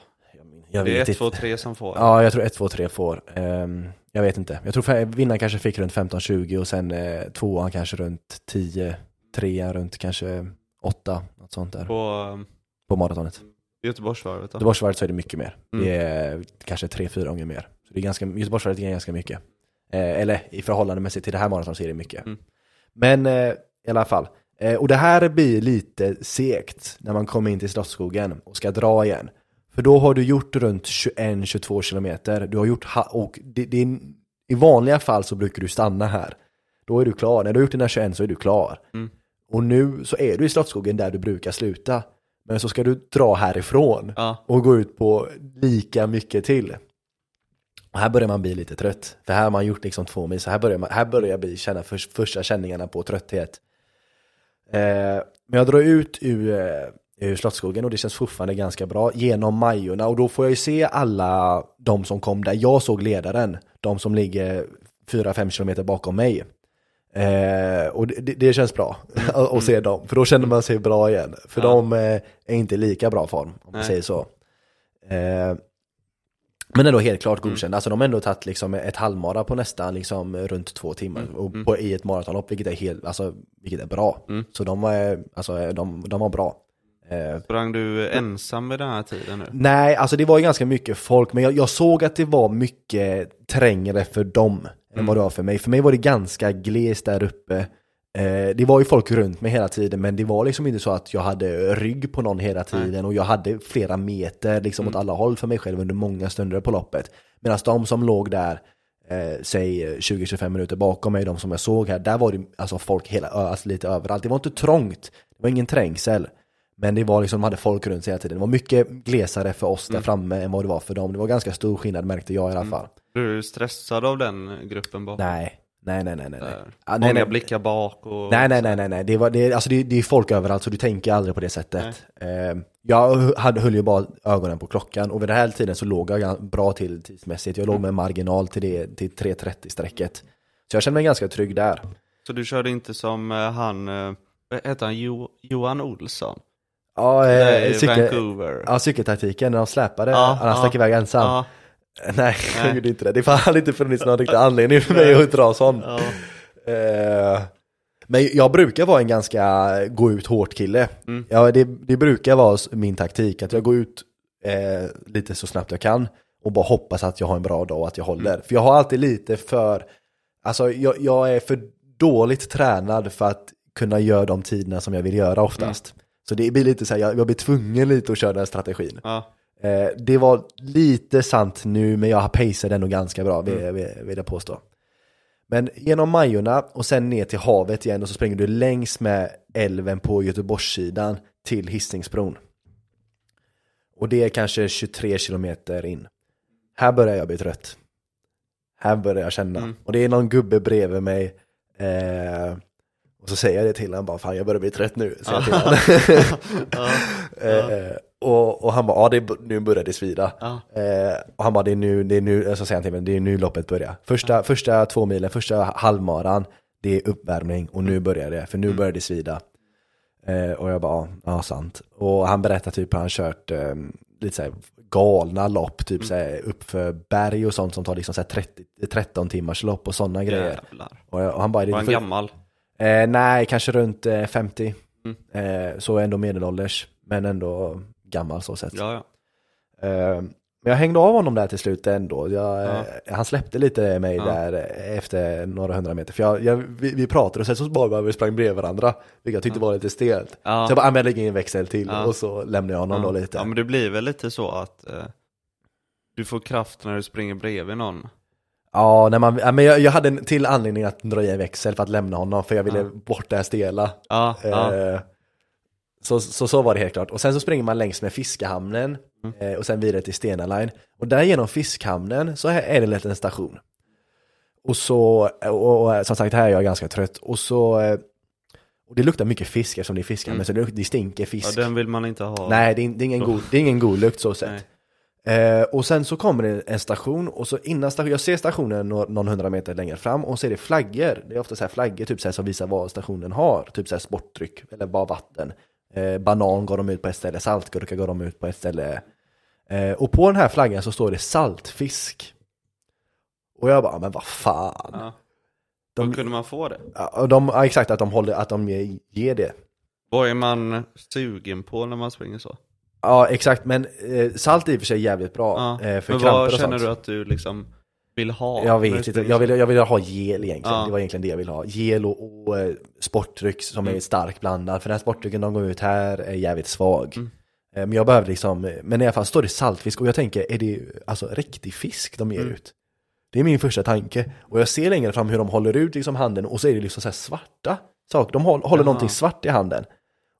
Jag, det är vet ett, inte två, tre som får. Ja, jag tror 1, 2, 3 får Ehm, Jag vet inte Jag tror vinnaren kanske fick runt 15-20 och sen eh, tvåan kanske runt 10 Trean runt kanske 8 Något sånt där På På maratonet Göteborgsvarvet då? Göteborgsvarvet så är det mycket mer. Mm. Det är kanske tre, fyra gånger mer. Så det är ganska, Göteborgsvarvet är ganska mycket. Eh, eller i förhållande till det här maraton så är det mycket. Mm. Men eh, i alla fall. Eh, och det här blir lite segt när man kommer in till Slottsskogen och ska dra igen. För då har du gjort runt 21-22 kilometer. Du har gjort, och det, det är, i vanliga fall så brukar du stanna här. Då är du klar. När du har gjort dina 21 så är du klar. Mm. Och nu så är du i Slottsskogen där du brukar sluta. Men så ska du dra härifrån Ja, och gå ut på lika mycket till. Och här börjar man bli lite trött. För här har man gjort liksom två mil, så här börjar, man, här börjar jag bli, känna för, första känningarna på trötthet. Eh, men jag drar ut ur, eh, ur Slottsskogen och det känns fortfarande ganska bra genom Majorna och då får jag ju se alla de som kom där jag såg ledaren. De som ligger 4-5 kilometer bakom mig. Eh, och det, det- känns bra att att se dem, för då känner man sig bra igen. För Ja. de eh, är inte i lika bra form, om man Nej. säger så. Eh, men ändå helt klart Mm. godkända. Alltså de har ändå tagit liksom ett halvmara på nästan liksom runt två timmar. Mm. Och Mm. på, I ett maratonlopp, vilket är, helt, alltså, vilket är bra. Mm. Så de var, alltså, de, de var bra. Eh, sprang du ensam med den här tiden nu? Nej, alltså det var ju ganska mycket folk, men jag, jag såg att det var mycket trängre för dem än Mm. vad det var för mig. För mig var det ganska glest där uppe. Eh, det var ju folk runt mig hela tiden, men det var liksom inte så att jag hade rygg på någon hela tiden och jag hade flera meter liksom Mm. åt alla håll för mig själv under många stunder på loppet. Medan de som låg där, eh, säg 20-25 minuter bakom mig, de som jag såg här, där var det alltså folk hela, alltså lite överallt. Det var inte trångt, det var ingen trängsel. Men det var liksom, de hade folk runt sig hela tiden. Det var mycket glesare för oss där Mm. framme än vad det var för dem. Det var ganska stor skillnad märkte jag i alla Mm. fall. Blev du stressad av den gruppen bakom? Nej, nej, nej, nej, nej. Nej, Många nej. blickar bak och... Nej, nej, nej, nej, nej. Det, var, det, alltså det, det är folk överallt så du tänker aldrig på det sättet. Eh, jag hade, höll ju bara ögonen på klockan och vid den här tiden så låg jag bra till tidsmässigt. Jag låg Mm. med marginal till, det, till 3.30 strecket. Så jag kände mig ganska trygg där. Så du körde inte som eh, han, eh, vad heter han, jo, Johan Olsson? Ja, eh, cykel, ja, cykeltaktiken när de släpade, Ja, han stack ja, iväg ensam. Ja, Nej, jag gjorde inte det. Det hade inte funnits någon riktig anledning för mig att dra sån. ja. Eh, men jag brukar vara en ganska gå ut hårt kille. Mm. Ja, det, det brukar vara min taktik, att jag går ut eh, lite så snabbt jag kan och bara hoppas att jag har en bra dag och att jag håller. Mm. För jag har alltid lite för, alltså jag, jag är för dåligt tränad för att kunna göra de tiderna som jag vill göra oftast. Mm. Så det blir lite så här, jag, jag blir tvungen lite att köra den strategin. ja. Eh, det var lite sant nu, men jag paceade ändå ganska bra, Mm. vill, vill jag påstå. Men genom Majorna och sen ner till havet igen och så springer du längs med älven på Göteborgssidan till Hisingsbron. Och det är kanske 23 kilometer in. Här börjar jag bli trött. Här börjar jag känna. Mm. Och det är någon gubbe bredvid mig. Eh, och så säger jag det till honom bara, fan jag börjar bli trött nu. Säger jag till honom. eh, och, och han bara, ja det är, nu börjar det svida. Ja. Eh, och han bara, det är nu, det är nu, så säger han till mig, det är nu loppet börjar. Första, första två milen, första halvmaran, det är uppvärmning och nu börjar det, för nu börjar det svida. Eh, och jag bara, ja, ja sant. Och han berättar typ hur han kört eh, lite såhär galna lopp, typ såhär uppför berg och sånt som tar liksom såhär 30, 13 timmars lopp och sådana grejer. Och, jag- och han bara, Var han för, gammal? eh, nej, kanske runt eh, 50. Mm. Eh, så ändå medelålders, men ändå gammal så sett. Ja, ja. Eh, Men jag hängde av honom där till slut ändå. Jag, Ja. eh, Han släppte lite mig där eh, efter några hundra meter. För jag, jag, vi, vi pratade och sen så bara vi sprang bredvid varandra. Vilket jag tyckte var lite stelt. Så jag bara, "Ah, jag lägger in en växel till och så lämnar jag honom då lite. Ja men det blir väl lite så att eh, du får kraft när du springer bredvid någon. Ja, när man, ja, men jag, jag hade en till anledning att dra i en växel för att lämna honom. För jag ville Ja. bort det här stela. Ja. Eh, Så, så, så var det helt klart. Och sen så springer man längs med Fiskahamnen Mm. eh, och sen vidare till Stena Line. Och där genom Fiskhamnen så är det en liten station. Och så, och, och som sagt här är jag ganska trött. Och så, eh, och det luktar mycket fisk eftersom det är Fiskhamnen Mm. så det, det stinker ja, fisk. den vill man inte ha. Nej, det är, det, är ingen god, det är ingen god lukt så sett. Eh, och sen så kommer det en station och så innan stationen, jag ser stationen nå- någon hundra meter längre fram och så är det flaggor. Det är ofta så här flaggor typ så här, som visar vad stationen har. Typ så här sportdryck eller bara vatten. Eh, banan går de ut på ett ställe, saltgurka går de ut på ett ställe. Eh, och på den här flaggan så står det saltfisk. Och jag bara, men vad fan. Ja. De- Hur kunde man få det? Ja, och de, ja, exakt, att de, håller, att de ger, det. Vad är man sugen på när man springer så? Ja, exakt, men eh, salt är i och för sig jävligt bra. Ja. Eh, för Men kramper vad och känner sånt. du att du liksom vill ha? Jag vet inte, jag så? vill, jag vill ha gel egentligen. Ja. Det var egentligen det jag ville ha. Gel och, och eh, sportdryck som Mm. är starkt blandad. För den här sportdrycken de går ut här är jävligt svag. Mm. Eh, Men jag behöver liksom, men i alla fall står det saltfisk och jag tänker, är det alltså riktig fisk de ger Mm. ut? Det är min första tanke. Och jag ser längre fram hur de håller ut liksom handen och så är det liksom så här svarta saker. De håller, håller Jaha. någonting svart i handen.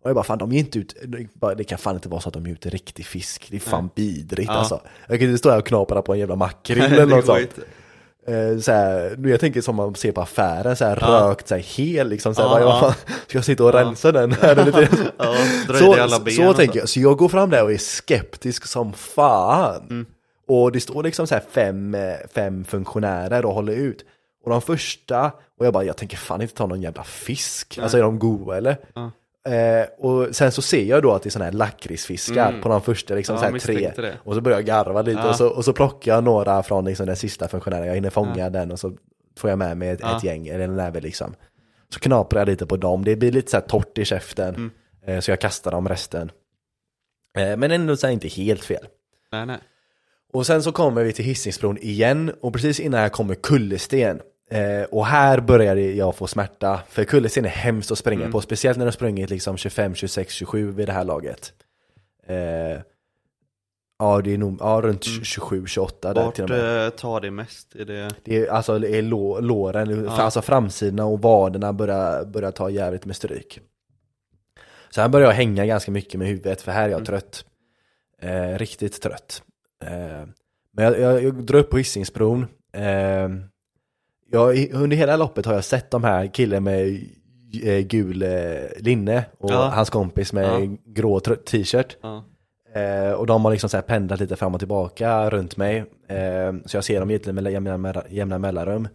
Och jag bara, fan de ger inte ut, det- kan fan inte vara så att de ger ut riktig fisk. Det är fan Nej. vidrigt Ja. alltså. Jag kan inte stå här och knapra på en jävla makrill eller något sånt. Eh, så här, nu jag tänker som man ser på affären, så här Ja. rökt, så här hel liksom. Så här, Ja, bara, ja. Ska jag sitta och rensa den? Här, är lite... Så så och tänker jag. Så jag går fram där och är skeptisk som fan. Mm. Och det står liksom så här fem, eh, fem funktionärer och håller ut. Och de första, och jag bara, jag tänker fan inte ta någon jävla fisk. Nej. Alltså är de goda eller? Ja. Eh, och sen så ser jag då att det är sådana här lakritsfiskar Mm. på de första liksom Ja, så här tre. det. Och så börjar jag garva lite Ja. och, så, och så plockar jag några från liksom den sista funktionären. Jag hinner fånga Ja. den och så får jag med mig ett, ett gäng, eller en näve liksom. Så knaprar jag lite på dem, det blir lite så här torrt i käften. Mm. Eh, så jag kastar dem resten. Eh, men ändå så här inte helt fel. Nej, nej. Och sen så kommer vi till Hisingsbron igen och precis innan jag kommer Kullersten. Eh, och här började jag få smärta, för Kullersten är hemskt att springa Mm. på, speciellt när du har sprungit liksom 25, 26, 27 vid det här laget. Eh, ja, det är nog ja, runt Mm. 27, 28 där Vart till och med. eh, tar det mest? Är det... Det är, alltså, det är lå, låren, Ja. alltså framsidan och vaderna börjar, börjar ta jävligt med stryk. Så här börjar jag hänga ganska mycket med huvudet, för här är jag Mm. trött. Eh, riktigt trött. Eh, men jag, jag, jag drar upp på Hisingsbron. Jag, under hela loppet har jag sett de här killen med eh, gul eh, linne och Ja. hans kompis med Ja. grå t-shirt. Ja. Eh, och de har liksom så pendlat lite fram och tillbaka runt mig. Eh, så jag ser dem egentligen med jämna, jämna, mellanrum.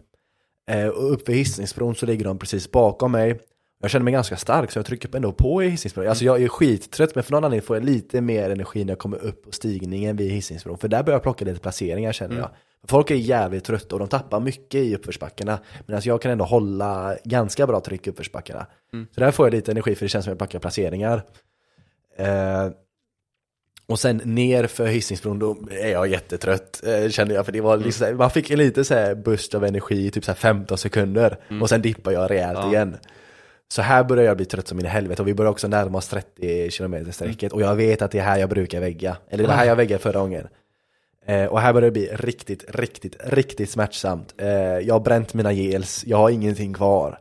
Eh, och uppe i Hisingsbron så ligger de precis bakom mig. Jag känner mig ganska stark så jag trycker ändå på i Hisingsbron. Alltså jag är skittrött men för någon anledning får jag lite mer energi när jag kommer upp på stigningen vid Hisingsbron. För där börjar jag plocka lite placeringar känner Mm. jag. Folk är jävligt trötta och de tappar mycket i uppförsbackarna. Men alltså jag kan ändå hålla ganska bra tryck i uppförsbackarna. Mm. Så där får jag lite energi för det känns som att jag plockar placeringar. Eh, och sen ner för Hisingsbron då är jag jättetrött eh, kände jag för det var liksom, här- man fick en lite så boost av energi i typ så här 15 sekunder och sen dippar jag rejält Ja. igen. Så här börjar jag bli trött som in i helvete och vi börjar också närma oss 30 km sträcket och jag vet att det är här jag brukar vägga. Eller det var här jag väggade förra gången. Eh, och här börjar det bli riktigt, riktigt, riktigt smärtsamt. Eh, jag har bränt mina gels, jag har ingenting kvar.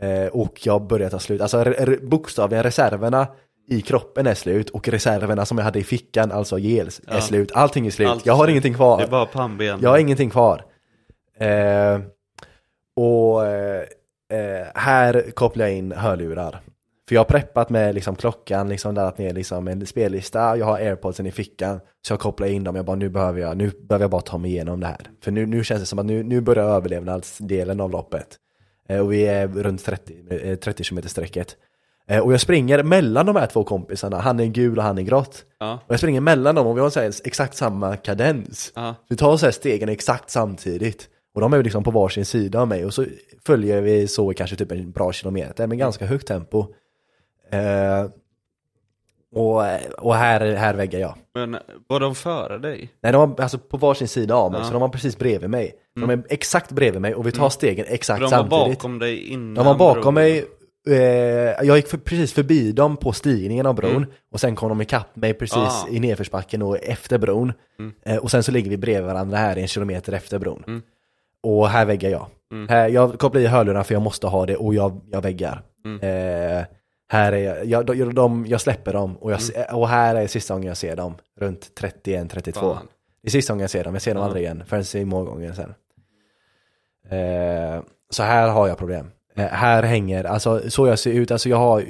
Eh, och jag börjar ta slut. Alltså re- bokstavligen reserverna i kroppen är slut och reserverna som jag hade i fickan, alltså gels, är Ja. slut. Allting är slut. Allt är jag har slut. ingenting kvar. Det är bara pannben. Jag har ingenting kvar. Eh, och eh, eh, här kopplar jag in hörlurar. För jag har preppat med liksom klockan, liksom laddat ner liksom en spellista, jag har airpodsen i fickan. Så jag kopplar in dem, jag bara nu behöver jag, nu behöver jag bara ta mig igenom det här. För nu, nu känns det som att nu, nu börjar överlevnadsdelen av loppet. Eh, och vi är runt 30, eh, 30 km strecket. Eh, och jag springer mellan de här två kompisarna, han är gul och han är grått. Ja. Och jag springer mellan dem och vi har så exakt samma kadens. Ja. Vi tar så här stegen exakt samtidigt. Och de är liksom på varsin sida av mig och så följer vi så kanske typ en bra kilometer med ganska högt tempo. Eh, och, och här, här väggar jag. Men var de före dig? Nej, de var alltså på varsin sida av mig, Ja. så de var precis bredvid mig. De är exakt bredvid mig och vi tar stegen exakt För de var samtidigt. bakom dig innan De var bakom bron. mig, eh, jag gick för, precis förbi dem på stigningen av bron och sen kom de ikapp mig precis Ah. i nedförsbacken och efter bron. Eh, och sen så ligger vi bredvid varandra här en kilometer efter bron. Och här väggar jag. Här, jag kopplar i hörlurarna för jag måste ha det och jag, jag väggar. Eh, här är jag, jag, de, de, jag släpper dem och, jag, se- och här är sista gången jag ser dem. Runt 31-32. Fan. Det är sista gången jag ser dem, jag ser dem aldrig igen förrän i målgången sen. Eh, så här har jag problem. Eh, här hänger, alltså så jag ser ut, alltså jag har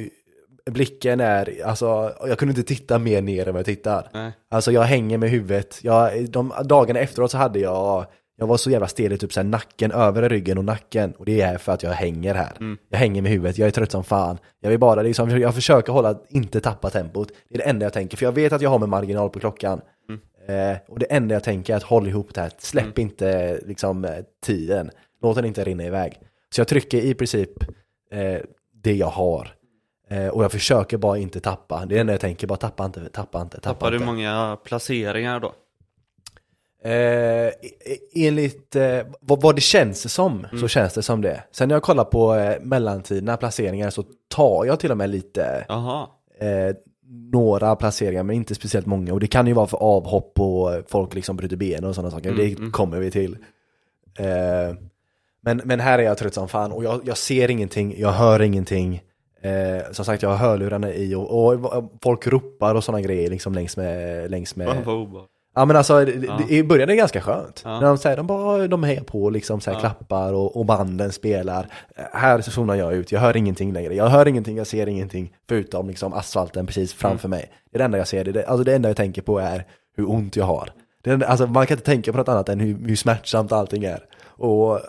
Blicken är, alltså jag kunde inte titta mer ner än vad jag tittar. Nej. Alltså jag hänger med huvudet. Jag, de dagarna efteråt så hade jag, jag var så jävla stel i typ så här nacken, övre ryggen och nacken. Och det är för att jag hänger här. Jag hänger med huvudet, jag är trött som fan. Jag vill bara liksom, jag försöker hålla, inte tappa tempot. Det är det enda jag tänker, för jag vet att jag har med marginal på klockan. Eh, och det enda jag tänker är att håll ihop det här, släpp inte liksom eh, tiden. Låt den inte rinna iväg. Så jag trycker i princip eh, det jag har. Eh, och jag försöker bara inte tappa. Det är det enda jag tänker, bara tappa inte, tappa inte, tappa Tappade du inte. många placeringar då? Eh, e- enligt eh, vad, vad det känns som, så känns det som det. Sen när jag kollar på eh, mellantidna placeringar så tar jag till och med lite eh, några placeringar men inte speciellt många. Och det kan ju vara för avhopp och folk liksom bryter benen och sådana saker. det kommer vi till. Eh, men, men här är jag trött som fan och jag, jag ser ingenting, jag hör ingenting. Eh, som sagt jag har hörlurarna i och, och folk ropar och sådana grejer liksom längs med, längs med. Ja men alltså, det, i början är det ganska skönt. Ja. När de säger, de bara, de hejar på liksom, så här, klappar och, och banden spelar. Här så zonar jag ut, jag hör ingenting längre. Jag hör ingenting, jag ser ingenting. Förutom liksom asfalten precis framför mig. Det är det enda jag ser, det, alltså det enda jag tänker på är hur ont jag har. Det enda- alltså man kan inte tänka på något annat än hur, hur smärtsamt allting är. Och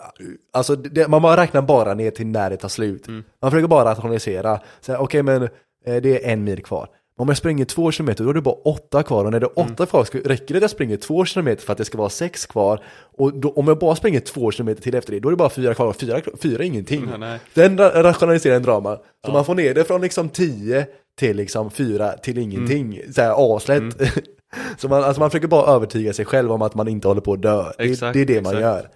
alltså det, man räknar bara ner till när det tar slut. Man försöker bara. Så här, Okej men eh, det är en mil kvar. Om jag springer två kilometer då är det bara åtta kvar och när det är åtta kvar ska- räcker det att jag springer två kilometer för att det ska vara sex kvar och då, om jag bara springer två kilometer till efter det då är det bara fyra kvar och fyra, fyra är ingenting. Nej, nej. Den ra- rationaliserar en drama. Så man får ner det från liksom tio till liksom fyra till ingenting. Så här aslätt. så man, alltså man försöker bara övertyga sig själv om att man inte håller på att dö. Det, Exakt, det är det man exakt.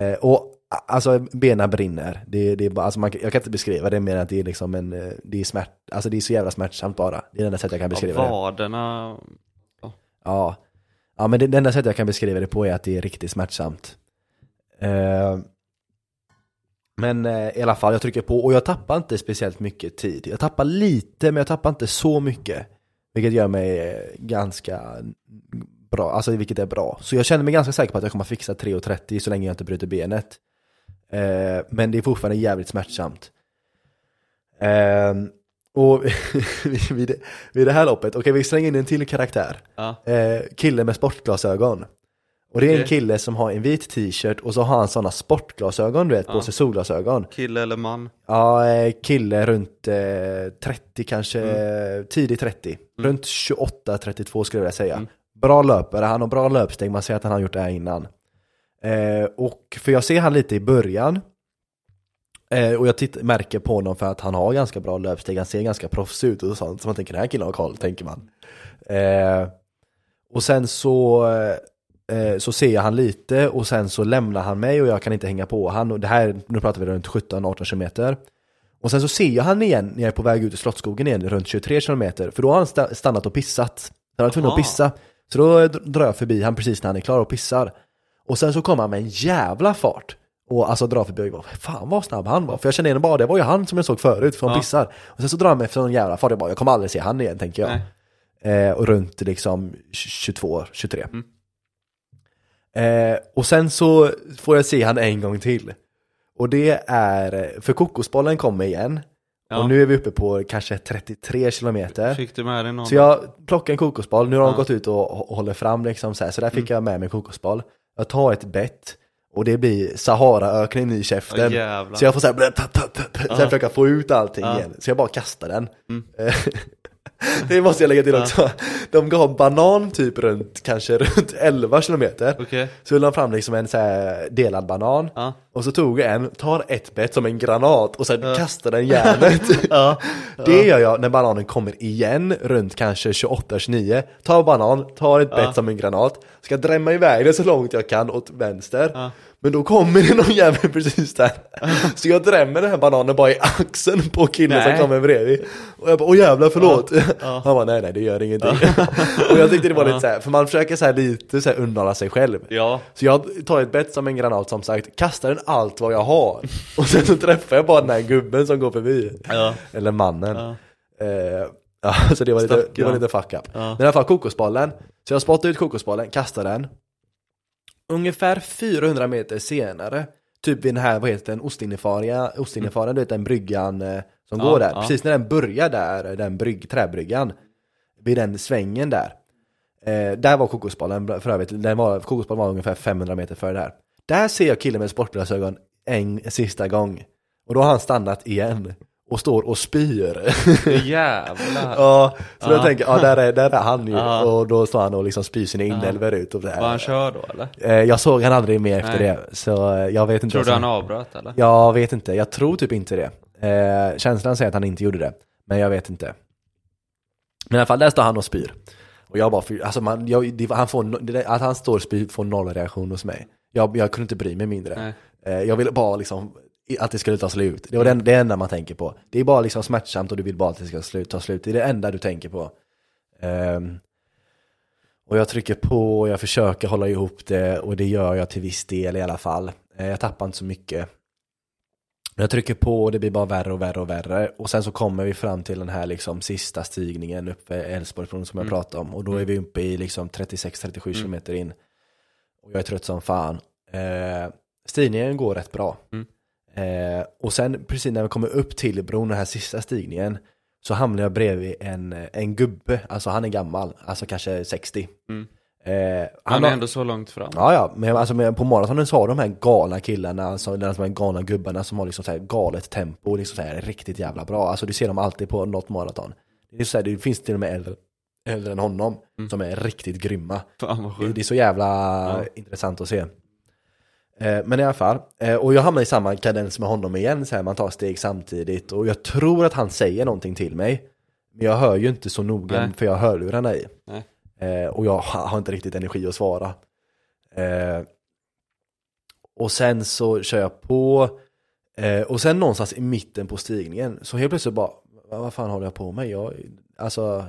gör. Eh, och alltså benen brinner. Det, det är bara, alltså man, jag kan inte beskriva det mer än att det är liksom en, eh, det är smärt, alltså det är så jävla smärtsamt bara. Det är det enda sättet jag kan Ja, beskriva det. vaderna. Ja. Ja men det, det enda sättet jag kan beskriva det på är att det är riktigt smärtsamt. Eh, men eh, i alla fall, jag trycker på och jag tappar inte speciellt mycket tid. Jag tappar lite, men jag tappar inte så mycket. Vilket gör mig ganska bra, alltså vilket är bra. Så jag känner mig ganska säker på att jag kommer fixa 3.30 så länge jag inte bryter benet. Eh, men det är fortfarande jävligt smärtsamt. Eh, och vid, det- vid det här loppet, okej vi slänger in en till karaktär. Ja. Eh, kille med sportglasögon. Och det är en Okej. kille som har en vit t-shirt och så har han sådana sportglasögon du vet, på Ja. sig solglasögon. Kille eller man? Ja, eh, kille runt eh, 30 kanske, Mm. eh, tidigt 30. Runt 28-32 skulle jag vilja säga. Bra löpare, han har bra löpsteg, man ser att han har gjort det här innan. Eh, och för jag ser han lite i början. Eh, och jag titt- märker på honom för att han har ganska bra löpsteg, han ser ganska proffsig ut och sånt. Så man tänker den här killen har koll, tänker man. Eh, och sen så, eh, så ser jag han lite och sen så lämnar han mig och jag kan inte hänga på han. Och det här, nu pratar vi runt 17-18 kilometer. Och sen så ser jag han igen när jag är på väg ut i Slottsskogen igen, runt 23 kilometer. För då har han sta- stannat och pissat. Han var tvungen att pissa. Så då drar jag förbi han precis när han är klar och pissar. Och sen så kommer han med en jävla fart. Och alltså drar förbi och bara, fan vad snabb han var. För jag kände igen bara, det var ju han som jag såg förut, för han Ja. pissar. Och sen så drar han mig efter någon jävla fart, jag bara, jag kommer aldrig se han igen tänker jag. Eh, och runt liksom 22, 23. Mm. Eh, och sen så får jag se han en gång till. Och det är, för kokosbollen kommer igen. Ja. Och nu är vi uppe på kanske 33 kilometer. Fick du med dig någon? Så jag plockar en kokosboll, nu har de Ja. gått ut och, håller fram liksom så här, så där fick jag med mig en kokosboll. Jag tar ett bett och det blir Saharaöknen i käften. jävlar. så jag får så här, tapp, så jag försöker få ut allting igen. Så jag bara kastar den. Mm. det måste jag lägga till också. De gav banan typ runt, kanske runt 11 kilometer. Okej. Så höll de fram liksom en så delad banan. Ja. Och så tog jag en, tar ett bett som en granat och sen Ja. kastar den järnet. Ja. Det gör jag när bananen kommer igen runt kanske 28-29. Tar banan, tar ett bett som en granat, ska drämma iväg det så långt jag kan åt vänster. Ja. Men då kommer det någon jävel precis där. Så jag drämmer den här bananen bara i axeln på killen Nej. som kommer bredvid. Och jag bara, åh jävlar förlåt. Ja. Han bara, nej nej det gör ingenting. och jag tyckte det var lite så här, för man försöker så här lite så här undanhålla sig själv. Ja. Så jag tar ett bett som en granat som sagt, kastar den allt vad jag har. Och sen så träffar jag bara den här gubben som går förbi. Ja. Eller mannen. Ja. Eh, ja, så det var lite, det var lite fuck up. Ja. Men i alla fall kokosbollen. Så jag spottar ut kokosbollen, kastar den. Ungefär 400 meter senare, typ vid den här, vad heter den, Ostinnefaria, Ostinnefaran, du vet den bryggan eh, som går där. Precis när den börjar där, den brygg, träbryggan. Vid den svängen där. Eh, där var kokosbollen för övrigt, den var, kokosbollen var ungefär 500 meter före där. Där ser jag killen med sportglasögon en sista gång. Och då har han stannat igen. Och står och spyr. Jävlar. Ja, så då tänker jag, ja där är, där är han ju. Och då står han och liksom spyr sina inälvor ut och det Var han här. kör då eller? Eh, Jag såg han aldrig mer efter Nej. det, så eh, jag vet inte. Tror du han avbröt eller? Jag vet inte, jag tror typ inte det. Eh, känslan säger att han inte gjorde det, men jag vet inte. Men i alla fall, där står han och spyr. Och jag bara, alltså man, jag, det, han får, det, att han står och spyr får noll reaktion hos mig. Jag, jag kunde inte bry mig mindre. Nej. Eh, jag ville bara liksom att det skulle ta slut. Det var det, det enda man tänker på. Det är bara liksom smärtsamt och du vill bara att det ska slut, ta slut. Det är det enda du tänker på. Ehm, och jag trycker på och jag försöker hålla ihop det och det gör jag till viss del i alla fall. Eh, jag tappar inte så mycket. Men Jag trycker på och det blir bara värre och värre och värre. Och sen så kommer vi fram till den här liksom sista stigningen uppe i Älvsborgsbron som jag Mm. pratade om. Och då är vi uppe i liksom 36-37 Mm. kilometer in. Och jag är trött som fan. Eh, stigningen går rätt bra. Mm. Eh, och sen precis när vi kommer upp till bron, den här sista stigningen, så hamnar jag bredvid en, en gubbe, alltså han är gammal, alltså kanske 60. Mm. Eh, Han har- är ändå så långt fram. Ja, ja, men alltså på morgonen så har de här galna killarna, alltså de här galna gubbarna som har liksom så här galet tempo och liksom så här riktigt jävla bra. Alltså du ser dem alltid på något maraton. Det, är så här, det finns till och med äldre, äldre än honom Mm. som är riktigt grymma. Fan Det, det är så jävla Ja. intressant att se. Eh, men i alla fall, eh, och jag hamnar i samma kadens med honom igen, så här, man tar steg samtidigt och jag tror att han säger någonting till mig. Men jag hör ju inte så noga Nej. för jag har hörlurarna i. Nej. Eh, och jag ha- har inte riktigt energi att svara. Och sen så kör jag på, och sen någonstans i mitten på stigningen, så helt plötsligt bara, "Va- vad fan håller jag på med? Jag, alltså,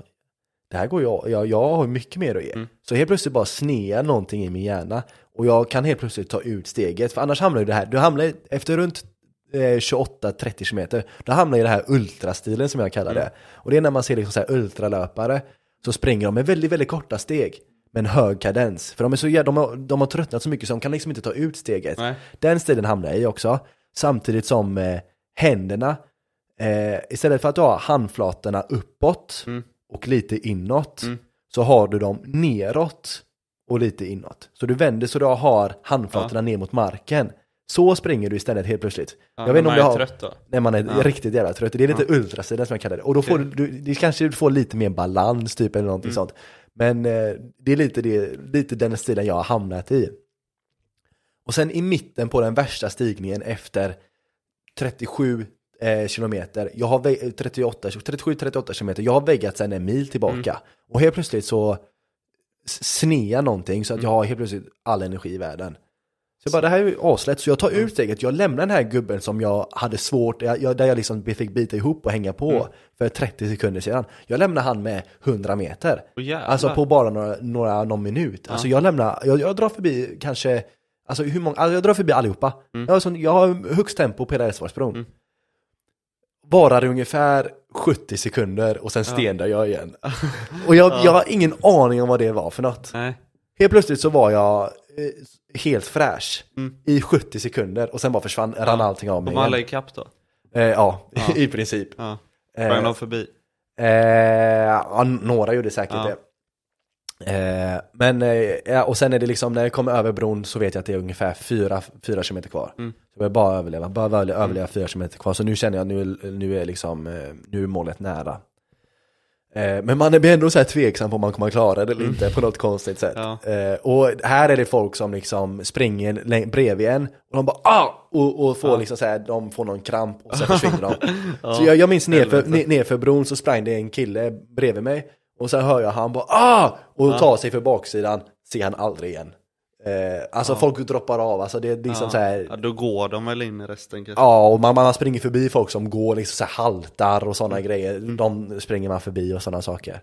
det här går jag, jag, jag har mycket mer att ge. Mm. Så helt plötsligt bara snear någonting i min hjärna, och jag kan helt plötsligt ta ut steget, för annars hamnar ju det här, du hamnar efter runt eh, 28-30 km, då hamnar i det här ultrastilen som jag kallar det. Och det är när man ser liksom så här ultralöpare, så springer de med väldigt, väldigt korta steg, med en hög kadens. För de, är så, de, har, de har tröttnat så mycket så de kan liksom inte ta ut steget. Nej. Den stilen hamnar jag i också, samtidigt som eh, händerna, eh, istället för att du har handflatorna uppåt Mm. och lite inåt, Mm. så har du dem neråt och lite inåt. Så du vänder så du har handflatorna ner mot marken. Så springer du istället helt plötsligt. Ja, jag vet inte om man är har, trött då. när man är Ja. riktigt jävla trött. Det är lite ultrasidan som jag kallar det. Och då får Okej. du, det kanske du får lite mer balans typ eller någonting Mm. sånt. Men eh, det är lite, det, lite den stilen jag har hamnat i. Och sen i mitten på den värsta stigningen efter 37 eh, kilometer, jag har vä- 38, 37-38 kilometer, jag har väggat sen en mil tillbaka. Mm. Och helt plötsligt så s- snear någonting så att Mm. jag har helt plötsligt all energi i världen. Så jag bara, det här är ju aslätt, så jag tar ut steget, jag lämnar den här gubben som jag hade svårt, jag, där jag liksom fick bita ihop och hänga på Mm. för 30 sekunder sedan. Jag lämnar han med 100 meter. Jävlar. Alltså på bara några, några, någon minut. Ja. Alltså jag lämnar, jag, jag drar förbi kanske, Alltså hur många, alltså jag drar förbi allihopa. Jag, har sån, jag har högst tempo på hela Älvsborgsbron. Mm. Varar ungefär 70 sekunder och sen stendar jag igen. Och jag, jag har ingen aning om vad det var för något. Nej. Helt plötsligt så var jag eh, helt fräsch Mm. i 70 sekunder och sen bara försvann, rann allting av mig Kom alla ikapp då? Eh, ja, Ja. i princip. Ja. Eh, Sprang de förbi? Eh, ja, några gjorde säkert Ja. det. Eh, men, eh, ja, och sen är det liksom, när jag kommer över bron så vet jag att det är ungefär fyra, fyra kilometer kvar. Mm. Så jag bara överleva, bara överleva, överleva fyra kilometer kvar. Så nu känner jag, nu, nu är liksom, eh, nu är målet nära. Eh, men man blir ändå så här tveksam på om man kommer klara det eller inte på något konstigt sätt. Mm. Ja. Eh, och här är det folk som liksom springer bredvid en och de bara ah! Och, och får Ja. liksom så här, de får någon kramp och sen försvinner de. Så jag, jag minns nerför, nerför bron så sprang det en kille bredvid mig och sen hör jag han bara ah! Och tar sig för baksidan, ser han aldrig igen. Eh, alltså folk droppar av, alltså det är liksom ja. så här ja, då går de väl in i resten kanske? Ja, och man, man springer förbi folk som går liksom så här haltar och sådana grejer. De springer man förbi och sådana saker.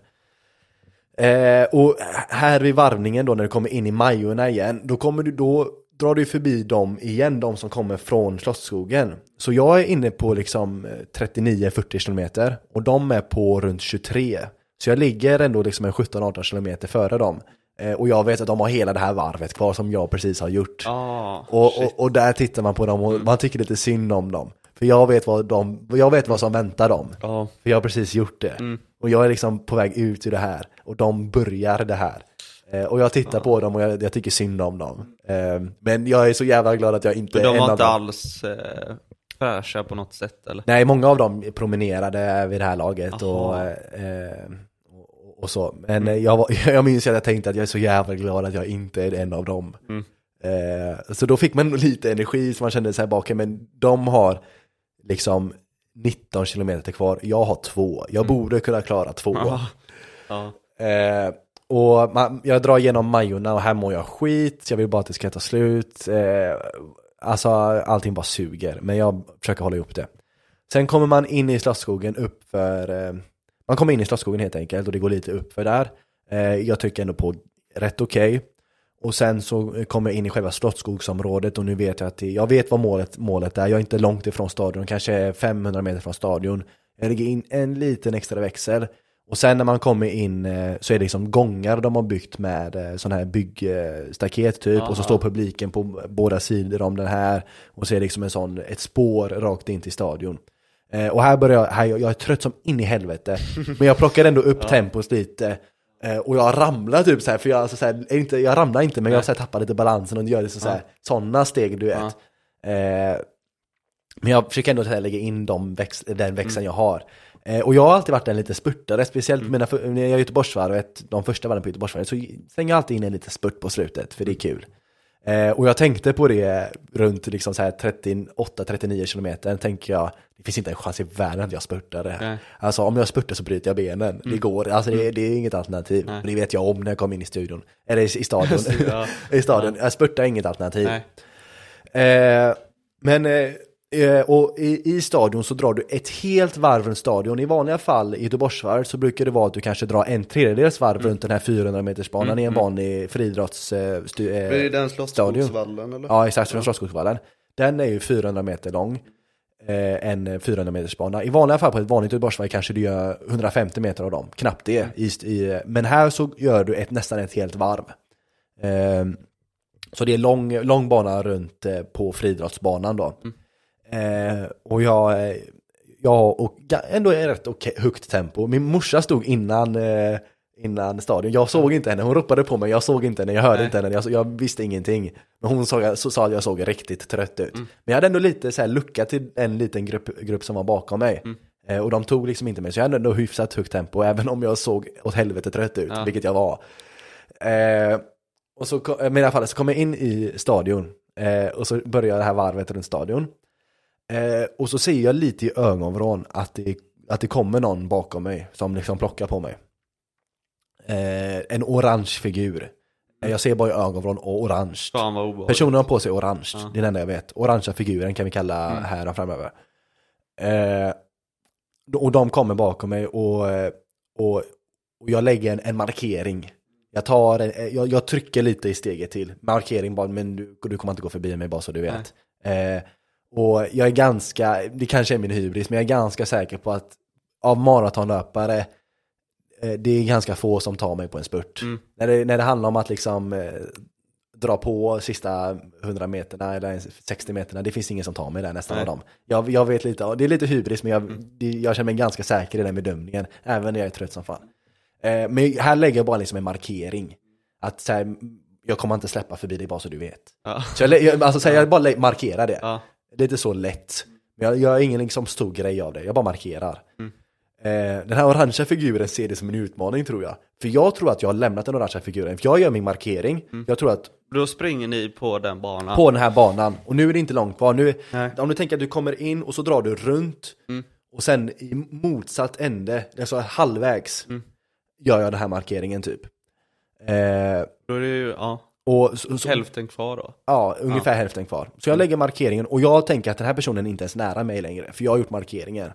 Eh, och här vid varvningen då när du kommer in i Majorna igen, då kommer du då drar du förbi dem igen, de som kommer från Slottsskogen. Så jag är inne på liksom eh, 39-40 kilometer och de är på runt 23. Så jag ligger ändå liksom en 17-18 kilometer före dem. Eh, och jag vet att de har hela det här varvet kvar som jag precis har gjort. Ja, Och, och, och där tittar man på dem och man tycker lite synd om dem. För jag vet vad, de, jag vet vad som väntar dem. Ja, För jag har precis gjort det. Mm. Och jag är liksom på väg ut ur det här. Och de börjar det här. Eh, och jag tittar på dem och jag, jag tycker synd om dem. Eh, men jag är så jävla glad att jag inte är de en var av inte dem. alls eh, fräscha på något sätt eller? Nej, många av dem promenerade vid det här laget och, eh, och, och så. Men eh, jag, var, jag minns att jag tänkte att jag är så jävla glad att jag inte är en av dem. Mm. Eh, så då fick man lite energi så man kände sig bakom, men de har liksom 19 kilometer kvar. Jag har två. Jag borde kunna klara två. Ja. Eh, och man, jag drar igenom Majorna och här mår jag skit, jag vill bara att det ska ta slut. Eh, alltså allting bara suger, men jag försöker hålla ihop det. Sen kommer man in i Slottsskogen upp för, eh, man kommer in i Slottsskogen helt enkelt och det går lite upp för där. Eh, jag tycker ändå på rätt okej. Och sen så kommer jag in i själva Slottsskogsområdet och nu vet jag att det, jag vet vad målet, målet är. Jag är inte långt ifrån stadion, kanske 500 meter från stadion. Jag lägger in en liten extra växel. Och sen när man kommer in eh, så är det liksom gångar de har byggt med eh, sån här byggstaket typ. Och så Aha. står publiken på båda sidor om den här. Och så är det liksom en sån, ett spår rakt in till stadion. Eh, och här börjar jag, här, jag är trött som in i helvete. Men jag plockar ändå upp tempot lite. Eh, och jag ramlar typ så här, för jag, alltså så här, är inte, jag ramlar inte men jag så här, tappar lite balansen och gör liksom så här, sådana steg du vet. Eh, men jag försöker ändå här, lägga in de väx den växeln jag har. Eh, och jag har alltid varit en liten spurtare, speciellt mina, för- när jag gör Göteborgsvarvet, de första varven på Göteborgsvarvet, så slänger jag alltid in en liten spurt på slutet, för det är kul. Eh, och jag tänkte på det runt liksom så här 38-39 kilometer, tänker jag, det finns inte en chans i världen att jag spurtar det här. Nej. Alltså om jag spurtar så bryter jag benen, det går, alltså det, det är inget alternativ. Nej. Det vet jag om när jag kom in i studion, eller i, i stadion. Ja. I stadion, jag spurtar är inget alternativ. Eh, men eh, och i, i stadion så drar du ett helt varv runt stadion. I vanliga fall i Göteborgsvarv så brukar det vara att du kanske drar en tredjedels varv runt den här 400 metersbanan i en vanlig friidrotts... Eh, eh, Är det den. Slottsskogsvallen eller? Ja, exakt, från Slottsskogsvallen. Den är ju 400 meter lång. Eh, en 400 metersbana. I vanliga fall på ett vanligt Göteborgsvarv kanske du gör 150 meter av dem. Knappt det. I, i, men här så gör du ett, nästan ett helt varv. Eh, så det är lång, lång bana runt eh, på friidrottsbanan då. Eh, och jag, eh, jag och ändå är rätt okej, högt tempo. Min morsa stod innan, eh, innan stadion. Jag såg inte henne, hon ropade på mig, jag såg inte henne, jag hörde Nej. inte henne, jag, jag visste ingenting. Men hon såg, så sa att jag såg riktigt trött ut. Men jag hade ändå lite så här lucka till en liten grupp, grupp som var bakom mig. Eh, och de tog liksom inte mig, så jag hade ändå hyfsat högt tempo, även om jag såg åt helvete trött ut, Ja. vilket jag var. Eh, och så, men i alla fall, så kom jag in i stadion eh, och så börjar det här varvet runt stadion. Eh, och så ser jag lite i ögonvrån att det, att det kommer någon bakom mig som liksom plockar på mig. Eh, en orange figur. Eh, Jag ser bara i ögonvrån och orange. Personen har på sig orange, Ja. det är det enda jag vet. Orangea figuren kan vi kalla Mm. här och framöver. Eh, och de kommer bakom mig och, och, och jag lägger en, en markering. Jag, tar, eh, jag, jag trycker lite i steget till, markering bara, men du, du kommer inte gå förbi mig bara så du vet. Eh, och jag är ganska, det kanske är min hybris, men jag är ganska säker på att av maratonlöpare, eh, det är ganska få som tar mig på en spurt. Mm. När, det, när det handlar om att liksom eh, dra på sista 100 meterna eller ens 60 meterna, det finns ingen som tar mig där nästan Nej. av dem. Jag, jag vet lite, det är lite hybris, men jag, det, jag känner mig ganska säker i den bedömningen, även när jag är trött som fan. Eh, men här lägger jag bara liksom en markering. Att så här, jag kommer inte släppa förbi dig bara så du vet. Ja. Så jag, alltså, så här, jag bara markerar det. Ja. Lite så lätt. Men jag, har ingen liksom stor grej av det, jag bara markerar. Mm. Eh, den här orangea figuren ser det som en utmaning tror jag. För jag tror att jag har lämnat den orangea figuren, för jag gör min markering. Mm. Jag tror att Då springer ni på den banan. på den här banan, och nu är det inte långt kvar. Nu, Nej. om du tänker att du kommer in och så drar du runt, Mm. och sen i motsatt ände, alltså halvvägs, Mm. gör jag den här markeringen typ. Eh, Då är det ju, ja, och så, så, hälften kvar då. Ja, ungefär hälften kvar. Så jag lägger markeringen och jag tänker att den här personen inte ens är nära mig längre, för jag har gjort markeringen.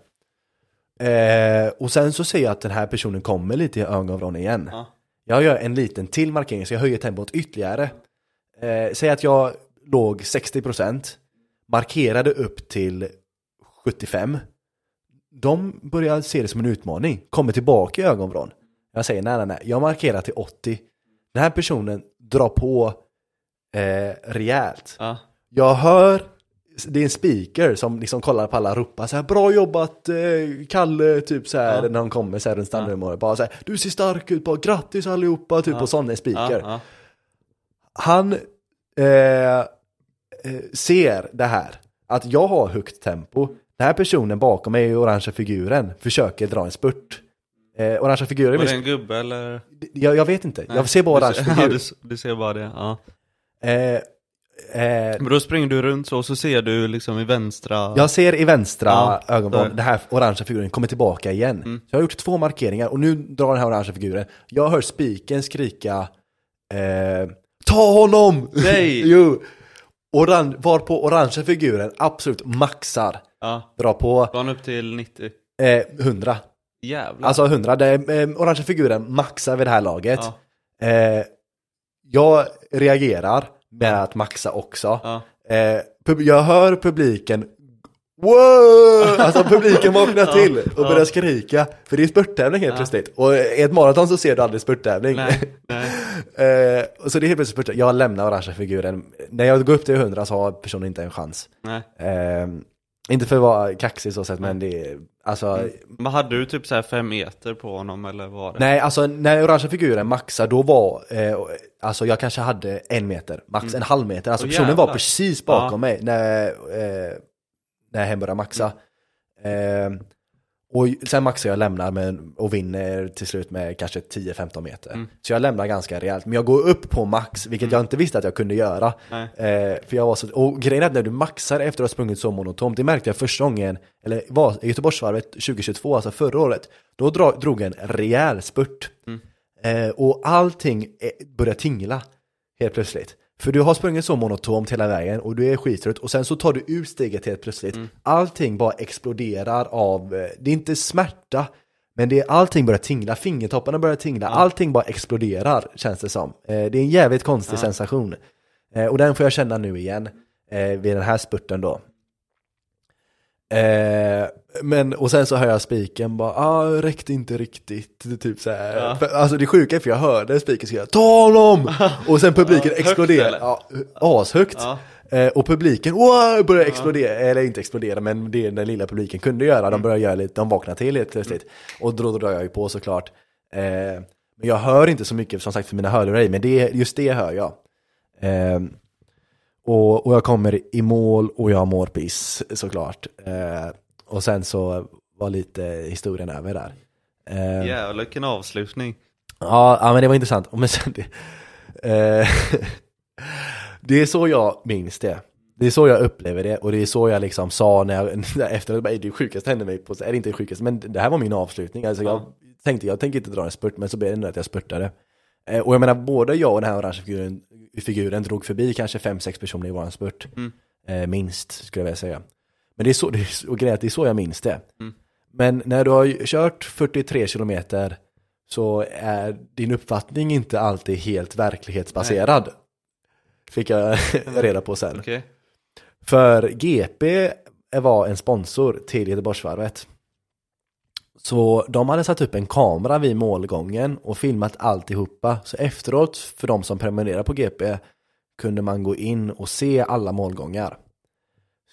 Eh, och sen så ser jag att den här personen kommer lite i ögonvrån igen. Ja. Jag gör en liten till markering, så jag höjer tempot ytterligare. Eh, säg att jag låg 60%, markerade upp till 75. De börjar se det som en utmaning, kommer tillbaka i ögonvrån. Jag säger nej, nej, nej, jag markerar till 80. Den här personen drar på eh, rejält. Ja. Jag hör, det är en speaker som liksom kollar på alla och ropar så här Bra jobbat eh, Kalle, typ så här Ja. när de kommer så här runt standardmålet. Bara så här, du ser stark ut, bara grattis allihopa, typ Ja. och sån är speaker. Ja, ja. Han eh, eh, ser det här, att jag har högt tempo. Den här personen bakom mig i orangea figuren försöker dra en spurt. Eh, orangea figuren, Var det en gubbe eller? jag, jag vet inte, jag ser bara orange ser- ja, du, du ser bara det, ja. Eh, eh, Men då springer du runt så och så ser du liksom i vänstra Jag ser i vänstra Ja, ögonvrån, den här orangea figuren kommer tillbaka igen. Mm. Så jag har gjort två markeringar och nu drar den här orangea figuren. Jag hör spiken skrika eh, Ta honom! Nej! jo! Oran varpå orangea figuren absolut maxar. Ja, Drar på var han upp till 90? eh, 100. Jävlar Alltså 100. Det, är, eh, orangea figuren maxar vid det här laget. ja, Eh, jag reagerar med att maxa också. ja, Eh, jag hör publiken Wow! Alltså publiken vaknar till och ja. börjar skrika. För det är spurttävling helt Ja. plötsligt. Och i ett maraton så ser du aldrig spurttävling. nej, nej, eh, och så det är helt plötsligt spurttävling. Jag lämnar orangea figuren. När jag går upp till 100 så har personen inte en chans. nej. Eh, inte för att vara kaxig så sett, men det är, alltså, Men hade du typ så här fem meter på honom eller var det? nej alltså när orangea figuren maxar då var, eh, alltså jag kanske hade en meter, max en halv meter. Alltså Åh, personen var jävlar. precis bakom Ja. mig när, eh, när hen började maxa. Eh, och sen maxar jag lämnar med, och vinner till slut med kanske 10-15 meter. Mm. Så jag lämnar ganska rejält, men jag går upp på max, vilket jag inte visste att jag kunde göra. Eh, för jag var så, och grejen är att när du maxar efter att ha sprungit så monotont, det märkte jag första gången, eller var Göteborgsvarvet 2022, alltså förra året, då dra, drog en rejäl spurt. Mm. Eh, och allting eh, börjar tingla helt plötsligt. För du har sprungit så monotont hela vägen och du är skittrött och sen så tar du ut steget helt plötsligt. Mm. Allting bara exploderar av, eh, det är inte smärta, men det är, allting börjar tingla, fingertopparna börjar tingla, allting bara exploderar känns det som. Eh, det är en jävligt konstig Ja. sensation. Eh, och den får jag känna nu igen, vid den här spurten då. Eh, men, och sen så hör jag spiken bara, ah, räckte inte riktigt, typ så här. Ja. För, alltså det sjuka är för jag hörde spiken säga, ta honom! Och sen publiken Ja, eller? ja, ashögt. Ja. Eh, och publiken wow, börjar explodera, eller inte explodera men det den lilla publiken kunde göra, Mm. de börjar göra lite, de vaknar till helt plötsligt. Och då drar jag ju på såklart. Eh, men jag hör inte så mycket som sagt för mina hörlurar i, men det, just det hör jag. Och, och jag kommer i mål och jag mår piss såklart. Eh, och sen så var lite historien över där. Eh, Jävlar vilken avslutning. Ja, ja men det var intressant. Men sen det, eh, det är så jag minns det. Det är så jag upplever det och det är så jag liksom sa när jag, efter att det sjukaste hände mig på, det inte det sjukaste, men det här var min avslutning. Alltså jag Ja. tänkte, jag tänker inte dra en spurt, men så blev det ändå att jag spurtade. Eh, och jag menar, både jag och den här orangea figuren, figuren drog förbi kanske fem sex personer i våran spurt. Mm. Eh, minst, skulle jag vilja säga. Men det är så, det är, och att det är så jag minns det. Mm. Men när du har kört 43 kilometer så är din uppfattning inte alltid helt verklighetsbaserad. Fick jag reda på sen. Okej. För GP var en sponsor till Göteborgsvarvet. Så de hade satt upp en kamera vid målgången och filmat alltihopa. Så efteråt, för de som prenumererar på GP, kunde man gå in och se alla målgångar.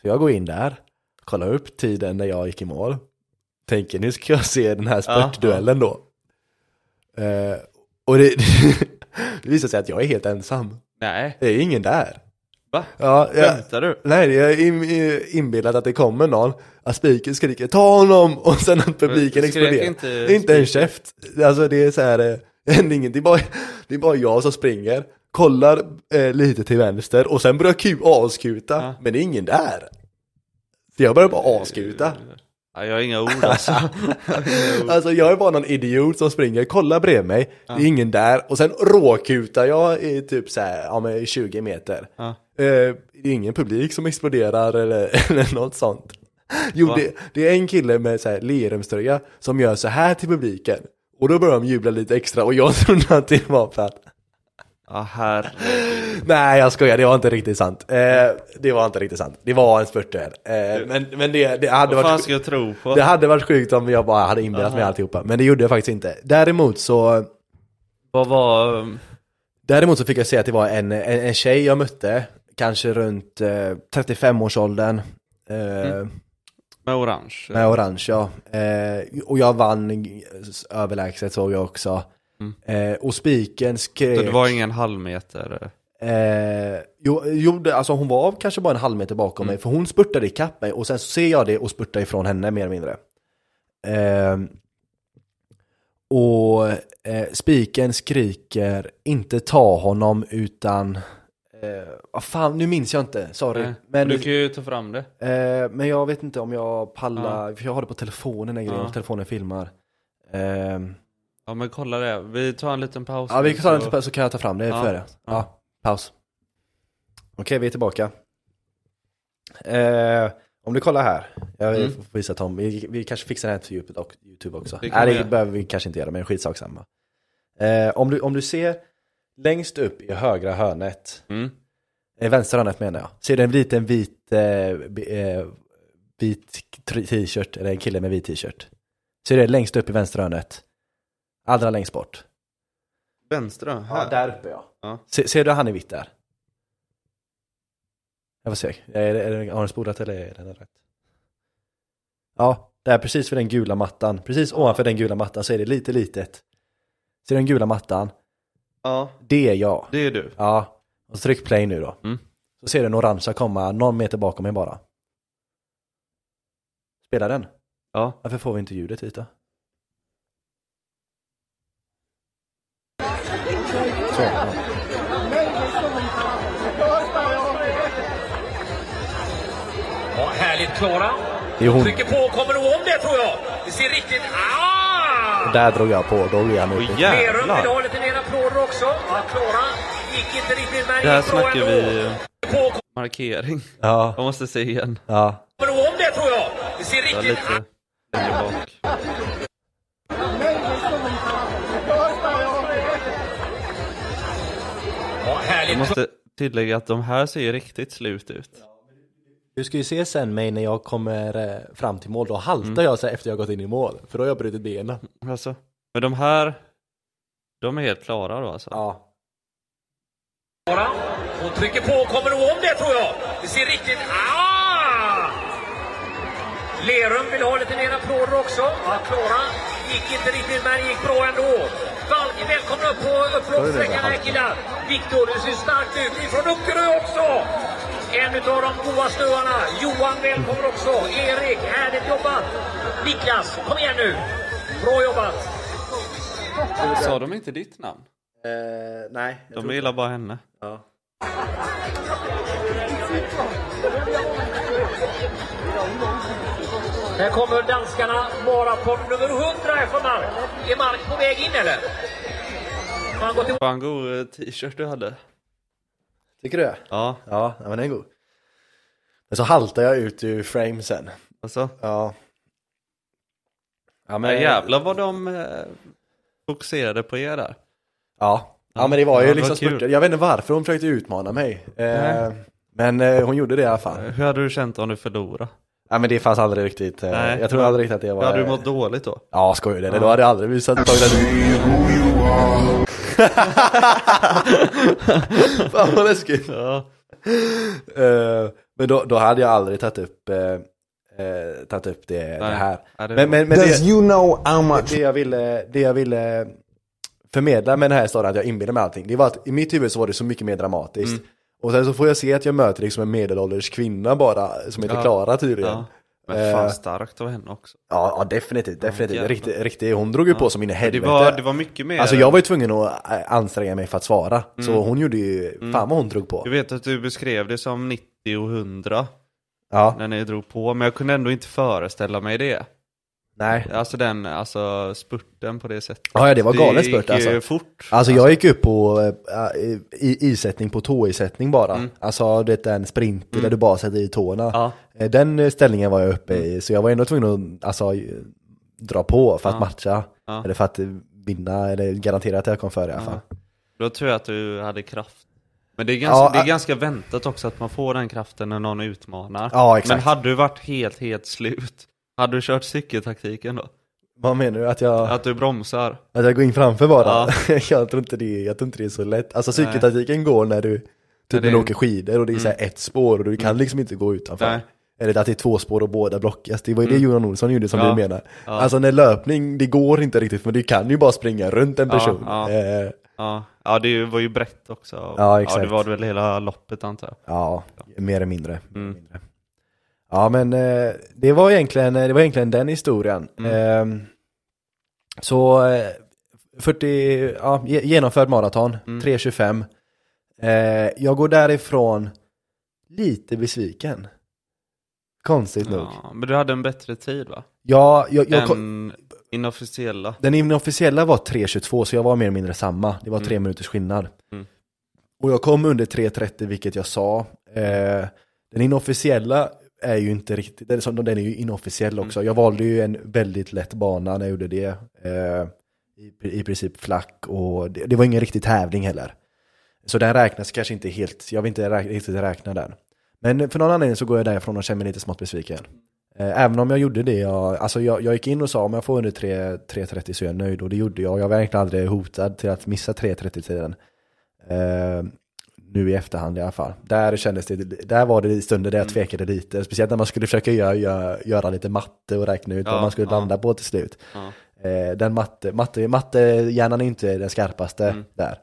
Så jag går in där, kollar upp tiden när jag gick i mål. Tänker nu ska jag se den här spurtduellen då. Eh, och det, det visar sig att jag är helt ensam. Nej, Det är ingen där. Va? Ja, jag, Skämtar du? Nej, jag är in, i- inbillat att det kommer någon, att spiken skriker ta honom och sen att publiken exploderar. inte Inte, en käft. Alltså det är så här, eh, det inget, det är bara, det är bara jag som springer, kollar eh, lite till vänster och sen börjar Q askuta, Ja. men det är ingen där. Så jag börjar bara askuta. Ja, jag har inga ord alltså. Alltså jag är bara någon idiot som springer, kollar bredvid mig, det är ingen där och sen råkutar jag i typ så här, ja men 20 meter. Ja. Eh, det är ingen publik som exploderar eller, eller något sånt. Jo, det, det är en kille med så här Lerumströja som gör så här till publiken. Och då börjar de jubla lite extra och jag trodde att det var för att Ja, herregud. Nej jag skojar, det var inte riktigt sant. Eh, det var inte riktigt sant. Det var en spurtduell. Eh, men men det, det hade Vad varit ska jag tro på? det hade varit sjukt om jag bara hade inbillat mig alltihopa. Men det gjorde jag faktiskt inte. Däremot så Vad var... um, Däremot så fick jag se att det var en, en, en tjej jag mötte, kanske runt eh, 35-årsåldern. Eh, Med orange? Med orange ja. Eh, och jag vann överlägset såg jag också. Eh, och spiken skrek... Mm. Så det var ingen halvmeter? Eh, jo, jo alltså hon var kanske bara en halv meter bakom mig, för hon spurtade ikapp mig och sen så ser jag det och spurtar ifrån henne mer eller mindre. Eh, och eh, spiken skriker inte ta honom utan eh, vad fan, nu minns jag inte, sorry. Nej. Men, du kan ju ta fram det. eh, men jag vet inte om jag pallar, för jag har det på telefonen, grejen, Ja. telefonen filmar. Ja men kolla det, vi tar en liten paus Ja, vi nu, kan ta den så- till paus så kan jag ta fram det Ja, för det. Ja, ja. paus. Okej, vi är tillbaka. Eh, om du kollar här, jag Mm. visa Tom, vi, vi kanske fixar det här till YouTube också. Det Nej, det behöver vi kanske inte göra, men skitsak samma. Eh, om, du, om du ser längst upp i högra hörnet, Mm. eh, vänstra hörnet menar jag, ser du en liten vit, eh, eh, vit t-shirt, eller en kille med vit t-shirt? Ser du det längst upp i vänstra hörnet? Allra längst bort. Vänstra, här. Ja, där uppe ja. Ja. Se, ser du han i vitt där? Jag får se. Är det, är det, har den spolat eller är den rätt? Ja, där precis för den gula mattan. Precis ovanför den gula mattan så är det lite litet. Ser du den gula mattan? ja, Det är jag. det är du. Ja. Och så tryck play nu då. Mm. Så ser du den orangea komma någon meter bakom mig bara. Spelar den? Ja. Varför får vi inte ljudet hit då? Så, ja. Ja, härligt Klara. Det är hon. Trycker på, kommer nog om det tror jag. Det ser riktigt... Ah! Där drog jag på, då är han uppe. Lerum vill ha lite mera applåder också. Ja, Klara gick inte riktigt men Det här gick bra snackar ändå. vi På, markering. Ja, Jag måste se igen. ja. kommer nog om det tror jag. Det ser riktigt... lite längre Jag härligt. måste tillägga att de här ser riktigt slut ut. Du ska ju se sen mig när jag kommer eh, fram till mål, då haltar jag så efter jag gått in i mål, för då har jag brutit benen. Alltså, men de här, de är helt klara då alltså? Ja. Klara. Hon trycker på, kommer nog om det tror jag. Det ser riktigt... Ah! Lerum vill ha lite mer applåder också. Ja, Klara gick inte riktigt men gick bra ändå. Valk, välkomna upp på upploppssträckan här killar. Viktor, du ser starkt ut. Ifrån Öckerö också. En utav de goa stöarna. Johan, välkommen också. Erik, härligt jobbat. Niklas, kom igen nu. Bra jobbat. Sa de inte ditt namn? Eh, nej. De gillar bara henne. Ja. Här kommer danskarna. Maraton nummer 100 är från Mark. Är Mark på väg in eller? Han går till Fan god eh, t-shirt du hade. Tycker du det? Ja, Ja, ja, men den är god. Men så haltar jag ut ur frame sen. alltså. Ja. Ja Men jävlar vad de... eh, fokuserade på er där. Ja, ja men det var ju Ja, det liksom var spurter. Jag vet inte varför hon försökte utmana mig. Eh, men eh, hon gjorde det i alla fall. Hur hade du känt om du förlorade? Ja men det fanns aldrig riktigt, eh, Nej, jag tror aldrig riktigt att det var... Hade du mått dåligt då? Ja skojar du? Då hade jag aldrig visat tagit Fan vad läskigt. Ja. Eh, men då, då hade jag aldrig tagit upp, eh, eh, tagit upp det, det här. Ja, det Men, men, men Does det, you know how much det, jag ville, det jag ville förmedla med den här historien, att jag inbillade mig allting, det var att i mitt huvud så var det så mycket mer dramatiskt. Mm. Och sen så får jag se att jag möter liksom en medelålders kvinna bara, som heter Ja. Klara tydligen. Ja. Men fan Eh, starkt av henne också. Ja, ja definitivt, definitivt. jävlar. riktigt, riktigt, hon drog ju på som in i Det helvete. var, det var mycket mer. Alltså jag var ju tvungen att äh, anstränga mig för att svara. Så Mm. hon gjorde ju, fan vad hon drog på. Jag vet att du beskrev det som 90 och 100 Ja, när ni drog på, men jag kunde ändå inte föreställa mig det. Nej. Alltså den, alltså spurten på det sättet. Ja, ja, det var galen spurt, Det gick ju alltså. fort. Alltså jag gick upp på äh, i, isättning på tåisättning bara. Mm. Alltså det är en sprint där du bara sätter i tårna. Ja. Eh, Den ställningen var jag uppe i, så jag var ändå tvungen att alltså, dra på för att Ja. matcha. Ja. Eller för att vinna, eller garantera att jag kom före i alla fall. Då tror jag att du hade kraft. Men det är, ganska, Ja, det är ä- ganska väntat också att man får den kraften när någon utmanar. Ja, exakt. Men hade du varit helt, helt slut, hade du kört cykeltaktiken då? Vad menar du? Att jag, Att du bromsar? att jag går in framför bara? Ja. jag, tror inte det, jag tror inte det är så lätt. Alltså cykeltaktiken går när du typ det- när du åker skidor och det är så här ett spår och du kan liksom inte gå utanför. Nej. Eller att det är två spår och båda blockas. Det var ju det Johan Olsson gjorde som Ja. du menar. Alltså när löpning, det går inte riktigt för du kan ju bara springa runt en person. ja. Eh, Ja, ja det var ju brett också. Ja, Ja, exakt. det var det väl hela loppet antar jag. Ja, mer eller mindre. mer Mm. eller mindre. Ja men eh, det var egentligen, det var egentligen den historien. Mm. Eh, så eh, 40, ja, ge- genomförd maraton, Mm. 3.25. Eh, jag går därifrån lite besviken. Konstigt nog. Ja, men du hade en bättre tid va? Ja, jag, jag, Än inofficiella. Den inofficiella var 3.22 så jag var mer eller mindre samma. Det var tre minuters skillnad. Mm. Och jag kom under 3.30 vilket jag sa. Eh, den inofficiella är ju inte riktigt, den, som- den är ju inofficiell också. Jag valde ju en väldigt lätt bana när jag gjorde det. Eh, i, I princip flack och det, det var ingen riktig tävling heller. Så den räknas kanske inte helt, jag vill inte räk, riktigt räkna den. Men för någon anledning så går jag därifrån och känner mig lite smått besviken. Eh, Även om jag gjorde det, jag, alltså jag, jag gick in och sa om jag får under 3 3.30 så är jag nöjd och det gjorde jag. Jag var egentligen aldrig hotad till att missa 3.30-tiden. Eh, nu i efterhand i alla fall. Där kändes det, där var det stunder där jag tvekade lite. Speciellt när man skulle försöka göra, göra, göra lite matte och räkna ut Ja, vad man skulle ja. landa på till slut. Ja. Eh, Den matte, matte, mattehjärnan är inte den skarpaste Mm. där.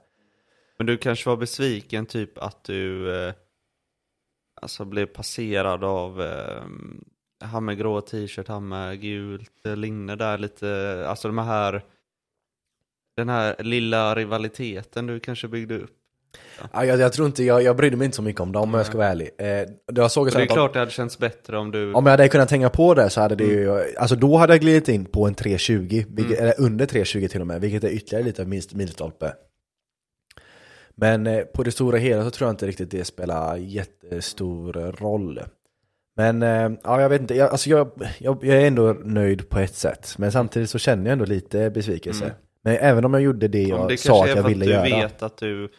Men du kanske var besviken typ att du eh, alltså blev passerad av eh, grå t-shirt, han med gult eh, linne där lite, alltså de här den här lilla rivaliteten du kanske byggde upp. Ja, jag, jag tror inte, jag, jag brydde mig inte så mycket om dem om jag ska vara ärlig. Eh, jag såg det är att klart det hade känts bättre om du... Om jag hade kunnat hänga på det så hade det ju, alltså då hade jag glidit in på en 3.20, vilket, eller under 3.20 till och med, vilket är ytterligare lite minst milstolpe. Men eh, på det stora hela så tror jag inte riktigt det spelar jättestor roll. Men eh, ja, jag vet inte, jag, alltså jag, jag, jag är ändå nöjd på ett sätt, men samtidigt så känner jag ändå lite besvikelse. Mm. Men även om jag gjorde det jag det sa kanske att är jag för ville att du göra. vet att du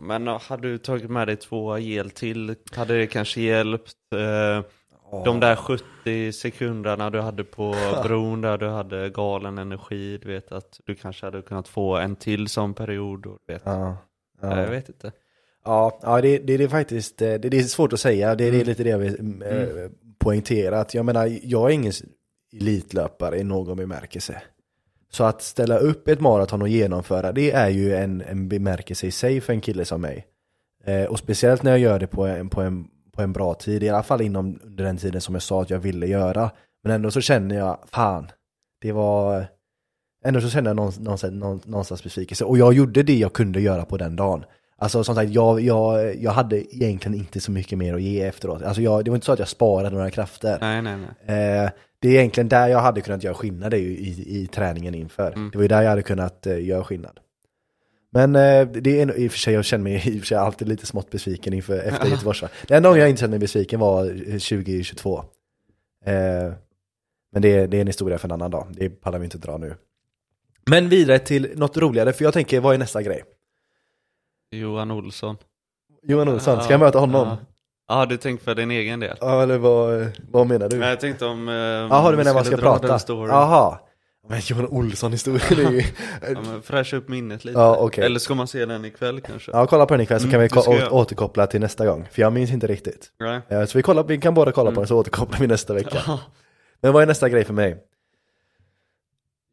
men hade du tagit med dig två gel till, hade det kanske hjälpt? Eh, De där 70 sekunderna du hade på bron där du hade galen energi, du vet att du kanske hade kunnat få en till sån period. Och, vet. Ja, ja. Jag vet inte. Ja, ja det, det, det är faktiskt eh, det, det är svårt att säga. Det, det är Mm. lite det jag vill eh, poängtera. Att jag menar, jag är ingen elitlöpare i någon bemärkelse. Så att ställa upp ett maraton och genomföra det är ju en, en bemärkelse i sig för en kille som mig. Eh, och speciellt när jag gör det på en, på, en, på en bra tid, i alla fall inom under den tiden som jag sa att jag ville göra. Men ändå så känner jag, fan, det var... Ändå så känner jag någonstans, någonstans, någonstans besvikelse. Och jag gjorde det jag kunde göra på den dagen. Alltså som sagt, jag, jag, jag hade egentligen inte så mycket mer att ge efteråt. Alltså jag, det var inte så att jag sparade några krafter. Nej, nej, nej. Eh, det är egentligen där jag hade kunnat göra skillnad, det ju i, i träningen inför. Mm. Det var ju där jag hade kunnat eh, göra skillnad. Men eh, det är en- i och för sig, jag känner mig i och för sig alltid lite smått besviken inför, efter Göteborgs. Den enda gången jag inte kände mig besviken var eh, 2022. Eh, men det, är- det är en historia för en annan dag, det pallar vi inte dra nu. Men vidare till något roligare, för jag tänker, vad är nästa grej? Johan Olsson. Johan Olsson, ska jag möta honom? Ja, ja du tänkte för din egen del. Ja, eller vad, vad menar du? Men jag tänkte om... Eh, Jaha, du menar vad ska prata? Jaha. Men Johan Olsson historien är ju... Ja, men fräscha upp minnet lite. Ja, okej. Eller ska man se den ikväll kanske? Ja, kolla på den ikväll så Mm, kan vi jag. återkoppla till nästa gång. För jag minns inte riktigt. Nej. Eh, Så vi, kollar, vi kan båda kolla på Mm. den så återkopplar vi nästa vecka. Men vad är nästa grej för mig?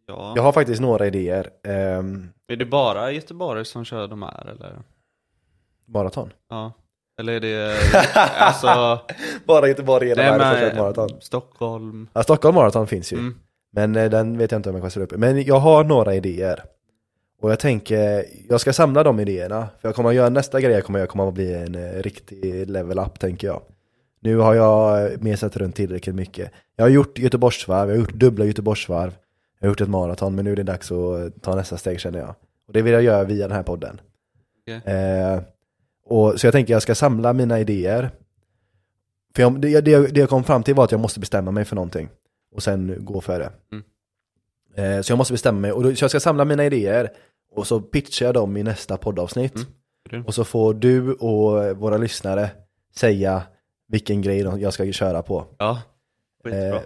Ja. Jag har faktiskt några idéer. Ehm, Är det bara Göteborg som kör de här eller? maraton. Ja. Eller är det, alltså, Bara Göteborg hela nej världen som kör maraton. Stockholm. Ja, Stockholm maraton finns ju. Mm. Men eh, den vet jag inte om jag kan ställa upp. Men jag har några idéer. Och jag tänker, jag ska samla de idéerna. För jag kommer att göra nästa grej, jag kommer jag kommer att bli en eh, riktig level up tänker jag. Nu har jag eh, mesat runt tillräckligt mycket. Jag har gjort Göteborgsvarv, jag har gjort dubbla Göteborgsvarv. Jag har gjort ett maraton, men nu är det dags att eh, ta nästa steg känner jag. Och det vill jag göra via den här podden. Okej. Eh, och, så jag tänker jag ska samla mina idéer. För jag, det, det, det jag kom fram till var att jag måste bestämma mig för någonting. Och sen gå för det. Mm. Eh, så jag måste bestämma mig. Och då, så jag ska samla mina idéer. Och så pitchar jag dem i nästa poddavsnitt. Mm. Och så får du och våra lyssnare säga vilken grej jag ska köra på. Ja, skitbra. Eh,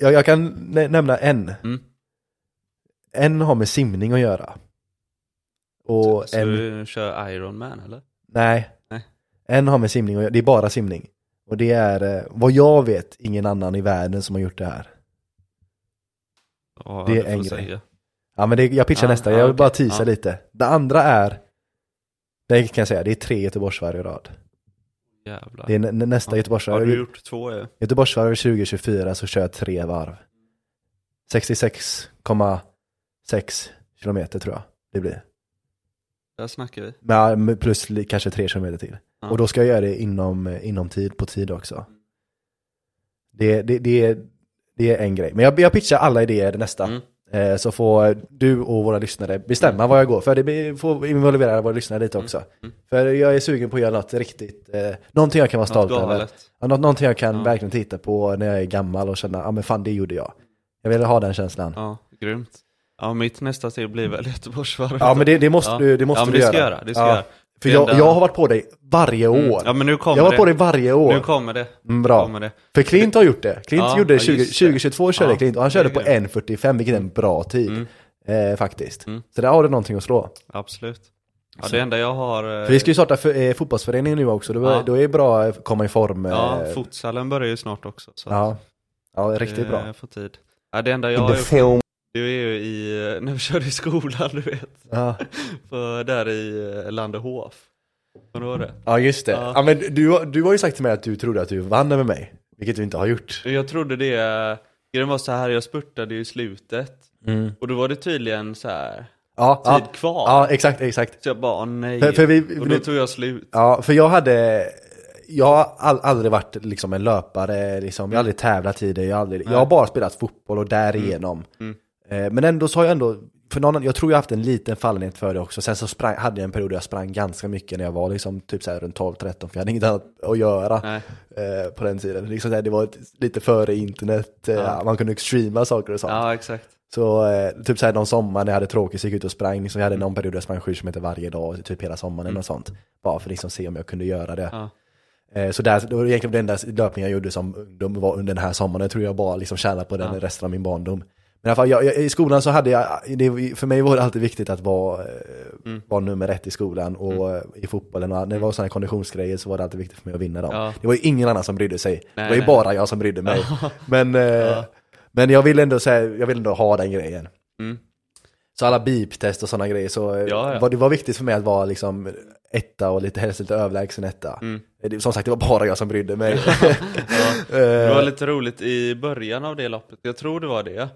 jag, jag kan nä- nämna en. Mm. En har med simning att göra. Och så en... du kör Iron Man eller? Nej. Nej. En har med simning att göra, det är bara simning. Och det är, eh, vad jag vet, ingen annan i världen som har gjort det här. Ja, Det är en grej. säga. Ja men det, jag pitchar Ja, nästa, ja, jag vill bara okej. teasa Ja. lite. Det andra är, det kan jag säga, det är tre Göteborgsvarv i rad. Jävlar. Det är nä- nästa Har Göteborgsvarv. du gjort två ja. Göteborgsvarv 2024 så kör jag tre varv. 66,6 kilometer tror jag det blir. Där snackar vi. Men plus kanske tre kilometer till. Ja. Och då ska jag göra det inom, eh, inom tid, på tid också. Det, det, det, är, det är en grej. Men jag, jag pitchar alla idéer nästa. Mm. Eh, så får du och våra lyssnare bestämma vad jag går för. Det blir- får involvera våra lyssnare lite också. Mm. För jag är sugen på att göra något riktigt, eh, någonting jag kan vara stolt över. Ja, nå- någonting jag kan Ja. verkligen titta på när jag är gammal och känna, ja ah, men fan det gjorde jag. Jag vill ha den känslan. Ja, grymt. Ja, mitt nästa steg blir väl Göteborgsvarvet. men det, det måste Ja. du, det måste ja, men du det göra. ska jag göra. Det ska Ja. jag göra. För Det jag, enda- jag har varit på dig varje år. Mm. Ja, men nu kommer jag har varit det. på dig varje år. Nu kommer det. Mm, bra. Kommer det. För Clint har gjort det. Clint Ja, gjorde ja, 20, just det. 2022 körde Ja, Clint och han det körde på grymt. 1.45 vilket är en bra tid. Mm. Eh, faktiskt. Mm. Så där har du någonting att slå. Absolut. Ja, det enda jag har... eh, För vi ska ju starta för, eh, fotbollsföreningen nu också, då, Ja. då är det bra att komma i form. Eh, Ja, futsalen börjar ju snart också. Så ja. ja, riktigt det bra. får tid. Ja, det enda jag har gjort, det är ju i, när vi körde i skolan, du vet. Ja. För där i eh, Landehof. Kommer du ihåg det? ja, just det. Ja. Ja. men du, du har ju sagt till mig att du trodde att du vann över mig. Vilket du inte har gjort. Jag trodde det, grejen var så här, jag spurtade ju i slutet. Och då var det tydligen så här Ja, tid ja. kvar. ja, exakt, exakt. Så jag bara, nej. För, för vi, och då tog jag slut. Ja, för jag hade Jag har aldrig varit liksom en löpare, liksom. jag har aldrig tävlat i det, jag har, aldrig, jag har bara spelat fotboll och därigenom Mm. eh, Men ändå så har jag ändå, för någon, jag tror jag haft en liten fallenhet för det också Sen så sprang, hade jag en period där jag sprang ganska mycket när jag var liksom typ så här runt 12-13 För jag hade inget annat att göra eh, på den tiden liksom så här, Det var ett, lite före internet, eh, Ja. man kunde streama saker och sånt Ja, exakt. Så eh, typ såhär någon sommar när jag hade tråkigt så gick jag ut och sprang, liksom, jag hade någon period där jag sprang 7 km varje dag, typ hela sommaren och sånt. Bara för att liksom se om jag kunde göra det. Ja. Eh, så där, det var egentligen den enda löpningen jag gjorde som ungdom var under den här sommaren. Jag tror jag bara liksom tjänade på den Ja. resten av min barndom. Men i alla fall, jag, jag, i skolan så hade jag, det, för mig var det alltid viktigt att vara, eh, Mm. vara nummer ett i skolan och eh, i fotbollen. Och när det var sådana konditionsgrejer så var det alltid viktigt för mig att vinna dem. Ja. Det var ju ingen annan som brydde sig. det Nej, var ju nej. bara jag som brydde mig. Men, eh, men jag ville ändå, säga, jag ville ändå ha den grejen. Mm. Så alla beep-test och sådana grejer så Ja, ja. Var, det var viktigt för mig att vara liksom etta och lite helst lite överlägsen etta. Mm. Det- Som sagt, det var bara jag som brydde mig. Ja. Det var lite roligt i början av det loppet, jag tror det var det.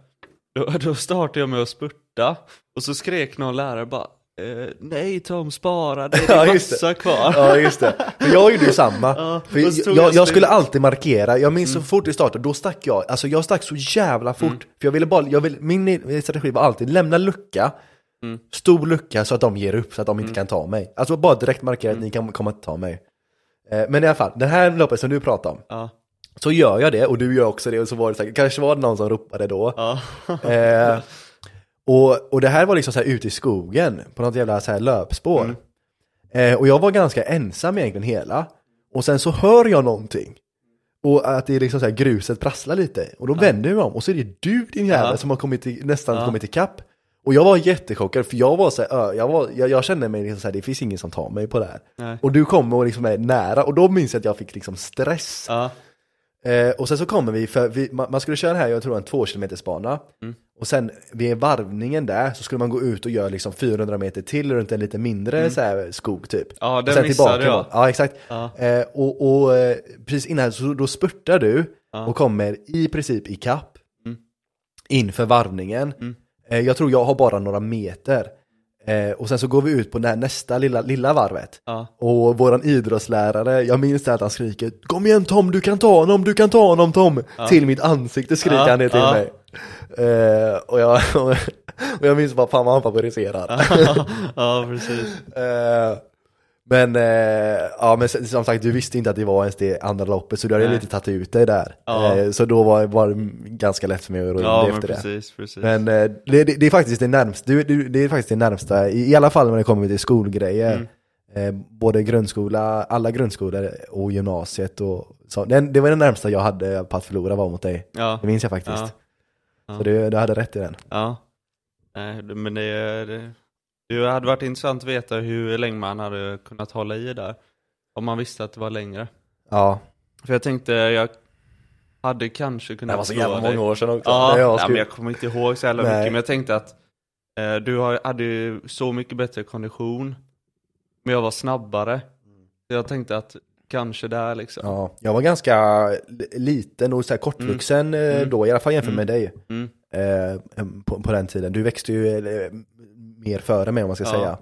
Då, då startade jag med att spurta och så skrek någon lärare bara eh, Nej Tom, spara, det är Ja, just det. massa kvar. Ja just det, men jag gjorde ju samma. Ja, för och jag, jag, jag skulle alltid markera, jag minns så fort det startade, då stack jag, alltså jag stack så jävla fort. Mm. För jag ville bara, jag ville, min strategi var alltid lämna lucka, Mm. stor lucka så att de ger upp, så att de inte kan ta mig. Alltså bara direkt markera att ni kan komma inte ta mig. Eh, Men i alla fall, den här loppet som du pratar om, Ja, så gör jag det och du gör också det och så var det säkert, kanske var det någon som ropade då. ja. Eh, Och, och det här var liksom så här ute i skogen, på något jävla så här löpspår. Eh, och jag var ganska ensam egentligen hela. Och sen så hör jag någonting. Och att det är liksom så här gruset prasslar lite. Och då vänder jag mig om och så är det du din jävel Ja. som har kommit till, nästan Ja. kommit ikapp. Och jag var jättechockad för jag var så här, jag, var, jag, jag kände mig liksom så här, det finns ingen som tar mig på det här. Nej. Och du kommer och liksom är nära och då minns jag att jag fick liksom stress. Ja. Eh, och sen så kommer vi, för vi, man, man skulle köra här, jag tror en två kilometers bana. Mm. Och sen vid varvningen där så skulle man gå ut och göra liksom 400 meter till runt en lite mindre så här, skog typ. Mm. Ja, och den missade tillbaka jag. Ja, exakt. Ja. Eh, och och eh, precis innan så då spurtar du Ja. och kommer i princip i kapp Mm. inför varvningen. Mm. Eh, jag tror jag har bara några meter. Eh, och sen så går vi ut på nä- nästa lilla, lilla varvet. Ja. Och våran idrottslärare, jag minns det att han skriker Kom igen Tom, du kan ta honom, du kan ta honom Tom! Till mitt ansikte skriker Ja, han det till ja. mig. Eh, och, jag, och jag minns bara fan vad han favoriserar. ja, precis. Eh, men, eh, ja men som sagt du visste inte att det var ens det andra loppet så du hade Nej. lite tagit ut dig där. Ja. Eh, så då var, var det ganska lätt för mig att rulla Ja, efter det. precis, precis. Men eh, det, det, är faktiskt det närmsta, det, det, är faktiskt det närmsta, i, alla fall när det kommer till skolgrejer. Mm. Eh, både grundskola, alla grundskolor och gymnasiet och så. Det, det var det närmsta jag hade på att förlora var mot dig. Ja. Det minns jag faktiskt. Ja. Så du, du hade rätt i den. Ja. Nej, men det, det, det hade varit intressant att veta hur länge man hade kunnat hålla i där. Om man visste att det var längre. Ja, För jag tänkte, jag hade kanske kunnat det var så slå jävla dig. många år sedan också. Ja, jag ja, men skulle- jag kommer inte ihåg så jävla mycket, men jag tänkte att eh, du hade ju så mycket bättre kondition, men jag var snabbare. Så jag tänkte att kanske där liksom. Ja, jag var ganska li- liten och så kortvuxen eh, Mm. då, i alla fall jämfört med dig. Mm. Eh, på, på den tiden. Du växte ju mer före mig om man ska Ja. säga.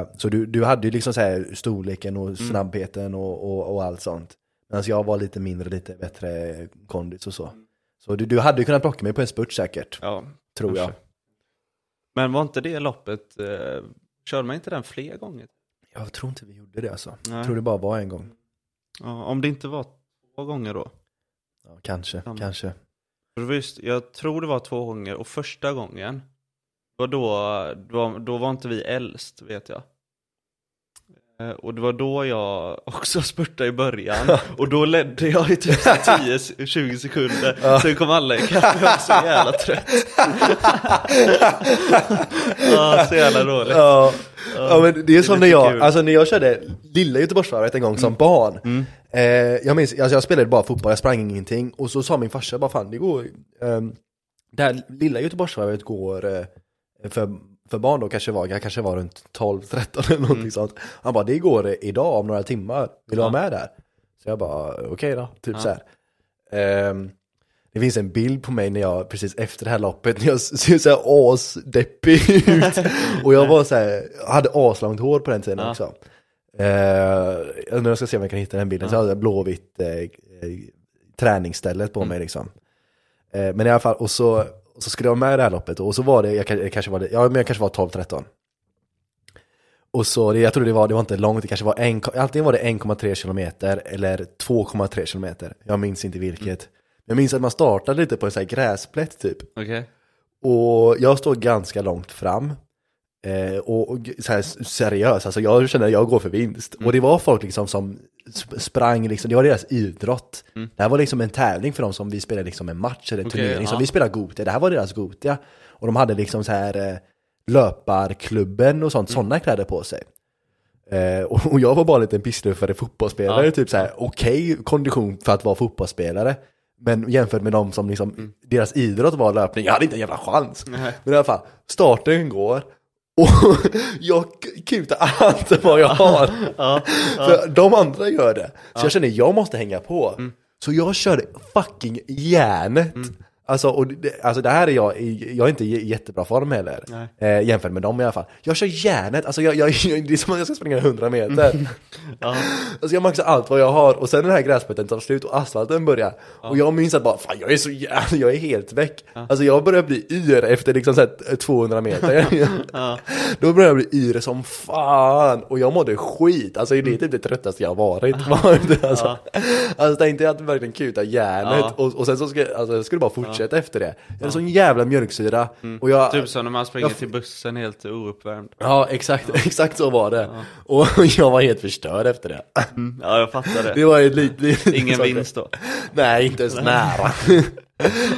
Eh, så du, du hade ju liksom så här storleken Mm. och snabbheten och, och, och allt sånt. Medan jag var lite mindre, lite bättre kondis och så. Så du, du hade ju kunnat plocka mig på en spurt säkert, Ja, tror jag. kanske. Men var inte det loppet, eh, körde man inte den fler gånger? Jag tror inte vi gjorde det alltså. Nej. Jag tror det bara var en gång. Ja, om det inte var två gånger då? Ja, kanske, Ja. kanske. För jag tror det var två gånger och första gången var då, då, då var inte vi äldst vet jag. Eh, Och det var då jag också spurtade i början och då ledde jag i typ 10-20 sekunder. Sen kom alla ikapp och jag var så jävla trött. ja, så jävla dåligt. Ja, ja men det är det är som när jag, kul. alltså när jag körde lilla Göteborgsvarvet en gång som barn. Mm. Eh, jag minns, alltså jag spelade bara fotboll, jag sprang ingenting. Och så sa min farsa bara fan det går, um, det här lilla Göteborgsvarvet går eh, för, för barn då kanske var, jag kanske var runt 12-13 eller någonting sånt. Han bara det går idag om några timmar, vill du Ja. vara med där? Så jag bara okej då, typ Ja. så här. Ehm, det finns en bild på mig när jag precis efter det här loppet, när jag ser så här asdeppig ut. Och jag var så här, hade aslångt hår på den tiden Ja. också. Eh, nu ska se om jag kan hitta den bilden, så hade jag blåvitt eh, eh, träningsstället på mig liksom. Eh, men i alla fall, och så, och så skulle jag vara med i det här loppet och så var det, jag, jag kanske var det, ja men jag kanske var 12-13. Och så, jag tror det var, det var inte långt, det kanske var en, antingen var det 1,3 kilometer eller 2,3 kilometer. Jag minns inte vilket. Jag minns att man startade lite på en sån här gräsplätt typ. Okej. Och jag står ganska långt fram. Eh, och och så här, seriös, alltså jag känner att jag går för vinst. Mm. Och det var folk liksom som sp- sprang, liksom, det var deras idrott. Mm. Det här var liksom en tävling för dem som vi spelade liksom en match eller en Okej, turnering. Som ja. vi spelade Gotia, det här var deras Gotia. Och de hade liksom så här eh, löparklubben och sånt, Mm. sådana kläder på sig. Eh, och, och jag var bara en liten pissluffare fotbollsspelare, Ja. typ så här okej kondition för att vara fotbollsspelare. Men jämfört med dem som liksom, deras idrott var löpning, jag hade inte en jävla chans. Mm. Nej. Men i alla fall, starten går och jag kutar allt vad jag har. Ja, För de andra gör det. Så jag känner, jag måste hänga på. Mm. Så jag körde fucking järnet. Alltså, och det, alltså det här är jag, jag är inte i jättebra form heller. Eh, jämfört med dem i alla fall. Jag kör järnet, alltså jag, jag, det är som att jag ska springa 100 meter. ja, Alltså jag maxar allt vad jag har och sen den här gräsplätten tar slut och asfalten börjar. Och jag minns att bara, fan jag är så jävla, jag är helt väck. Alltså jag börjar bli yr efter liksom så här 200 meter. ja, Då började jag bli yr som fan och jag mådde skit. Alltså det är typ det tröttaste jag varit. Var det, alltså. alltså tänkte jag att verkligen kuta järnet Ja. och, och sen så ska alltså, jag skulle bara fortsätta fortsätta efter det. Jag hade sån jävla mjölksyra. Och jag, Typ som när man springer jag- till bussen helt ouppvärmd. Ja, exakt, exakt så var det. Och jag var helt förstörd efter det. Ja, jag fattar det. Det var ju lite... lite Ingen så- vinst då. Nej, inte ens nära.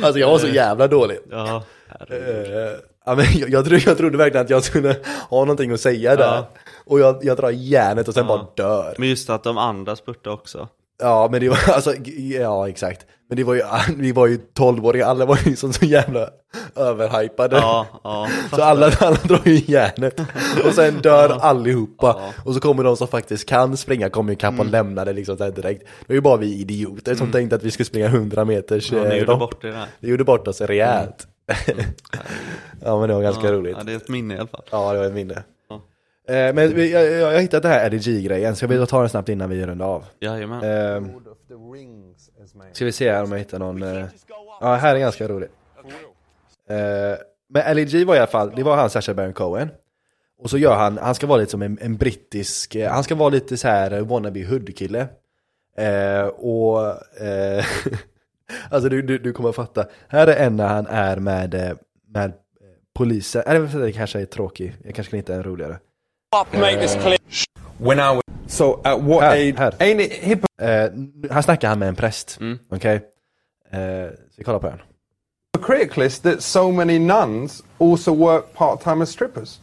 alltså jag var så jävla dålig. Ja, herregud. Eh, ja, men jag, jag, trodde, jag trodde verkligen att jag skulle ha någonting att säga där. Ja. Och jag, jag drar järnet och sen Ja. bara dör. Men just att de andra spurtade också. Ja men det var alltså, ja exakt. Men det var ju, vi var ju 12-åringar, alla var ju som så jävla överhypade. Ja, ja. Så alla, alla drar ju järnet. Och sen dör allihopa. Ja. Mm. Och så kommer de som faktiskt kan springa, kommer ikapp och lämnar det liksom här direkt. Det var ju bara vi idioter som tänkte att vi skulle springa 100 meters Ja, ni eh, gjorde lopp. bort det där. Det gjorde bort oss rejält. ja men det var ganska roligt. Ja, det är ett minne i alla fall. Ja, det var ett minne. Eh, men vi- jag, jag, jag har hittat det här LG-grejen, så jag vill ta den snabbt innan vi rundar av. Jajamän. Eh, ska vi se här om jag hittar någon. Eh, ja, här är ganska rolig. Eh, men LG var i alla fall, det var han Sacha Baron Cohen. Och så gör han, han ska vara lite som en, en brittisk, eh, han ska vara lite så här eh, wannabe hood-kille. Eh, och, eh, alltså du, du, du kommer att fatta. Här är en när han är med, eh, med polisen, eller det kanske är tråkig, jag kanske kan hitta en roligare. When I was so at what Här, age? här. Ain't it hip? Eh, här snackar han med en präst, Mm. okej? Eh, så vi kollar på den. hypocriticalist that so many nuns also work part time as strippers?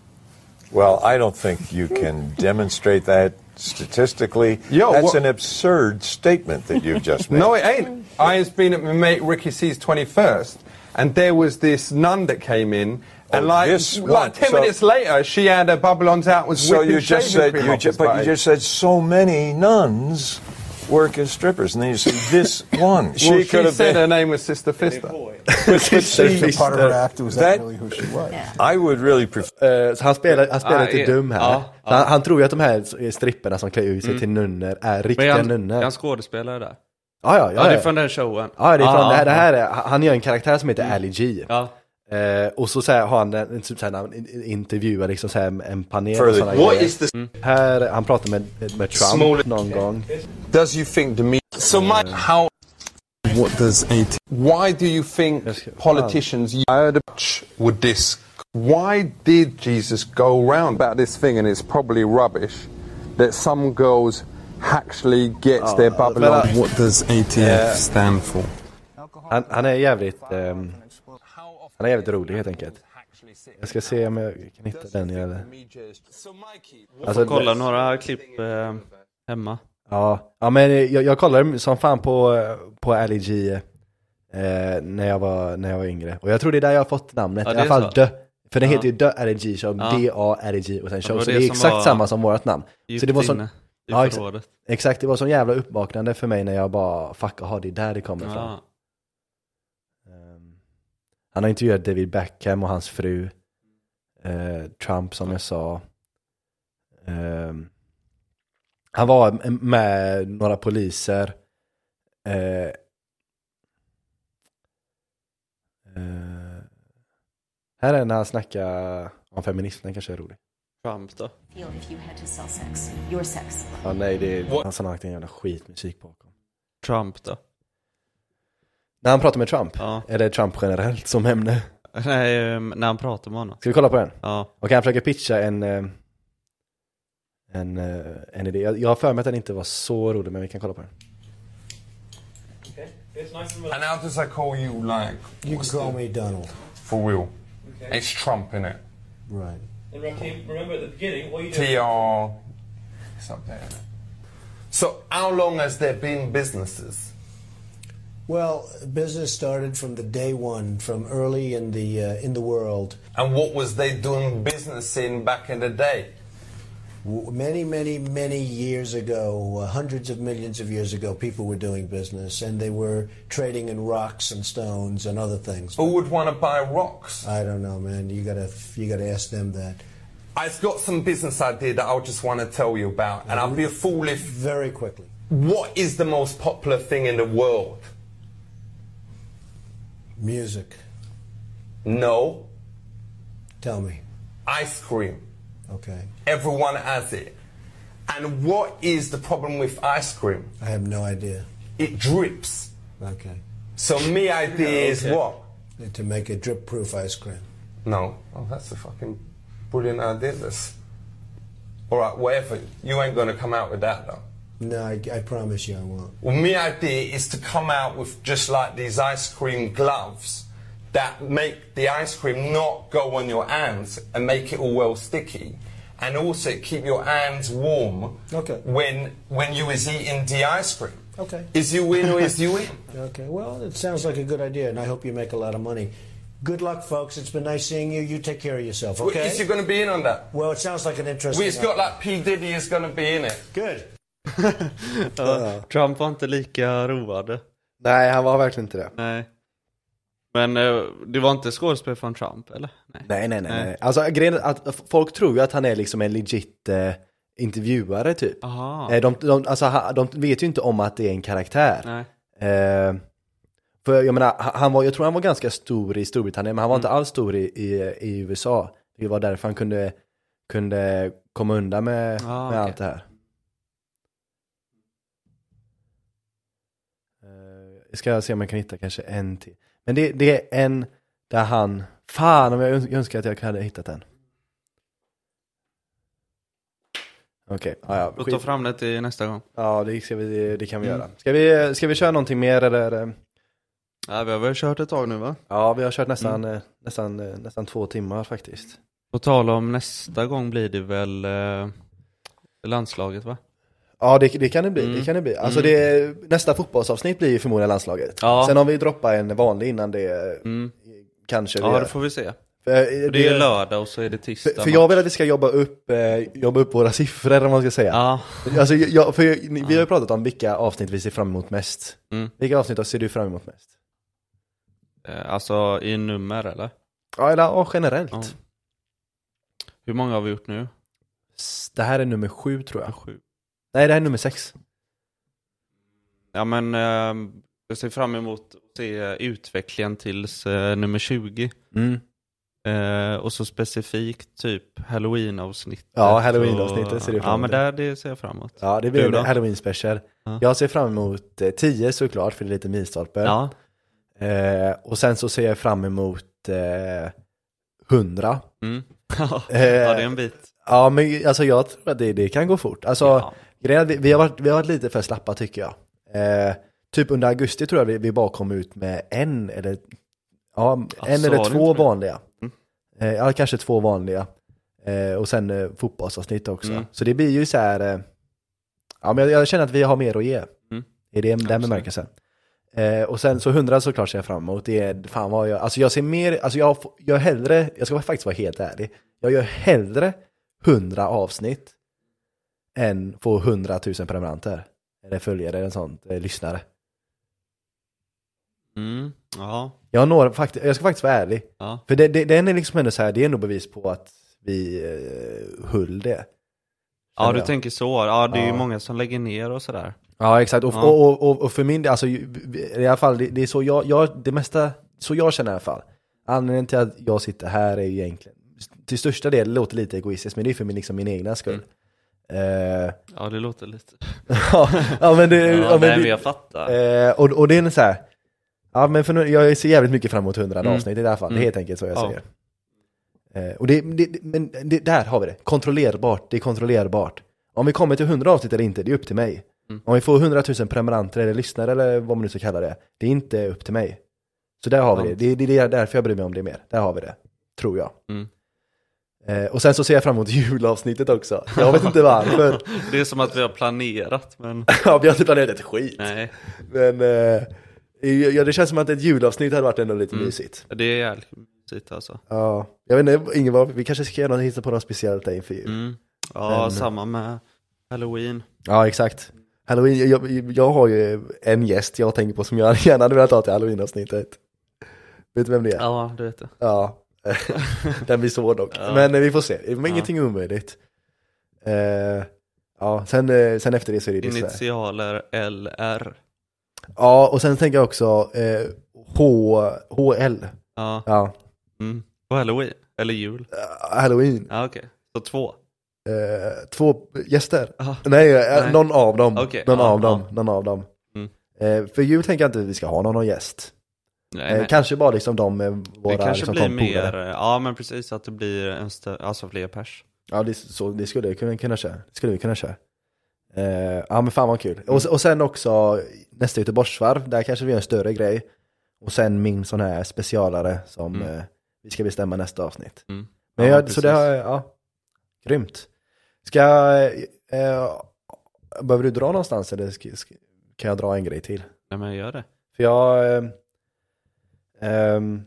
Well, I don't think you can demonstrate that statistically. Yo, That's an absurd statement that you've just made. No, it ain't. I has been at my mate Ricky C's 21st, and there was this nun that came in, and Oh, like, this one. like 10 So- minutes later, she had her bubble-ons out, was so you just said, you ju- but you just said so many nuns work as strippers, and then you say this one. Well, she she could have said her been. name was Sister Fister. But see, part of her act was that, that- really who she was. I would really prefer. Så han spelar, han spelar Ah, lite ja, dum här. Så Han, han tror ju att de här stripperna som klär ut sig till nunnor är Men riktiga är han, nunnor. är han skådespelare där? Ja, ja, Ja, ja. det är från den showen. Ja, det är från Ja, det, här, det här är, han gör en karaktär som heter Ali G. Ja. Eh, och så, så här, har han en, typ så här, han intervjuar liksom så här, en panel och sådana What grejer. is the Här, han pratar med, med Trump Small- någon gång. does you think the me? So, Mike, how? What does AT? Why do you think politicians ch- with this? Why did Jesus go around about this thing, and it's probably rubbish that some girls actually gets their bubble on? What does ATF Yeah. stand for? Han, han är jävligt, ehm, han är jävligt rolig helt enkelt. Jag ska se om jag kan hitta den. Eller. Alltså, Får kolla några klipp eh, hemma. Ja, ja men jag, jag kollade som fan på, på Ali G eh, när, jag var, när jag var yngre. Och jag tror det är där jag har fått namnet, Ja, i det alla fall. Dö. För den Ja. heter ju Dö Ali G Show, Ja. D-A Ali G och sen show. var så det det är exakt samma som vårt namn. Så det var sån, Ja, exakt. exakt, det var sån jävla uppvaknande för mig när jag bara, fuck, aha, det är där det kommer ifrån. Han har intervjuat David Beckham och hans fru. Eh, Trump som jag sa. Ehm, han var med några poliser. Eh, eh, här är när han snackar om feminism, den kanske är rolig. Trump då? Ja, nej, det är, han har lagt en jävla skitmusik bakom. Trump då? När han pratar med Trump, Ja. eller Trump generellt som ämne. Nej, eh, när han pratar med honom. Ska vi kolla på den? Ja. Och han försöker pitcha en, eh, en, eh, en idé. Jag har för mig att den inte var så rolig, men vi kan kolla på den. And how does I call you like You can call me Donald. for real? It's Trump in it. Right. And remember at the beginning, what you do? TR. It's up there. So how long has there been businesses? Well, business started from the day one, from early in the uh, in the world. And what was they doing business in back in the day? Many, many, many years ago, uh, hundreds of millions of years ago, people were doing business, and they were trading in rocks and stones and other things. Who would want to buy rocks? I don't know, man. You gotta you gotta ask them that. I've got some business idea that I just want to tell you about, and I'll be a fool if. Very quickly. What is the most popular thing in the world? Music. No, Tell me. ice cream. Okay. Everyone has it. And what is the problem with ice cream? I have no idea. It drips. Okay. So my idea is what? to make a drip-proof ice cream. No. Oh, that's a fucking brilliant idea. This. All right, whatever. You ain't going to come out with that, though. No, I, I promise you I won't. Well, my idea is to come out with just like these ice cream gloves that make the ice cream not go on your hands and make it all well sticky. And also keep your hands warm Okay. when when you is eating the ice cream. Okay. Is you win or is you win? Okay, well, it sounds like a good idea, and I hope you make a lot of money. Good luck, folks. It's been nice seeing you. You take care of yourself, okay? Is you going to be in on that? Well, it sounds like an interesting. We've got like P Diddy is going to be in it. Good. Ja, Trump var inte lika road. Nej, han var verkligen inte det. Nej. Men eh, det var inte skådespel från Trump, eller? Nej. Nej, nej, nej. Nej. Alltså grejen att folk tror ju att han är liksom en legit eh, intervjuare typ. Aha. Eh, de, de, alltså, de vet ju inte om att det är en karaktär. Nej. Eh, för jag menar, ha- han var, jag tror han var ganska stor i Storbritannien, men han var inte alls stor i, i, i USA. Det var därför han kunde, kunde komma undan med, Ah, med okej. allt det här. Jag ska se om jag kan hitta kanske en till. Men det, det är en där han, fan om jag öns- önskar att jag hade hittat den. Okej, ja, ja. Får ta fram det till nästa gång. Ja, det, ska vi, det kan vi Mm. göra. Ska vi, ska vi köra någonting mer eller? Ja, vi har väl kört ett tag nu va? Ja, vi har kört nästan, Mm. eh, nästan, eh, nästan två timmar faktiskt. På tal om nästa gång blir det väl eh, landslaget va? Ja, det, det kan det bli. Mm. Det kan det bli. Alltså Mm. det, nästa fotbollsavsnitt blir ju förmodligen landslaget. Ja. Sen om vi droppar en vanlig innan det, Mm. kanske vi Ja, gör. det får vi se. För, eh, det är lördag och så är det tisdag. för, för jag vill att vi ska jobba upp, eh, jobba upp våra siffror om man ska säga. Ja, Alltså, jag, för vi har ju pratat om vilka avsnitt vi ser fram emot mest. Mm. Vilka avsnitt ser du fram emot mest? eh, alltså i nummer eller? Ja, eller ja, generellt. Ja. Hur många har vi gjort nu? Det här är nummer sju tror jag. Sju. Nej, det här är nummer sex. Ja men eh, jag ser fram emot att se utvecklingen tills eh, nummer 20. Mm. Eh, och så specifikt typ halloween-avsnittet. Ja, halloween-avsnittet ser du fram Ja emot. men där, det ser jag fram emot. Ja, det blir Du en då? halloween special. Ja. Jag ser fram emot eh, 10 såklart, för det är lite milstolpe. Ja. Eh, och sen så ser jag fram emot eh, 100. Mm. ja, Eh, det är en bit. Ja, men alltså jag tror att det, det kan gå fort. Alltså, Ja. Grejen vi, vi, har varit, vi har varit lite för slappa tycker jag. Eh, typ under augusti tror jag vi, vi bara kom ut med en eller, ja, en Alltså, eller två vanliga. Mm. Eh, ja, kanske två vanliga. Eh, och sen eh, fotbollsavsnitt också. Mm. Så det blir ju så här, eh, ja men jag, jag känner att vi har mer att ge. Mm. I det, den bemärkelsen. Eh, och sen så 100 såklart ser jag fram emot. Det är, fan vad jag, alltså jag ser mer, alltså jag gör hellre, jag ska faktiskt vara helt ärlig. Jag gör hellre 100 avsnitt än få 100 000 prenumeranter. Eller följare eller sånt, eh, lyssnare. Mm. Ja. Jag, når, faktiskt, jag ska faktiskt vara ärlig. Ja. För det, det, den är liksom ändå så här, det är ändå bevis på att vi eh, höll det. ja, du jag. tänker så. Ja, det är ju Ja. många som lägger ner och sådär. Ja exakt, och, Ja. och, och, och, och för min del, alltså ju- i alla fall, det, det är så jag, jag, det mesta, så jag känner i alla fall. Anledningen till att jag sitter här är ju egentligen, till största del, det låter lite egoistiskt, men det är för min, liksom min egna skull. Eh, Ja, det låter lite. ja, ja men det, Ja, ja, men nej, det, men jag fattar. Eh, och, och det är så här, ja men för nu, jag ser jävligt mycket fram emot 100 Mm. avsnitt i det här fallet, det är Mm. helt enkelt så jag Ja. säger. Eh, och det, det, men det, där har vi det, kontrollerbart, det är kontrollerbart. Om vi kommer till 100 avsnitt eller inte, det är upp till mig. Mm. Om vi får 100 000 prenumeranter eller lyssnare eller vad man nu ska kalla det, det är inte upp till mig. Så där har vi det, det, det, det är därför jag bryr mig om det mer, där har vi det, tror jag. Mm. Eh, och sen så ser jag fram emot julavsnittet också, jag vet inte varför. Det är som att vi har planerat, men ja, vi har inte planerat ett skit. nej. Men eh, ja, det känns som att ett julavsnitt hade varit ändå lite Mm. mysigt. Det är jävligt mysigt alltså. Ja, jag vet inte, ingen var, vi kanske ska göra något, hitta på något speciellt där inför jul. Mm. Ja, Men- samma med halloween. Ja, exakt. Halloween, jag, jag har ju en gäst jag tänker på som jag gärna hade velat ha till halloween-avsnittet. Vet du vem det är? Ja, du vet det. Ja. Den blir svår dock. Ja. Men eh, vi får se, men Ja. ingenting är omöjligt. Eh, ja, sen, eh, sen efter det så är det. Initialer LR. Ja, och sen tänker jag också eh, H, HL. Ja. Ja, Mm. Och halloween. Eller jul. eh, halloween. Ja, okej. Så två. Eh, två gäster? Aha. Nej, Nej. någon av dem. Okej, Någon ja, av dem. Någon av dem. Mm. Eh, för jul tänker jag inte att vi ska ha någon gäst. Nej, Eh, nej. kanske bara liksom de med våra det kanske liksom, blir mer, ja men precis att det blir en alltså fler pers. Ja, det, så, det skulle vi kunna, kunna köra. Det skulle vi kunna köra. Eh, ja men fan vad kul. Och, och sen också nästa Göteborgsvarv, där kanske vi gör en större grej. Och sen min sån här specialare som Mm. eh, vi ska bestämma nästa avsnitt. Mm. Men Ja, jag, så det har, ja, grymt. Ska, eh, behöver du dra någonstans eller ska, ska, kan jag dra en grej till? Nej men gör det. För jag... Ehm,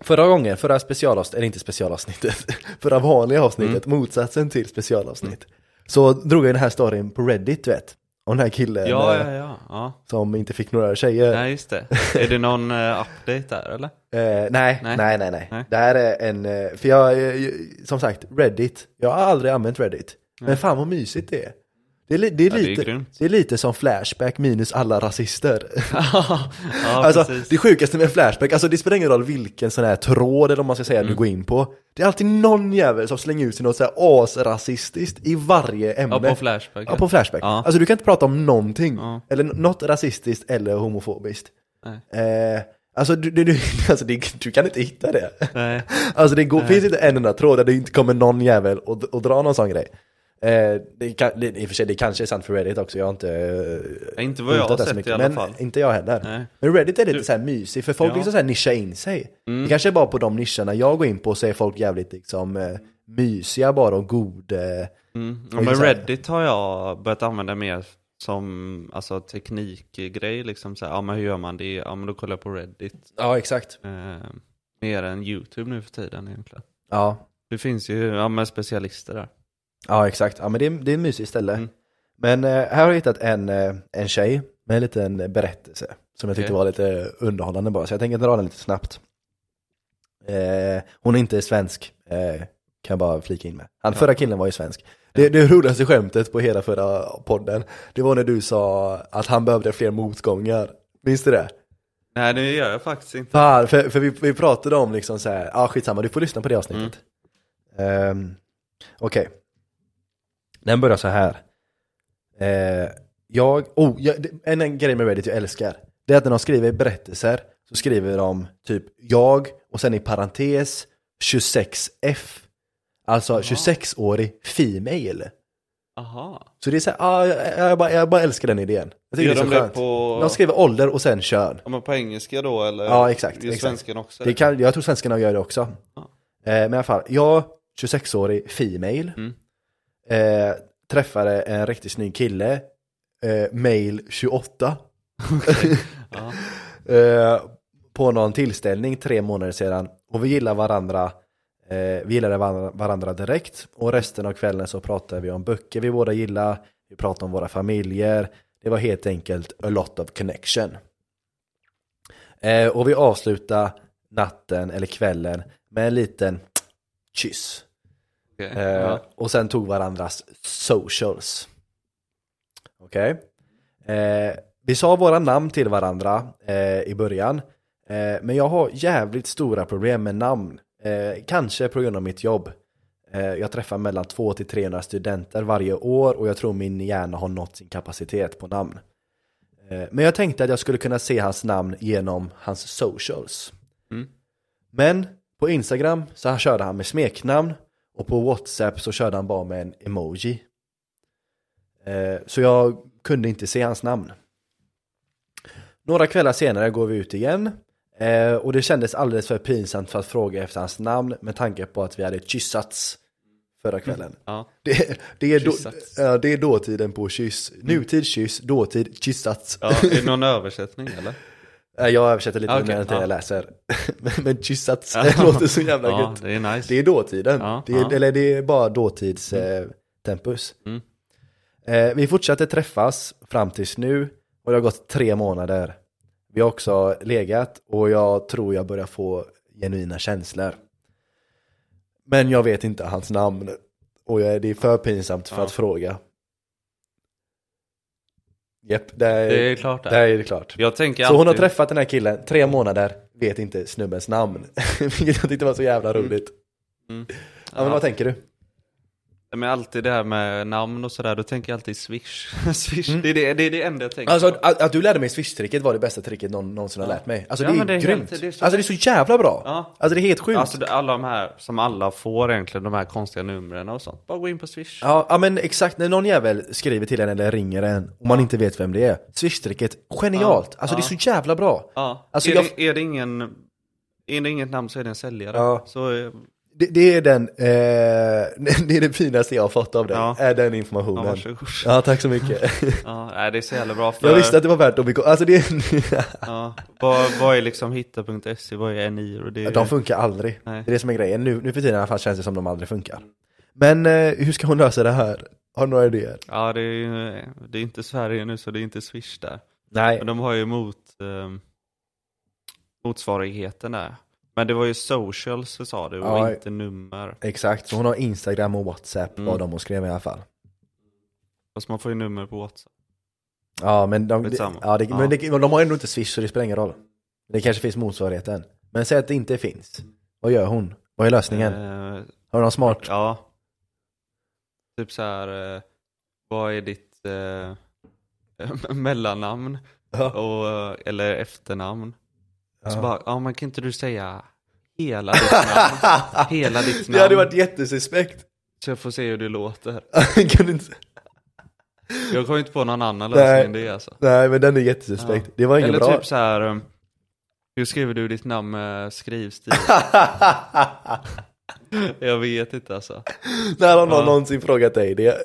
förra gången, förra specialavsnittet, eller inte specialavsnittet, förra vanliga avsnittet, motsatsen till specialavsnitt. Så drog jag den här storyn på Reddit, du vet. Om den här killen Ja, eh, ja, ja. ja. som inte fick några tjejer. Nej just det. Är det någon eh, update där eller? Eh, nej, Nej. nej, nej, nej, Nej. Det här är en, för jag, som sagt, Reddit. Jag har aldrig använt Reddit. Men fan vad mysigt det är. Det är, li- det är, Ja, det är lite, det är lite som Flashback minus alla rasister. ja, alltså, precis. det sjukaste med Flashback, alltså det spelar ingen roll vilken sån här tråd eller om man ska säga Mm. du går in på. Det är alltid någon jävel som slänger ut sig något så här asrasistiskt i varje ämne. Ja, på Flashback. Ja, på Flashback. Ja. Alltså du kan inte prata om någonting. Ja. Eller något rasistiskt eller homofobiskt. Nej. Eh, alltså, du, du, du, alltså det, du kan inte hitta det. Nej. Alltså det går, finns inte en enda tråd där det inte kommer någon jävel och, och dra någon sån grej. Eh, det kan, det, I och för sig, det kanske är sant för Reddit också, jag har inte... eh, Inte vad jag har så sett mycket, i alla men fall. inte jag heller. Nej. Men Reddit är lite Du- så här mysig, för folk Ja. liksom så här nischar in sig. Mm. Det kanske är bara på de nischerna jag går in på så är folk jävligt liksom eh, mysiga bara och god. Eh, Mm. Ja, men Reddit har jag börjat använda mer som alltså, teknikgrej. Liksom, så här, ja, men hur gör man det? Ja, men då kollar jag på Reddit. ja, exakt. Eh, mer än YouTube nu för tiden egentligen. Ja, Det finns ju ja, men specialister där. Ja exakt. Ja, men det är, det är en mysig ställe. Mm. Men eh, här har jag hittat en, eh, en tjej med en liten berättelse som jag tyckte Okej. var lite underhållande bara, så jag tänker dra den lite snabbt. Eh, hon är inte svensk, eh, kan jag bara flika in med. Han förra killen var ju svensk. Det, det roligaste skämtet på hela förra podden, det var när du sa att han behövde fler motgångar. Minns du det? Nej, det gör jag faktiskt inte. Fan, för, för vi, vi pratade om liksom så här, ja ah, skitsamma, du får lyssna på det avsnittet. Ehm, Okej. Den börjar så här. Eh, jag, oh, jag, en, en grej med Reddit jag älskar, det är att när de skriver berättelser så skriver de typ jag och sen i parentes 26F. Alltså 26-årig female. Aha. Så det är så här, ah, jag, jag, bara, jag bara älskar den idén. Jag tycker Gör det är så de skönt. på- De skriver ålder och sen kön. Ja, men på engelska då eller? Ja, exakt. I exakt. svenskan också? Det kan, jag tror svenskarna gör det också. Ja. Eh, men i alla fall, jag, 26-årig female, Mm. Eh, träffade en riktigt snygg kille, eh, male 28, Ja. eh, på någon tillställning tre månader sedan. Och vi gillar varandra, eh, vi gillade varandra, varandra direkt. Och resten av kvällen så pratade vi om böcker vi båda gillar, vi pratade om våra familjer. Det var helt enkelt a lot of connection. Eh, och vi avslutar natten eller kvällen med en liten kyss. Okej. Eh, Ja. Och sen tog varandras socials. Okej? Eh, vi sa våra namn till varandra eh, i början. Eh, men jag har jävligt stora problem med namn. Eh, kanske på grund av mitt jobb. Eh, jag träffar mellan 200 till 300 studenter varje år och jag tror min hjärna har nått sin kapacitet på namn. Men jag tänkte att jag skulle kunna se hans namn genom hans socials. Mm. Men på Instagram så här körde han med smeknamn och på WhatsApp så körde han bara med en emoji. Eh, så jag kunde inte se hans namn. Några kvällar senare går vi ut igen eh, och det kändes alldeles för pinsamt för att fråga efter hans namn med tanke på att vi hade kyssats förra kvällen. Ja. Det, det, är då, ja, det är dåtiden på kyss. Nutid kyss, dåtid kyssats. ja, är det någon översättning eller? Eh, Jag översätter lite Ah, än det ja. jag läser. Men- kyssats, det låter så jävla Ja, gött. det är nice. Det är dåtiden. Ja, det är. Eller det är bara dåtids eh, tempus. Mm. Eh, vi fortsatte träffas fram tills nu och det har gått tre månader. Vi har också legat och jag tror jag börjar få genuina känslor. Men jag vet inte hans namn och jag, det är för pinsamt för att fråga. Japp, det är, Det är klart det. det är klart. Jag tänker Så hon har alltid- träffat den här killen, tre månader, vet inte snubbens namn. Vilket jag tyckte var så jävla roligt. Mm. Ja, men vad tänker du? Men alltid det här med namn och sådär, då tänker jag alltid swish. swish, det, är det, det är det enda jag tänker Alltså på. att, att du lärde mig swish-tricket var det bästa tricket någon någonsin har lärt mig. Alltså Ja, det är, det är grymt. helt- det är så- Alltså det är så jävla bra. Ja. Alltså det är helt sjukt. Alltså alla de här, som alla får egentligen, de här konstiga numren och sånt. Bara gå in på swish. Ja, ja men exakt, när någon jävel skriver till en eller ringer en och man inte vet vem det är. Swish-tricket, genialt! Alltså det är så jävla bra! Ja. Alltså, är, jag- det, är det ingen, är det inget namn så är det en säljare. Ja. Så, eh, Det, det är den, eh, det är det finaste jag har fått av dig, Ja. är den ja, informationen. varsågod. Ja, tack så mycket. Ja, det är så jävla bra för, Jag visste att det var värt att bli Alltså det ja, vad, vad är liksom hitta.se, vad är NIR och det är, De funkar aldrig. Nej. Det är det som är grejen. Nu, nu för tiden i alla fall känns det som de aldrig funkar. Men eh, hur ska hon lösa det här? Har du några idéer? Ja, det är, det är inte Sverige nu så det är inte Swish där. Nej. Men de har ju mot, eh, motsvarigheten där. Men det var ju socials sa du och Ja. inte nummer. Exakt, så hon har Instagram och WhatsApp Mm. vad de hon skrev i alla fall. Fast man får ju nummer på WhatsApp. Ja men de, Skitsamma. ja, det, Ja. Men det, de har ändå inte Swish så det spelar ingen roll. Det kanske finns motsvarigheten. Men säg att det inte finns. Vad gör hon? Vad är lösningen? Eh, Har du någon smart? ja. Typ så här. Eh, vad är ditt eh, mellannamn? Ja. Och, eh, eller efternamn? Så bara, ja men kan inte du säga hela ditt namn? hela ditt namn. Det hade varit jättesuspekt. Så jag får se hur det låter. kan du inte... Jag kommer inte på någon annan lösning än det alltså. Nej men den är jättesuspekt. Ja. Det var Eller bra. typ så här. um, Hur skriver du ditt namn med skrivstil? jag vet inte alltså. När har någon Ja. någonsin frågat dig det?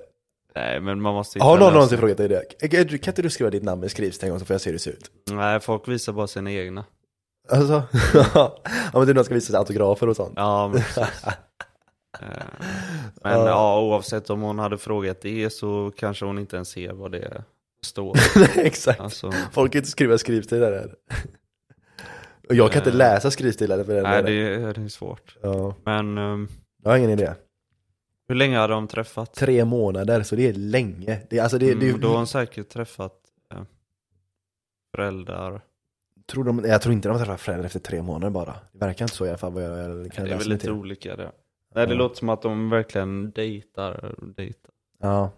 Nej men man måste Har någon lösning. någonsin frågat dig det? Kan inte du skriva ditt namn med skrivstil en gång så får jag se hur det ser ut? Nej folk visar bara sina egna. Alltså? ja men du någon ska visa sig autografer och sånt. Ja men precis. Eh, Men Ja. oavsett om hon hade frågat det så kanske hon inte ens ser vad det står. Exakt. Alltså, Folk kan inte skriva skrivstilar där. Och jag kan inte Eh. läsa skrivstilar för den nej delen. det, det är svårt. Ja, Men um, jag har ingen idé. hur länge hade de träffat? Tre månader, så det är länge. Det, är- alltså det, det, Mm, då har hon säkert träffat eh, föräldrar. Tror de, jag tror inte de träffar föräldrar efter tre månader bara. Det verkar inte så i alla fall vad jag, jag kan det är väl lite till. olika det. Nej det Ja. låter som att de verkligen dejtar. dejtar. Ja.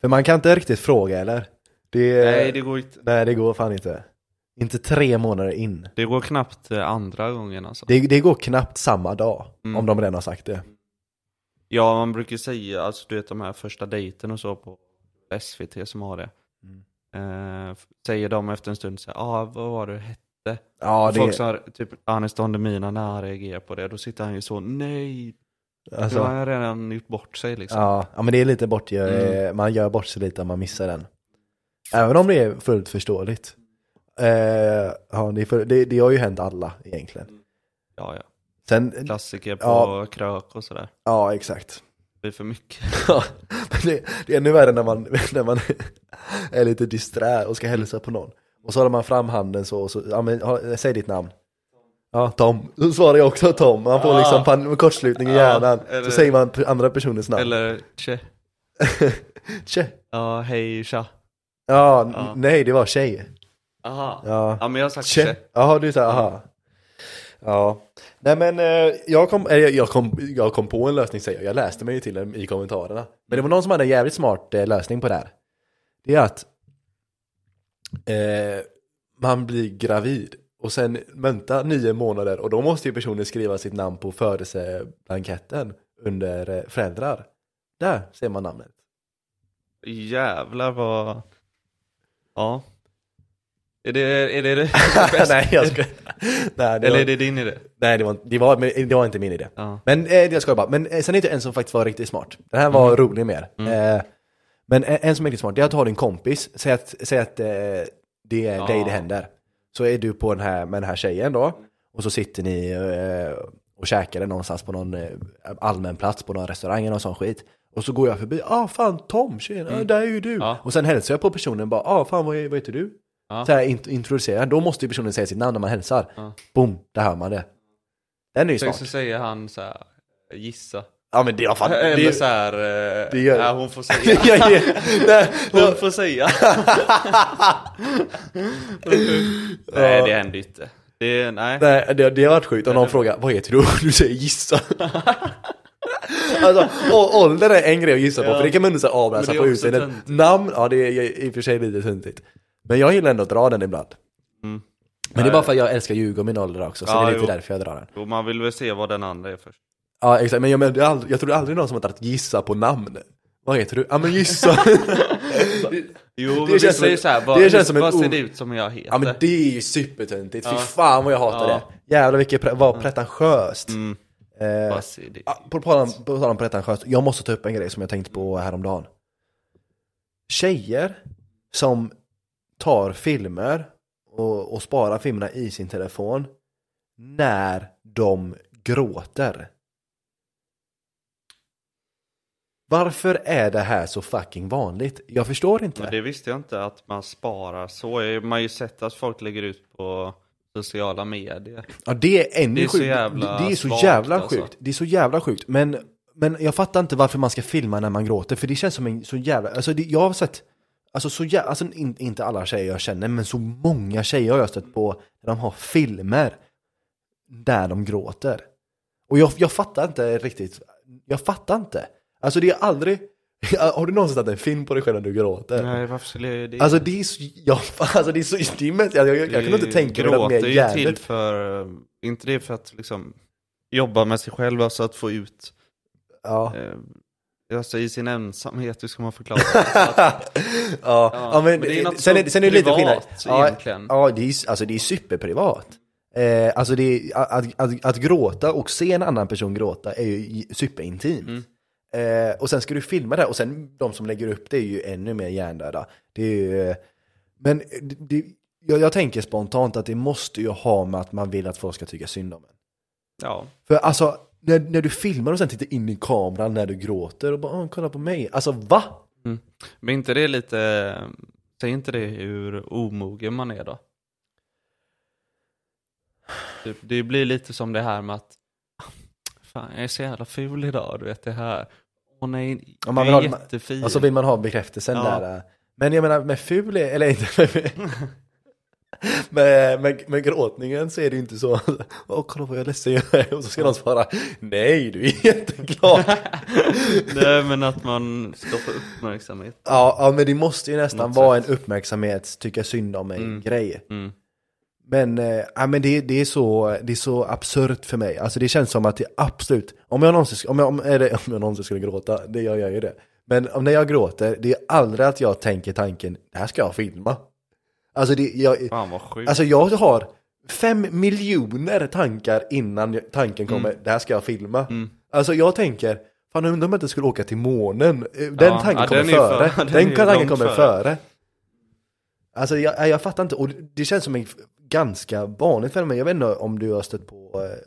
För man kan inte riktigt fråga eller? Det, Nej det går inte. nej, det går fan inte. Inte tre månader in. Det går knappt eh, andra gången alltså. Det, det går knappt samma dag, Mm. om de redan har sagt det. Ja man brukar säga, alltså du vet de här första dejten och så på SVT som har det. Eh, säger de efter en stund så här, ah, vad var det du hette? Ja, Folk det, som har typ Anis Don Demina när han reagerar på det, då sitter han ju så, nej, då har alltså, han redan gjort bort sig liksom. ja, ja, men det är lite bort, Mm. man gör bort sig lite om man missar den. Även om det är fullt förståeligt. Eh, ja, det, för, det, det har ju hänt alla egentligen. Ja, ja. Sen, Klassiker på Ja. krök och sådär. ja exakt. Det blir för mycket. Ja, men det, det är ännu värre när man, när man är lite disträ och ska hälsa på någon. Och så håller man fram handen så, och så ja, men, ha- säg ditt namn. Ja, Tom. Då svarar jag också Tom. Man får Ja. liksom pan- kortslutning i Ja, hjärnan. eller- Så säger man p- andra personens namn. Eller, tje. Tje. Ja, hej, tja. Ja, n- Ja. nej det var tjej. Aha. Ja. Ja, men jag har sagt tje. Jaha, du sa aha. Ja. Nej men eh, jag kom, jag, kom, jag kom på en lösning säger jag. Jag läste mig ju till den i kommentarerna. Men det var någon som hade en jävligt smart eh, lösning på det här. Det är att eh, man blir gravid och sen vänta nio månader och då måste ju personen skriva sitt namn på födelseblanketten under eh, föräldrar. Där ser man namnet. Jävlar vad... Ja. Är det är det, det nej jag ska... Nej, det Eller var, är det din idé? nej det, var, det, var, det var inte min idé. Ja. Men eh, jag ska bara. Men eh, sen är det en som faktiskt var riktigt smart. Den här var rolig mer. Eh, men en, en som är riktigt smart, det är att ha din kompis, säg att, säg att eh, det är Ja. dig det händer. Så är du på den här, med den här tjejen då, och så sitter ni eh, och käkar någonstans på någon eh, allmän plats på någon restaurang eller sån skit. Och så går jag förbi, ah fan Tom, tjena, ah, där är ju du. Ja. Och sen hälsar jag på personen bara, ah fan vad, är- vad heter du? Ja. Så här int- introducerar, då måste ju personen säga sitt namn när man hälsar. Ja. Boom, där hör man det. Den är ju Sen smart. så säger han så här, gissa. Ja men det var fan, Eller det, så här, eh, det gör- ja, hon får säga. jag nej, Hon får säga. nej, det händer inte. Det, nej. nej det, det har varit sjukt om någon frågar vad heter du? Du säger gissa. Alltså, ålder är en grej att gissa på, Ja. för det kan man ändå avläsa på utseendet. Namn, ja det är i och för sig lite töntigt. Men jag gillar ändå att dra den ibland. Mm. Men det är bara för att jag älskar om min ålder också, så Ja, det är lite jo. därför jag drar den. Jo, man vill väl se vad den andra är först. Ja exakt, men jag, men aldrig, jag tror aldrig någon som har tagit gissa på namn. Vad heter du? Ja men gissa! Jo, Det men känns vi som säger så här, det vad, känns som vad ser det ut som jag heter? ja men det är ju supertöntigt, fy Ja. fan vad jag hatar Ja. det. Jävlar vilket, pre- vad pretentiöst. Mm, Eh, vad ser det Ja, på tal om, på tal om pretentiöst, jag måste ta upp en grej som jag tänkte på häromdagen. Tjejer som tar filmer och, och sparar filmerna i sin telefon när de gråter. Varför är det här så fucking vanligt? Jag förstår inte. Men det visste jag inte att man sparar så. är- Man har ju sett att folk lägger ut på sociala medier. Ja det är ännu Det är så sjukt. jävla det är så jävla alltså. sjukt. Det är så jävla sjukt. Men, men jag fattar inte varför man ska filma när man gråter. För det känns som en så jävla, alltså det, jag har sett, alltså så jävla, alltså in, inte alla tjejer jag känner, men så många tjejer har jag stött på när de har filmer där de gråter. Och jag, jag fattar inte riktigt, jag fattar inte. Alltså det är aldrig, har du någonsin tagit en film på dig själv när du gråter? Nej, varför skulle jag det? Alltså det är så, ja, alltså det är så, det är mest, jag, jag, jag, jag kan inte tänka mig något mer är ju till jävligt. för, inte det för att liksom jobba med sig själv, alltså att få ut Ja. eh, Alltså i sin ensamhet, hur ska man förklara det? ja, ja, men, men det är sen, är, sen är det lite skillnad. Ja, egentligen. ja det, är, alltså det är superprivat. Eh, alltså det är, att, att, att gråta och se en annan person gråta är ju superintimt. Mm. Eh, och sen ska du filma det och sen de som lägger upp det är ju ännu mer hjärndöda. Det är ju, eh, men det, det, jag, jag tänker spontant att det måste ju ha med att man vill att folk ska tycka synd om en. Ja, För alltså, när, när du filmar och sen tittar in i kameran när du gråter och bara "Åh, kolla på mig. Alltså va? men inte det lite, säger inte det hur omogen man är då? Typ, det blir lite som det här med att Fan, jag är så jävla ful idag, du vet det här. Åh nej, Ja, man du vill är ha- jättefin. Och så vill man ha bekräftelsen Ja. där. eh. Men jag menar med ful, är- eller inte med, med, med, gråtningen så är det ju inte så. Åh kolla vad jag är ledsen jag är. Och så ska någon svara Nej du är jätteglad. Nej men att man ska få uppmärksamhet. ja, ja men det måste ju nästan Något vara sätt. en uppmärksamhet, tycka synd om mig Mm. grej. Mm. Men, ja, men det, det, är så, det är så absurt för mig. Alltså det känns som att det absolut, om jag någonsin, om jag, om, är det, om jag någonsin skulle gråta, det gör jag ju det. Men om när jag gråter, det är aldrig att jag tänker tanken, det här ska jag filma. Alltså, det, jag, Fan vad sjukt. alltså jag har fem miljoner tankar innan jag- tanken kommer, det här ska jag filma. Mm. Alltså jag tänker, fan undrar om jag inte skulle åka till månen. Eh, Den Ja, tanken ja, kommer den är ju före. för- den är den ju tanken långt kommer före. före. Alltså jag, jag fattar inte, och det känns som en ganska vanligt fenomen. Jag vet inte om du har stött på, eh,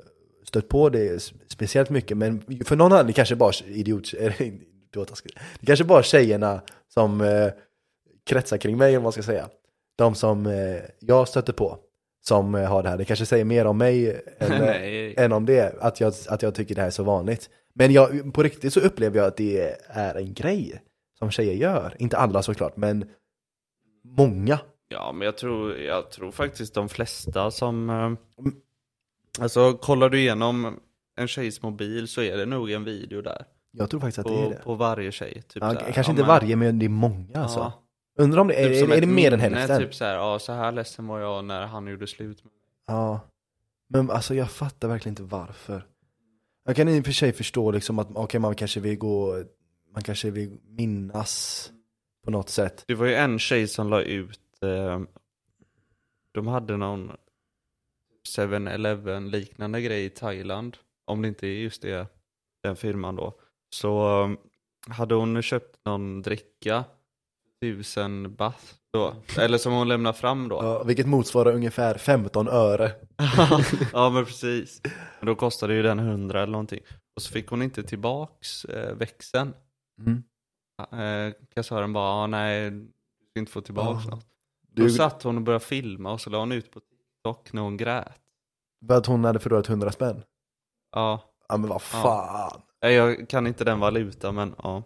stött på det s- speciellt mycket, men för någon annan, det kanske bara idiot, eller idiot, det kanske bara tjejerna som eh, kretsar kring mig om man ska säga. De som eh, jag stöter på, som eh, har det här. Det kanske säger mer om mig än, eh, än om det, att jag, att jag tycker det här är så vanligt. Men jag, på riktigt så upplever jag att det är en grej som tjejer gör. Inte alla såklart, men många. Ja, men jag tror, jag tror faktiskt de flesta som... eh, Alltså, kollar du igenom en tjejs mobil så är det nog en video där. Jag tror faktiskt att det är På, det. på varje tjej. Typ Ja, kanske ja, inte men- varje, men det är många alltså. Ja, Undrar om det är, typ är, är det mer än hälften? Typ så här, ja så här ledsen var jag när han gjorde slut. Ja. Men alltså jag fattar verkligen inte varför. Jag kan i och för sig förstå liksom att okej man kanske vill gå, man kanske vill minnas på något sätt. Det var ju en tjej som la ut, eh, de hade någon 7-Eleven liknande grej i Thailand, om det inte är just det, den firman då. Så eh, hade hon köpt någon dricka, tusen baht då, eller som hon lämnar fram då. Ja, vilket motsvarar ungefär 15 öre. ja men precis. Men då kostade ju den 100 eller någonting. Och så fick hon inte tillbaks eh, växeln. Mm. Eh, kassören bara, ah, nej, du ska inte få tillbaks Ja. något. Du, Då satt hon och började filma och så la hon ut på TikTok när hon grät. för att hon hade förlorat 100 spänn. Ja, Ja men vad fan. Eh, jag kan inte den valuta men ja.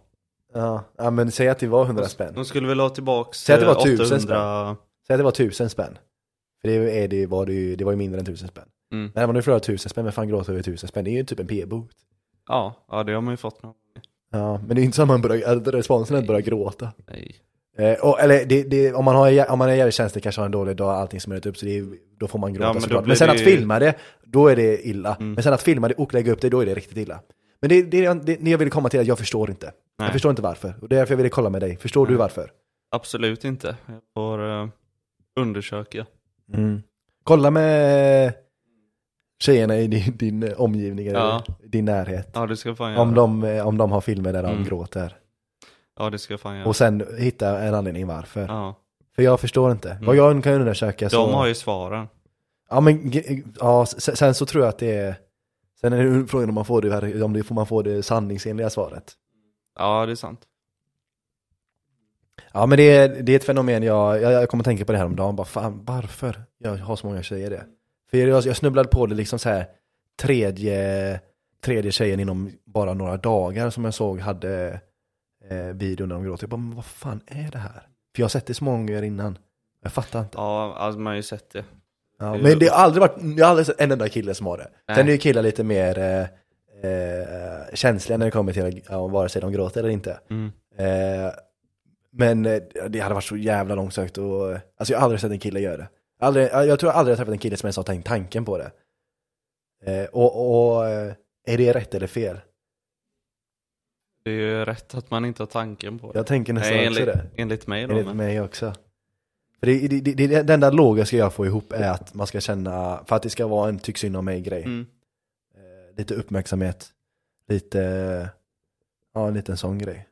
Ja, ja men säg att det var 100 spänn. De skulle väl ha tillbaks Säg att det var eh, 1000 800 Säg att det var 1000 spänn. För det, är det, var det, ju, det var ju mindre än 1000 spänn. Mm. Nej, man har ju förlorat 1000 spänn, men fan gråter över 1000 spänn? Det är ju typ en p-bot. Ja, ja det har man ju fått någon. Ja, men det är inte så att man börjar, att responsen är att börja gråta. Nej. Eh, och, eller det, det, om, man har, om man är jävligt känslig, kanske har en dålig dag, allting som är upp, så det då får man gråta Ja, men såklart. Men sen det att filma det, då är det illa. Mm. Men sen att filma det och lägga upp det, då är det riktigt illa. Men det, det, det, det jag ville komma till är att jag förstår inte. Jag Nej. förstår inte varför. Och det är därför jag ville kolla med dig. Förstår du Nej. varför? Absolut inte. Jag får eh, undersöka. Mm. Kolla med tjejerna i din, din omgivning, eller Ja. din närhet. Ja, det ska jag fan göra. Om de, eh, om de har filmer där de Mm. gråter. Ja, det ska jag fan göra. Och sen hitta en anledning varför. Ja. För jag förstår inte. Mm. Vad jag kan undersöka så... De har ju svaren. Ja men ja, sen, sen så tror jag att det är Sen är det frågan om man får det, om det får man få det sanningsenliga svaret Ja, det är sant. Ja men det är, det är ett fenomen jag, jag, jag kommer tänka på det här om dagen bara fan varför jag har så många tjejer det? För jag, jag snubblade på det liksom så här tredje, tredje tjejen inom bara några dagar som jag såg hade eh, videon när de gråter. Jag bara, men vad fan är det här? För jag har sett det så många gånger innan. Jag fattar inte. Ja, alltså man har ju sett det. Ja, är- men det har aldrig varit, jag har aldrig sett en enda kille som har det. Nej. Sen är ju killar lite mer eh, eh, känsliga när det kommer till ja, vare sig de gråter eller inte. Mm. Eh, men eh, det hade varit så jävla långsökt och, alltså jag har aldrig sett en kille göra det. Aldrig, jag tror jag aldrig har träffat en kille som ens har tänkt tanken på det. Eh, och och eh, är det rätt eller fel? Det är ju rätt att man inte har tanken på det. Jag tänker nästan Nej, också enligt, det. enligt mig då. Enligt men. mig också. Det, det, det, det, det enda logiska jag får ihop är att man ska känna, för att det ska vara en tyck synd om mig grej. Mm. Eh, lite uppmärksamhet, lite, ja en liten sån grej.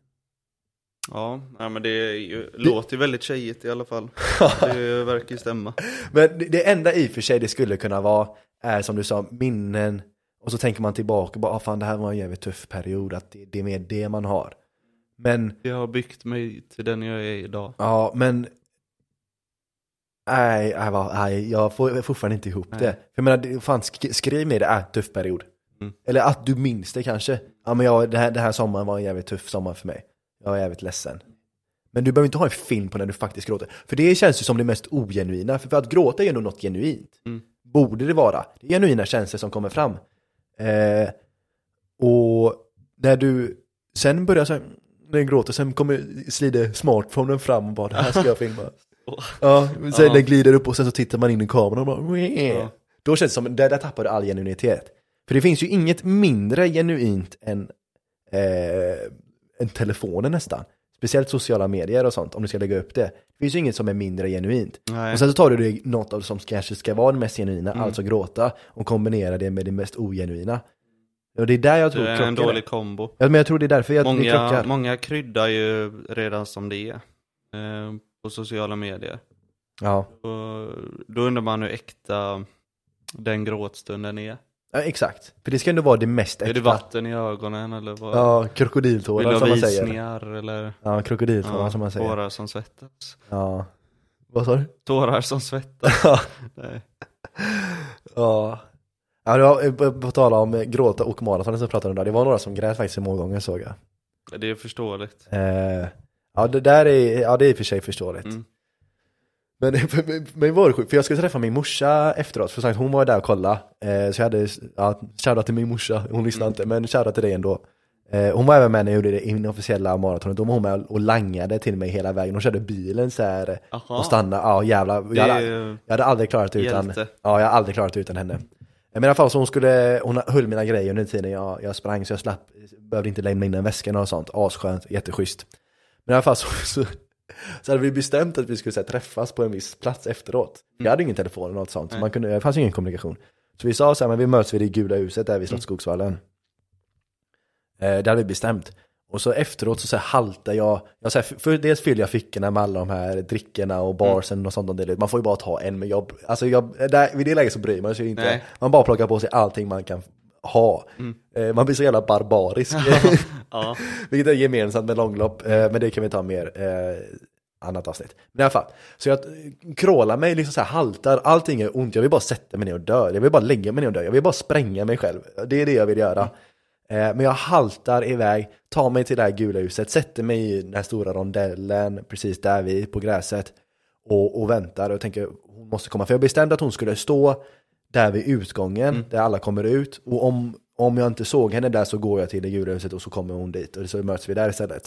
Ja, nej, men det, ju, låter ju väldigt tjejigt i alla fall. Det verkar ju stämma. Men det, det enda i och för sig det skulle kunna vara är som du sa, minnen och så tänker man tillbaka och bara, ah, fan det här var en jävligt tuff period, att det, det är mer det man har. Men, Jag har byggt mig till den jag är idag. ja men Nej, nej, vad- nej jag får fortfarande inte ihop det. För jag menar, fan sk- skriv ner det, är tuff period. Mm. Eller att du minns det kanske. Ja men jag, det, här, det här sommaren var en jävligt tuff sommar för mig. Jag är jävligt ledsen. Men du behöver inte ha en film på när du faktiskt gråter. För det känns ju som det mest ogenuina. För, för att gråta är ju ändå något genuint. Mm. Borde det vara. Det är genuina känslor som kommer fram. Eh, och när du sen börjar så här, när du gråter, sen kommer smartphonen fram och bara det här ska jag filma. Ja, sen den glider upp och sen så tittar man in i kameran och bara Ja. Då känns det som, där, där tappar du all genuinitet. För det finns ju inget mindre genuint än, eh, än telefonen nästan. Speciellt sociala medier och sånt, om du ska lägga upp det. Det finns ju inget som är mindre genuint. Nej. Och sen så tar du det, något av det som kanske ska vara det mest genuina, Mm. alltså gråta, och kombinerar det med det mest ogenuina. Och det är där jag tror Det är en dålig kombo. Ja, men jag tror det är därför jag, det Många, krockar. många kryddar ju redan som det är. Eh, på sociala medier. Ja. Och då undrar man hur äkta den gråtstunden är. ja, exakt. För det ska ändå vara det mest Är det äkta. vatten i ögonen eller vad? Ja, krokodiltårar som man säger. visningar eller? Ja, krokodiltårar som man säger. Tårar som svettas. Ja. Vad sa du? Tårar som svettas. Ja. Nej. Ja. Ja, det var, på- på tala om gråta och maraton som pratade om det, det var några som grät faktiskt många gånger såg jag. Det är förståeligt. Eh, ja, det där är, ja det är i och för sig förståeligt. Mm. Men mig var det sjukt, för jag skulle träffa min morsa efteråt, för sagt, hon var där och kolla. Eh, så jag hade, ja, shoutout till min morsa, hon lyssnade Mm. inte, men shoutout till dig ändå. Eh, hon var även med när jag gjorde det inofficiella maratonet, då var hon med och langade till mig hela vägen, hon körde bilen så här Aha. och stannade, ja jävlar. Jag hade, jag hade aldrig klarat det utan, hjälte. ja jag har aldrig klarat det utan henne. Men i alla fall så hon skulle, hon höll mina grejer under tiden jag, jag sprang så jag slapp, behövde inte lämna in den väskan och sånt, asskönt, jätteschysst. Men i alla fall så, så, så hade vi bestämt att vi skulle här, träffas på en viss plats efteråt. Jag hade ingen telefon eller något sånt, så man kunde, det fanns ingen kommunikation. Så vi sa så här, men vi möts vid det gula huset där vid Slottsskogsvallen. Eh, det hade vi bestämt. Och så efteråt så, så här, haltar jag, jag så här, för dels fyller jag fickorna med alla de här drickorna och barsen och sånt. Och det, man får ju bara ta en med jobb. Alltså jag, där, vid det läget så bryr man sig inte. Nej. Man bara plockar på sig allting man kan ha. Eh, man blir så jävla barbarisk. Ja. Vilket är gemensamt med långlopp, eh, men det kan vi ta mer eh, annat avsnitt. Men i alla fall, så jag krålar mig, liksom så här haltar, allting är ont, jag vill bara sätta mig ner och dö, jag vill bara lägga mig ner och dö, jag vill bara spränga mig själv. Det är det jag vill göra. Eh, men jag haltar iväg, tar mig till det här gula huset, sätter mig i den här stora rondellen, precis där vi, på gräset, och, och väntar och tänker hon måste komma. För jag bestämde att hon skulle stå där vid utgången, där alla kommer ut, och om, om jag inte såg henne där så går jag till det gula huset och så kommer hon dit och så möts vi där istället.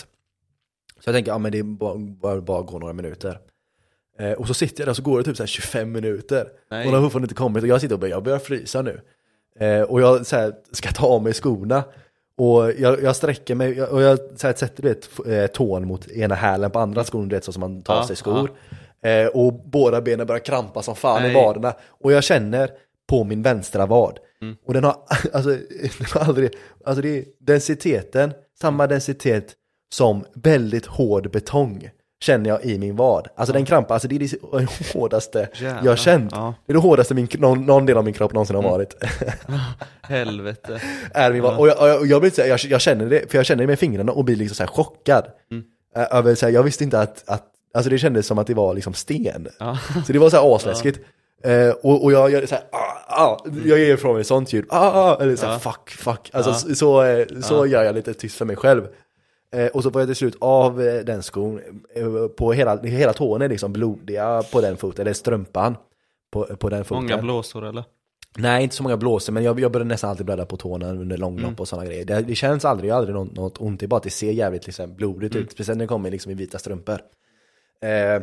Så jag tänker, ja men det bara, bara, bara gå några minuter. Eh, och så sitter jag där och så går det typ så här 25 minuter. Nej. Hon har fortfarande inte kommit och jag sitter och börjar, jag börjar frysa nu. Eh, och jag så här, ska ta av mig skorna. Och jag, jag sträcker mig och jag så här, sätter du vet, eh, tån mot ena hälen på andra skon, du vet så som man tar Ja, sig skor. Eh, och båda benen börjar krampa som fan i Nej. vaderna. Och jag känner på min vänstra vad. Mm. Och den har, alltså, den har aldrig, alltså det är densiteten, samma densitet som väldigt hård betong känner jag i min vad. Alltså den krampar, alltså det är det hårdaste Jävlar, jag har känt. ja. Mm. Det är det hårdaste min, någon, någon del av min kropp någonsin har varit. Helvete. är min vad. Och jag, och jag, jag, blir så här, jag, jag känner det, för jag känner det med fingrarna och blir liksom så här chockad. Mm. Över, så här, jag visste inte att, att, alltså det kändes som att det var liksom sten. Ja. Så det var så här asläskigt. Eh, och, och jag gör så här, ah, ah, jag ger ifrån mig sånt ljud, ah, ah, eller så här, Ja. fuck, fuck. Alltså Ja. så, så, eh, så gör jag lite tyst för mig själv. Eh, och så får jag till slut av eh, den skon, eh, på hela, hela tån är liksom blodiga på den foten, eller strumpan på, på den foten. Många blåsor eller? Nej, inte så många blåsor, men jag, jag började nästan alltid blöda på tårna under långlopp Mm. och sådana grejer. Det, det känns aldrig, jag aldrig något, något ont, det är bara att det ser jävligt liksom, blodigt Mm. ut, speciellt när det kommer liksom, i vita strumpor. Eh,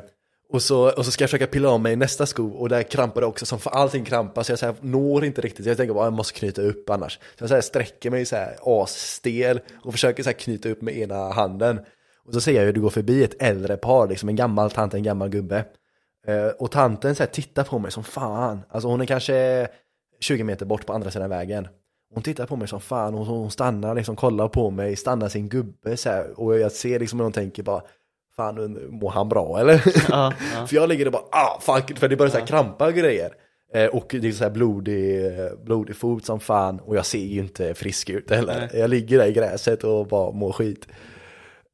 och, så, och så ska jag försöka pilla av mig nästa sko och där krampar det också som för allting krampar så jag så här, når inte riktigt. Jag tänker bara jag måste knyta upp annars. Så jag så här, sträcker mig så här asstel och försöker så här, knyta upp med ena handen. Och så ser jag hur det går förbi ett äldre par, liksom en gammal tant, en gammal gubbe. Eh, och tanten så här, tittar på mig som fan. Alltså hon är kanske 20 meter bort på andra sidan vägen. Hon tittar på mig som fan och hon stannar liksom, kollar på mig, stannar sin gubbe så här, och jag ser liksom hur hon tänker bara Fan, mår han bra eller? Ja, ja. för jag ligger och bara ah fuck, för det börjar så här krampa och grejer. Eh, och det är så här blodig, blodig fot som fan och jag ser ju inte frisk ut heller. Nej. Jag ligger där i gräset och bara mår skit.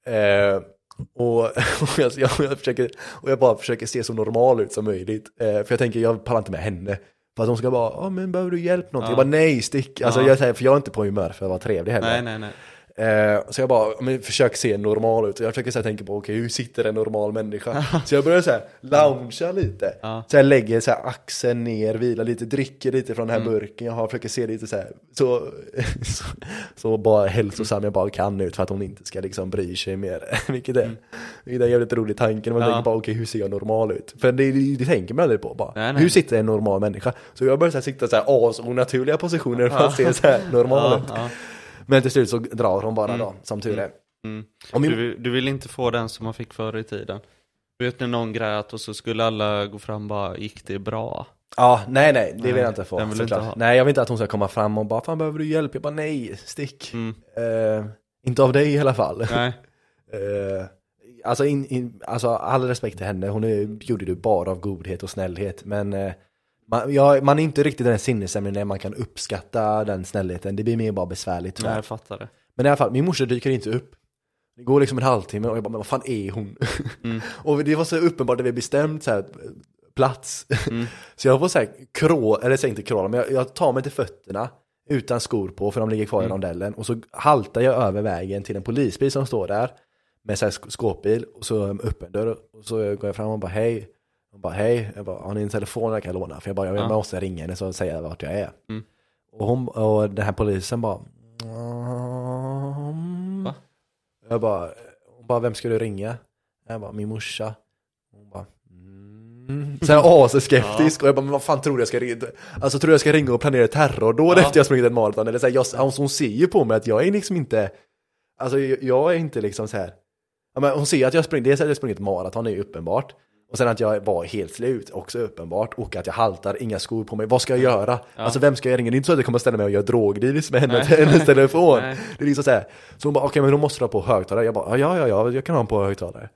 Eh, och, och, jag, jag, jag försöker, och jag bara försöker se så normal ut som möjligt. Eh, för jag tänker, jag pallar inte med henne. För att hon ska bara, ja men behöver du hjälp någonting? Jag bara nej, stick. Alltså Ja. jag för jag är inte på humör för att vara trevlig heller. Nej, nej, nej. Eh, så jag bara, men försök se normal ut. Jag försöker så här, tänka på, okej hur sitter en normal människa? så jag börjar så här, loungea lite. Ja. Så jag lägger så här, axeln ner, vilar lite, dricker lite från den Mm. här burken jag har, försöker se lite så här, så, så, så bara hälsosam jag bara kan ut för att hon inte ska liksom bry sig mer. vilket, är, vilket är en jävligt rolig tanke, man Mm. Ja. tänker bara, okej hur ser jag normal ut? För det, det, det tänker man aldrig på bara. Nej, nej. Hur sitter en normal människa? Så jag börjar så här, sitta så här as onaturliga positioner för att se så här normal ut. ja. Men till slut så drar hon bara då, som tur är. Mm. Och min- Du, vill- du vill inte få den som man fick förr i tiden? Du vet när någon grät och så skulle alla gå fram och bara, gick det bra? Ja, nej nej, det vill Nej, jag inte få vill du såklart. inte. Nej, jag vill inte att hon ska komma fram och bara Fan behöver du hjälp? Jag bara nej, stick. Mm. Eh, inte av dig i alla fall. Nej. Eh, alltså, in, in, alltså all respekt till henne, hon är, gjorde det bara av godhet och snällhet. Men eh, man, ja, man är inte riktigt i den sinnesstämningen när man kan uppskatta den snällheten. Det blir mer bara besvärligt Nej, jag fattar det. Men i alla fall, min morsa dyker inte upp. Det går liksom en halvtimme och jag bara, men vad fan är hon? Mm. och det var så uppenbart att vi bestämt så här, plats. så jag får så här krå, eller säg inte kråla, men jag, jag tar mig till fötterna utan skor på för de ligger kvar i rondellen. Och så haltar jag över vägen till en polisbil som står där med så här sk- skåpbil och så öppen dörr och så går jag fram och bara hej. Hon bara hej, jag bara, har ni en telefon jag kan låna? För jag bara, jag Ja. måste ringa henne så säger jag vart jag är. Mm. Och, hon, och den här polisen bara Va? Jag bara, hon bara, vem ska du ringa? Jag bara, min morsa. Hon bara, mm. Så här asskeptisk och jag bara, men vad fan tror du jag ska ringa? Alltså tror du jag ska ringa och planera terrordåd Ja. efter jag sprungit ett maraton? Eller så här, jag, alltså, hon ser ju på mig att jag är liksom inte, alltså jag, jag är inte liksom så här. Ja, men hon ser att jag springer, dels att jag sprungit maraton det är ju uppenbart. Och sen att jag var helt slut, också uppenbart. Och att jag haltar, inga skor på mig. Vad ska jag göra? Alltså vem ska jag ringa? Det är inte så att jag kommer ställa mig och göra drogdeals med henne Nej. hennes telefon. Nej. Det är liksom så här. Så hon bara, okej men då måste du ha på högtalare. Jag bara, ja ja ja, jag kan ha den på högtalare.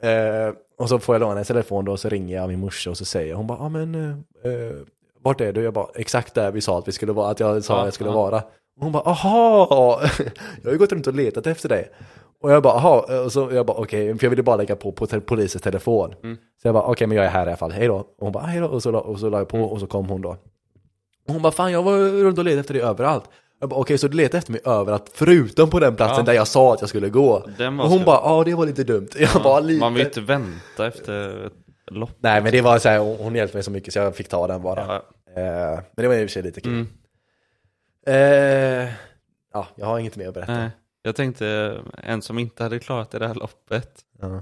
Eh, och så får jag låna hennes telefon då och så ringer jag min morsa och så säger hon bara, ja men eh, eh, vart är du? Jag bara, exakt där vi sa att vi skulle vara, att jag sa Ja, att jag skulle ja. vara. Och hon bara, aha! jag har ju gått runt och letat efter dig. Och jag bara, aha, och så jag bara, okej, för jag ville bara lägga på på te- polisens telefon. Mm. Så jag bara, okej men jag är här i alla fall, hej då. Och hon bara, hej då, och så, la- och så la jag Mm. på och så kom hon då. Och hon bara, fan jag var runt och letade efter dig överallt. Jag bara, okej så du letade efter mig överallt, förutom på den platsen Ja. där jag sa att jag skulle gå. Och hon bara, ja det var lite dumt. Jag bara, lite. Man vill inte vänta efter ett lopp. Nej men det var så här, hon, hon hjälpte mig så mycket så jag fick ta den bara. Ja. Eh, men det var i och för sig lite kul. Mm. Eh, ja, jag har inget mer att berätta. Nej. Jag tänkte en som inte hade klarat det här loppet, Ja.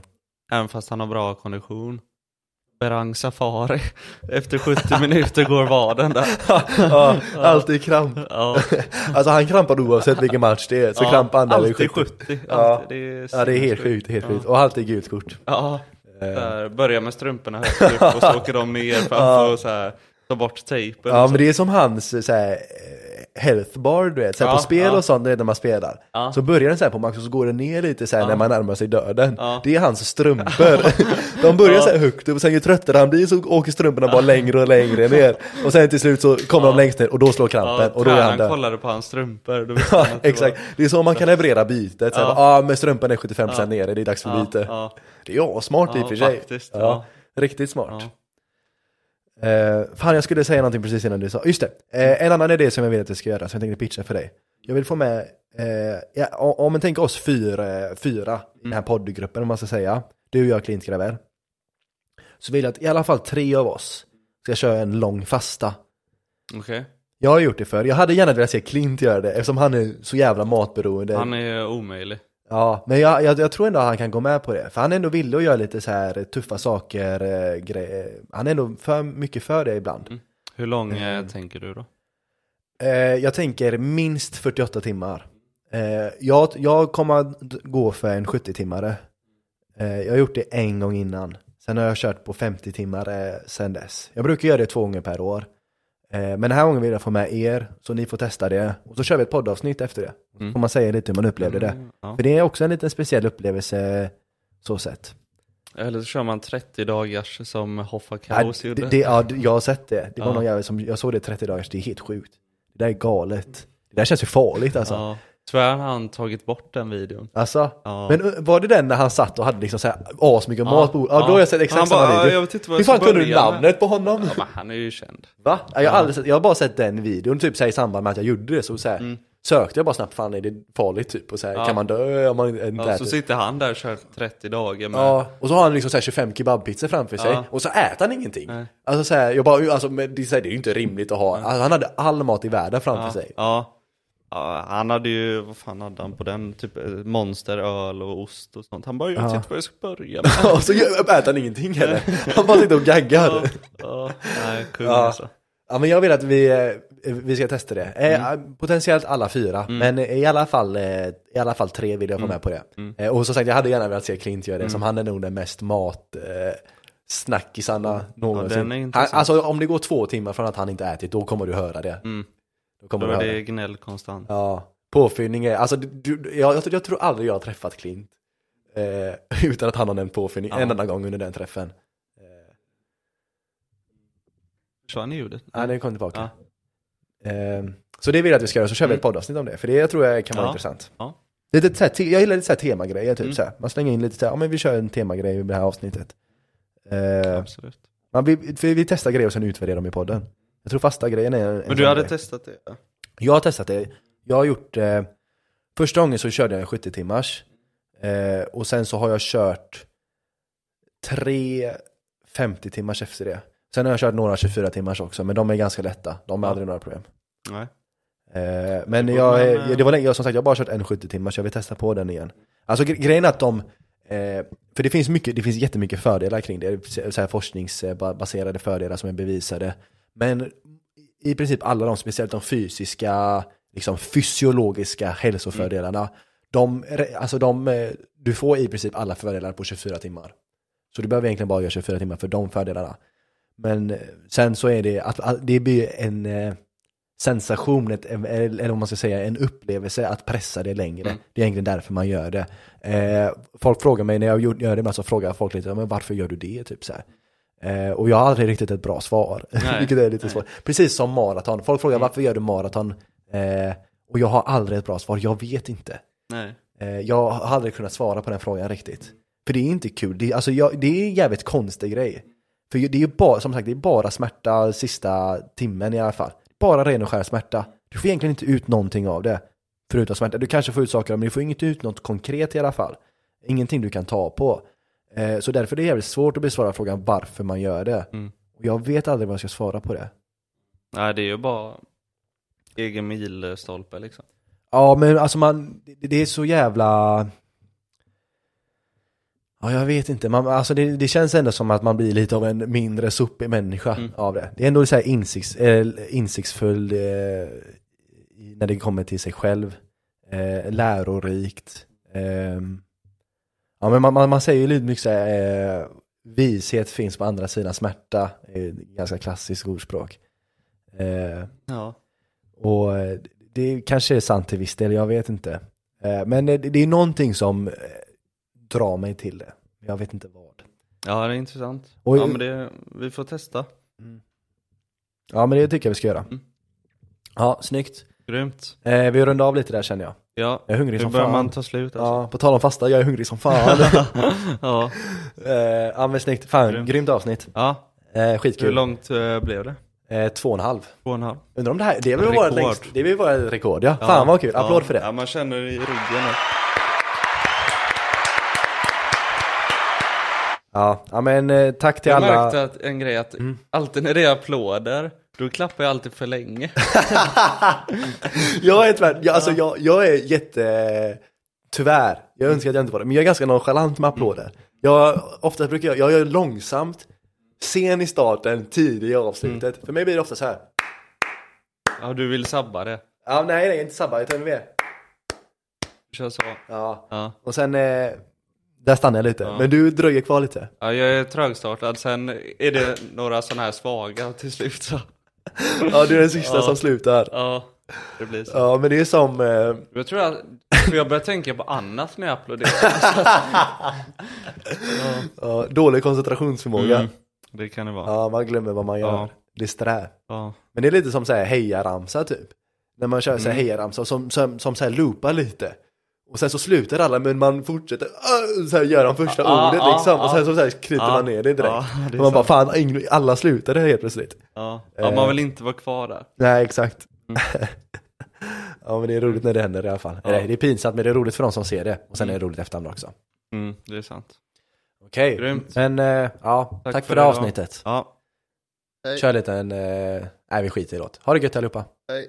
även fast han har bra kondition. Berang Safari. Efter 70 minuter går vaden där. ja, alltid kramp. Ja, Alltså han krampar oavsett vilken match det är, så ja, krampar han där vid alltid 70. 70. Ja. Alltid. Det är Ja det är helt sjukt, helt sjukt. Och alltid gult kort. Ja, Eh, där, börja med strumporna högt upp och så åker de ner för att få så här, ta bort tejpen. Ja och men det är som hans så här, health bar du vet, så här, Ja, på spel ja. och sånt du vet, när man spelar. Ja. Så börjar den så här på max och så går den ner lite så här, när man närmar sig döden. Ja. Det är hans strumpor. De börjar så här högt upp och sen ju tröttare han blir så åker strumporna bara längre och längre ner. Och sen till slut så kommer de längst ner och då slår krampen och då är han tränaren död. kollade på hans strumpor. Då visste han Ja, att det exakt. Var... Det är så man kan leverera bytet. Ja. ah, men strumpan är 75% nere, det är dags för Ja, byte. ja. Det är smart i Ja, och för sig. faktiskt, ja. Riktigt smart. Ja. Eh, fan jag skulle säga någonting precis innan du sa, just det, eh, en annan idé som jag vill att jag ska göra, som jag tänkte pitcha för dig. Jag vill få med, eh, ja, om man tänker oss fyra, fyra i den här poddgruppen om man ska säga, du och jag Clint Graver. Så vill jag att i alla fall tre av oss ska köra en lång fasta. Okej. Jag har gjort det för jag hade gärna velat se Clint göra det eftersom han är så jävla matberoende. Han är omöjlig. Ja, men jag, jag, jag tror ändå han kan gå med på det. För han är ändå villig att göra lite så här tuffa saker, eh, gre- Han är ändå för mycket för det ibland. Hur lång eh, Mm. tänker du då? Eh, jag tänker minst 48 timmar. Eh, jag, jag kommer att gå för en 70-timmare. Eh, jag har gjort det en gång innan. Sen har jag kört på 50 timmar eh, sen dess. Jag brukar göra det två gånger per år. Eh, men den här gången vill jag få med er, så ni får testa det. Och så kör vi ett poddavsnitt efter det. Så får man säga lite hur man upplevde det. Mm, ja. För det är också en liten speciell upplevelse så sett. Eller så kör man 30 dagars som Hoffa Ja, Kaos gjorde. det, ja, jag har sett det. Det var Ja. någon jävel som, jag såg det 30 dagars, det är helt sjukt. Det där är galet. Det där känns ju farligt alltså. Ja. Tyvärr har han tagit bort den videon. Alltså, Ja. men uh, var det den när han satt och hade liksom såhär asmycket mat på Ja, då har jag sett exakt Han samma bara, video. "Ja, jag vet inte vad Hur fan kunde du börja med." namnet på honom? Ja, men han är ju känd. Va? Ja, Jag har, aldrig sett, jag har bara sett den videon, typ så här, i samband med att jag gjorde det, så, så här, sökte jag bara snabbt, fan är det farligt typ? Och så här, Mm. Ja. kan man dö om man inte Ja, äter? så sitter han där och kör 30 dagar med... Ja, och så har han liksom så här 25 kebabpizzor framför sig, Ja. och så äter han ingenting. Nej. Alltså så här, jag bara, alltså, men det, så här, det är ju inte rimligt att ha, alltså, han hade all mat i världen framför ja, sig. ja. Ja, han hade ju, vad fan hade han på den? Typ eh, monster, öl och ost och sånt. Han bara, jag vet Ja. inte vad jag ska börja med. och så äter han ingenting heller. Han bara sitter och gaggar. ja, ja, nej, kung Ja. alltså. Ja men jag vill att vi, eh, vi ska testa det. Eh, Mm. Potentiellt alla fyra, men i alla, fall, i alla fall tre vill jag Mm. få med på det. Eh, och som sagt, jag hade gärna velat se Clint göra det, som han är nog den mest mat snackisarna någonsin. han, intressant. alltså om det går två timmar från att han inte ätit, då kommer du höra det. Då kommer Då är det det. gnäll konstant. Ja, påfyllning är, alltså du, jag, jag, jag tror aldrig jag har träffat Clint. Eh, utan att han har nämnt påfyllning Ja. en enda gång under den träffen. Försvann i ljudet? Nej, den kom tillbaka. Ja. Eh, så det vill jag att vi ska göra, så kör vi Mm. ett poddavsnitt om det. För det jag tror jag kan vara Ja. intressant. Ja. Lite så här, jag gillar lite så här temagrejer, typ Mm. så här. Man slänger in lite så här, ja men vi kör en temagrej i det här avsnittet. Eh, Absolut. man, vi, för vi testar grejer och sen utvärderar dem i podden. Jag tror fasta grejen är en, en Men du hade grej. testat det? ja? Jag har testat det. Jag har gjort, eh, första gången så körde jag en 70 timmars. Eh, och sen så har jag kört tre 50 timmars efter det. Sen har jag kört några 24 timmars också, men de är ganska lätta. De är Ja. aldrig några problem. Nej. Eh, men jag, man, eh, det var länge, jag, som sagt, jag har bara kört en 70 timmars, jag vill testa på den igen. Alltså gre- grejen är att de, eh, för det finns, mycket, det finns jättemycket fördelar kring det, så här forskningsbaserade fördelar som är bevisade. Men i princip alla de, speciellt de fysiska, liksom fysiologiska hälsofördelarna, de, alltså de, eh, du får i princip alla fördelar på 24 timmar. Så du behöver egentligen bara göra 24 timmar för de fördelarna. Men eh, sen så är det att, det blir en eh, sensation, eller om man ska säga en upplevelse att pressa det längre. Mm. Det är egentligen därför man gör det. Folk frågar mig när jag gör det, så frågar folk lite, men varför gör du det? Typ så här. Eh, och jag har aldrig riktigt ett bra svar, Nej, vilket är lite nej. svårt. Precis som maraton, folk frågar varför gör du maraton? Eh, och jag har aldrig ett bra svar, jag vet inte. Nej. Eh, jag har aldrig kunnat svara på den frågan riktigt. För det är inte kul, det är, alltså jag, det är en jävligt konstig grej. För det är ju bara, som sagt, det är bara smärta sista timmen i alla fall. Bara ren och skär smärta. Du får egentligen inte ut någonting av det. Förutom smärta. Du kanske får ut saker, men du får inget ut något konkret i alla fall. Ingenting du kan ta på. Eh, så därför är det jävligt svårt att besvara frågan varför man gör det. Mm. Jag vet aldrig vad jag ska svara på det. Nej, det är ju bara... egen milstolpe liksom. Ja men alltså man, det, är så jävla Ja jag vet inte, man, alltså det, det känns ändå som att man blir lite av en mindre suppig människa Mm. av det. Det är ändå så här insikts, eh, insiktsfull i- när det kommer till sig själv. Eh, lärorikt. Ja men man, man, man säger ju mycket så här, eh, vishet finns på andra sidan smärta. är ett ganska klassiskt ordspråk. Eh, Ja. och eh, det kanske är sant till viss del, jag vet inte. Eh, Men det det är någonting som eh, drar mig till det. Jag vet inte vad. Ja, det är intressant. Och- ja, men det, vi får testa. Ja men det tycker jag vi ska göra. Mm. Ja, snyggt. Grymt. Eh, vi rundar av lite där känner jag. Ja, Jag är hungrig som börjar fan. man ta slut alltså. Ja, på tal om fasta, jag är hungrig som fan. Ja. eh, ja men snyggt, fan Grymt. grymt avsnitt. ja. Eh, Hur skitkul. långt eh, blev det? Eh, två och en halv. Två och en halv? Undrar om det här, det vara Rekord. längst, det vara ett rekord ja. Fan vad kul, applåd ja. för det. Ja, man känner det i ryggen. Ja, ja men tack till Jag alla. märkte att en grej att alltid när det är applåder, då klappar jag alltid för länge. Jag är tyvärr, jag, alltså jag, jag är jätte, tyvärr, jag önskar att jag inte var det, men jag är ganska nonchalant med applåder. Jag, ofta brukar jag, jag gör långsamt, sen i starten, tidig i avslutet. För mig blir det ofta så här. Ja, du vill sabba det. ja nej nej, inte sabba, utan mer. Kör så. Ja, Ja. och sen, eh, där stannar jag lite. Ja. Men du dröjer kvar lite. ja, jag är trögstartad, sen är det några sådana här svaga till slut så. Ja, du är den sista Ja. som slutar. Ja, det blir så. Ja, men det är som, eh, Jag tror jag, för jag börjar tänka på annat när jag applåderar. ja, dålig koncentrationsförmåga. Mm, det kan det vara. Ja, man glömmer vad man gör. Ja. Disträ. Ja. Men det är lite som så här hejaramsa typ. När man kör så här hejaramsa som, som, som så här loopar lite. Och sen så slutar alla men man fortsätter uh, så här gör de första Ja, ordet ja, liksom. Och ja. sen så, så här knyter Ja, man ner det direkt. ja, det och man bara fan, alla slutade helt plötsligt. Ja. ja, man vill inte vara kvar där. Nej exakt. ja men det är roligt när det händer i alla fall. Ja. Det är pinsamt men det är roligt för de som ser det. Och sen är det roligt efterhand också. Mm, det är sant. Okej, Grymt. men eh, ja, tack, Tack för, för det avsnittet. Ja. Kör lite en, eh, nej vi skiter i låt. Ha det gött allihopa. Hej.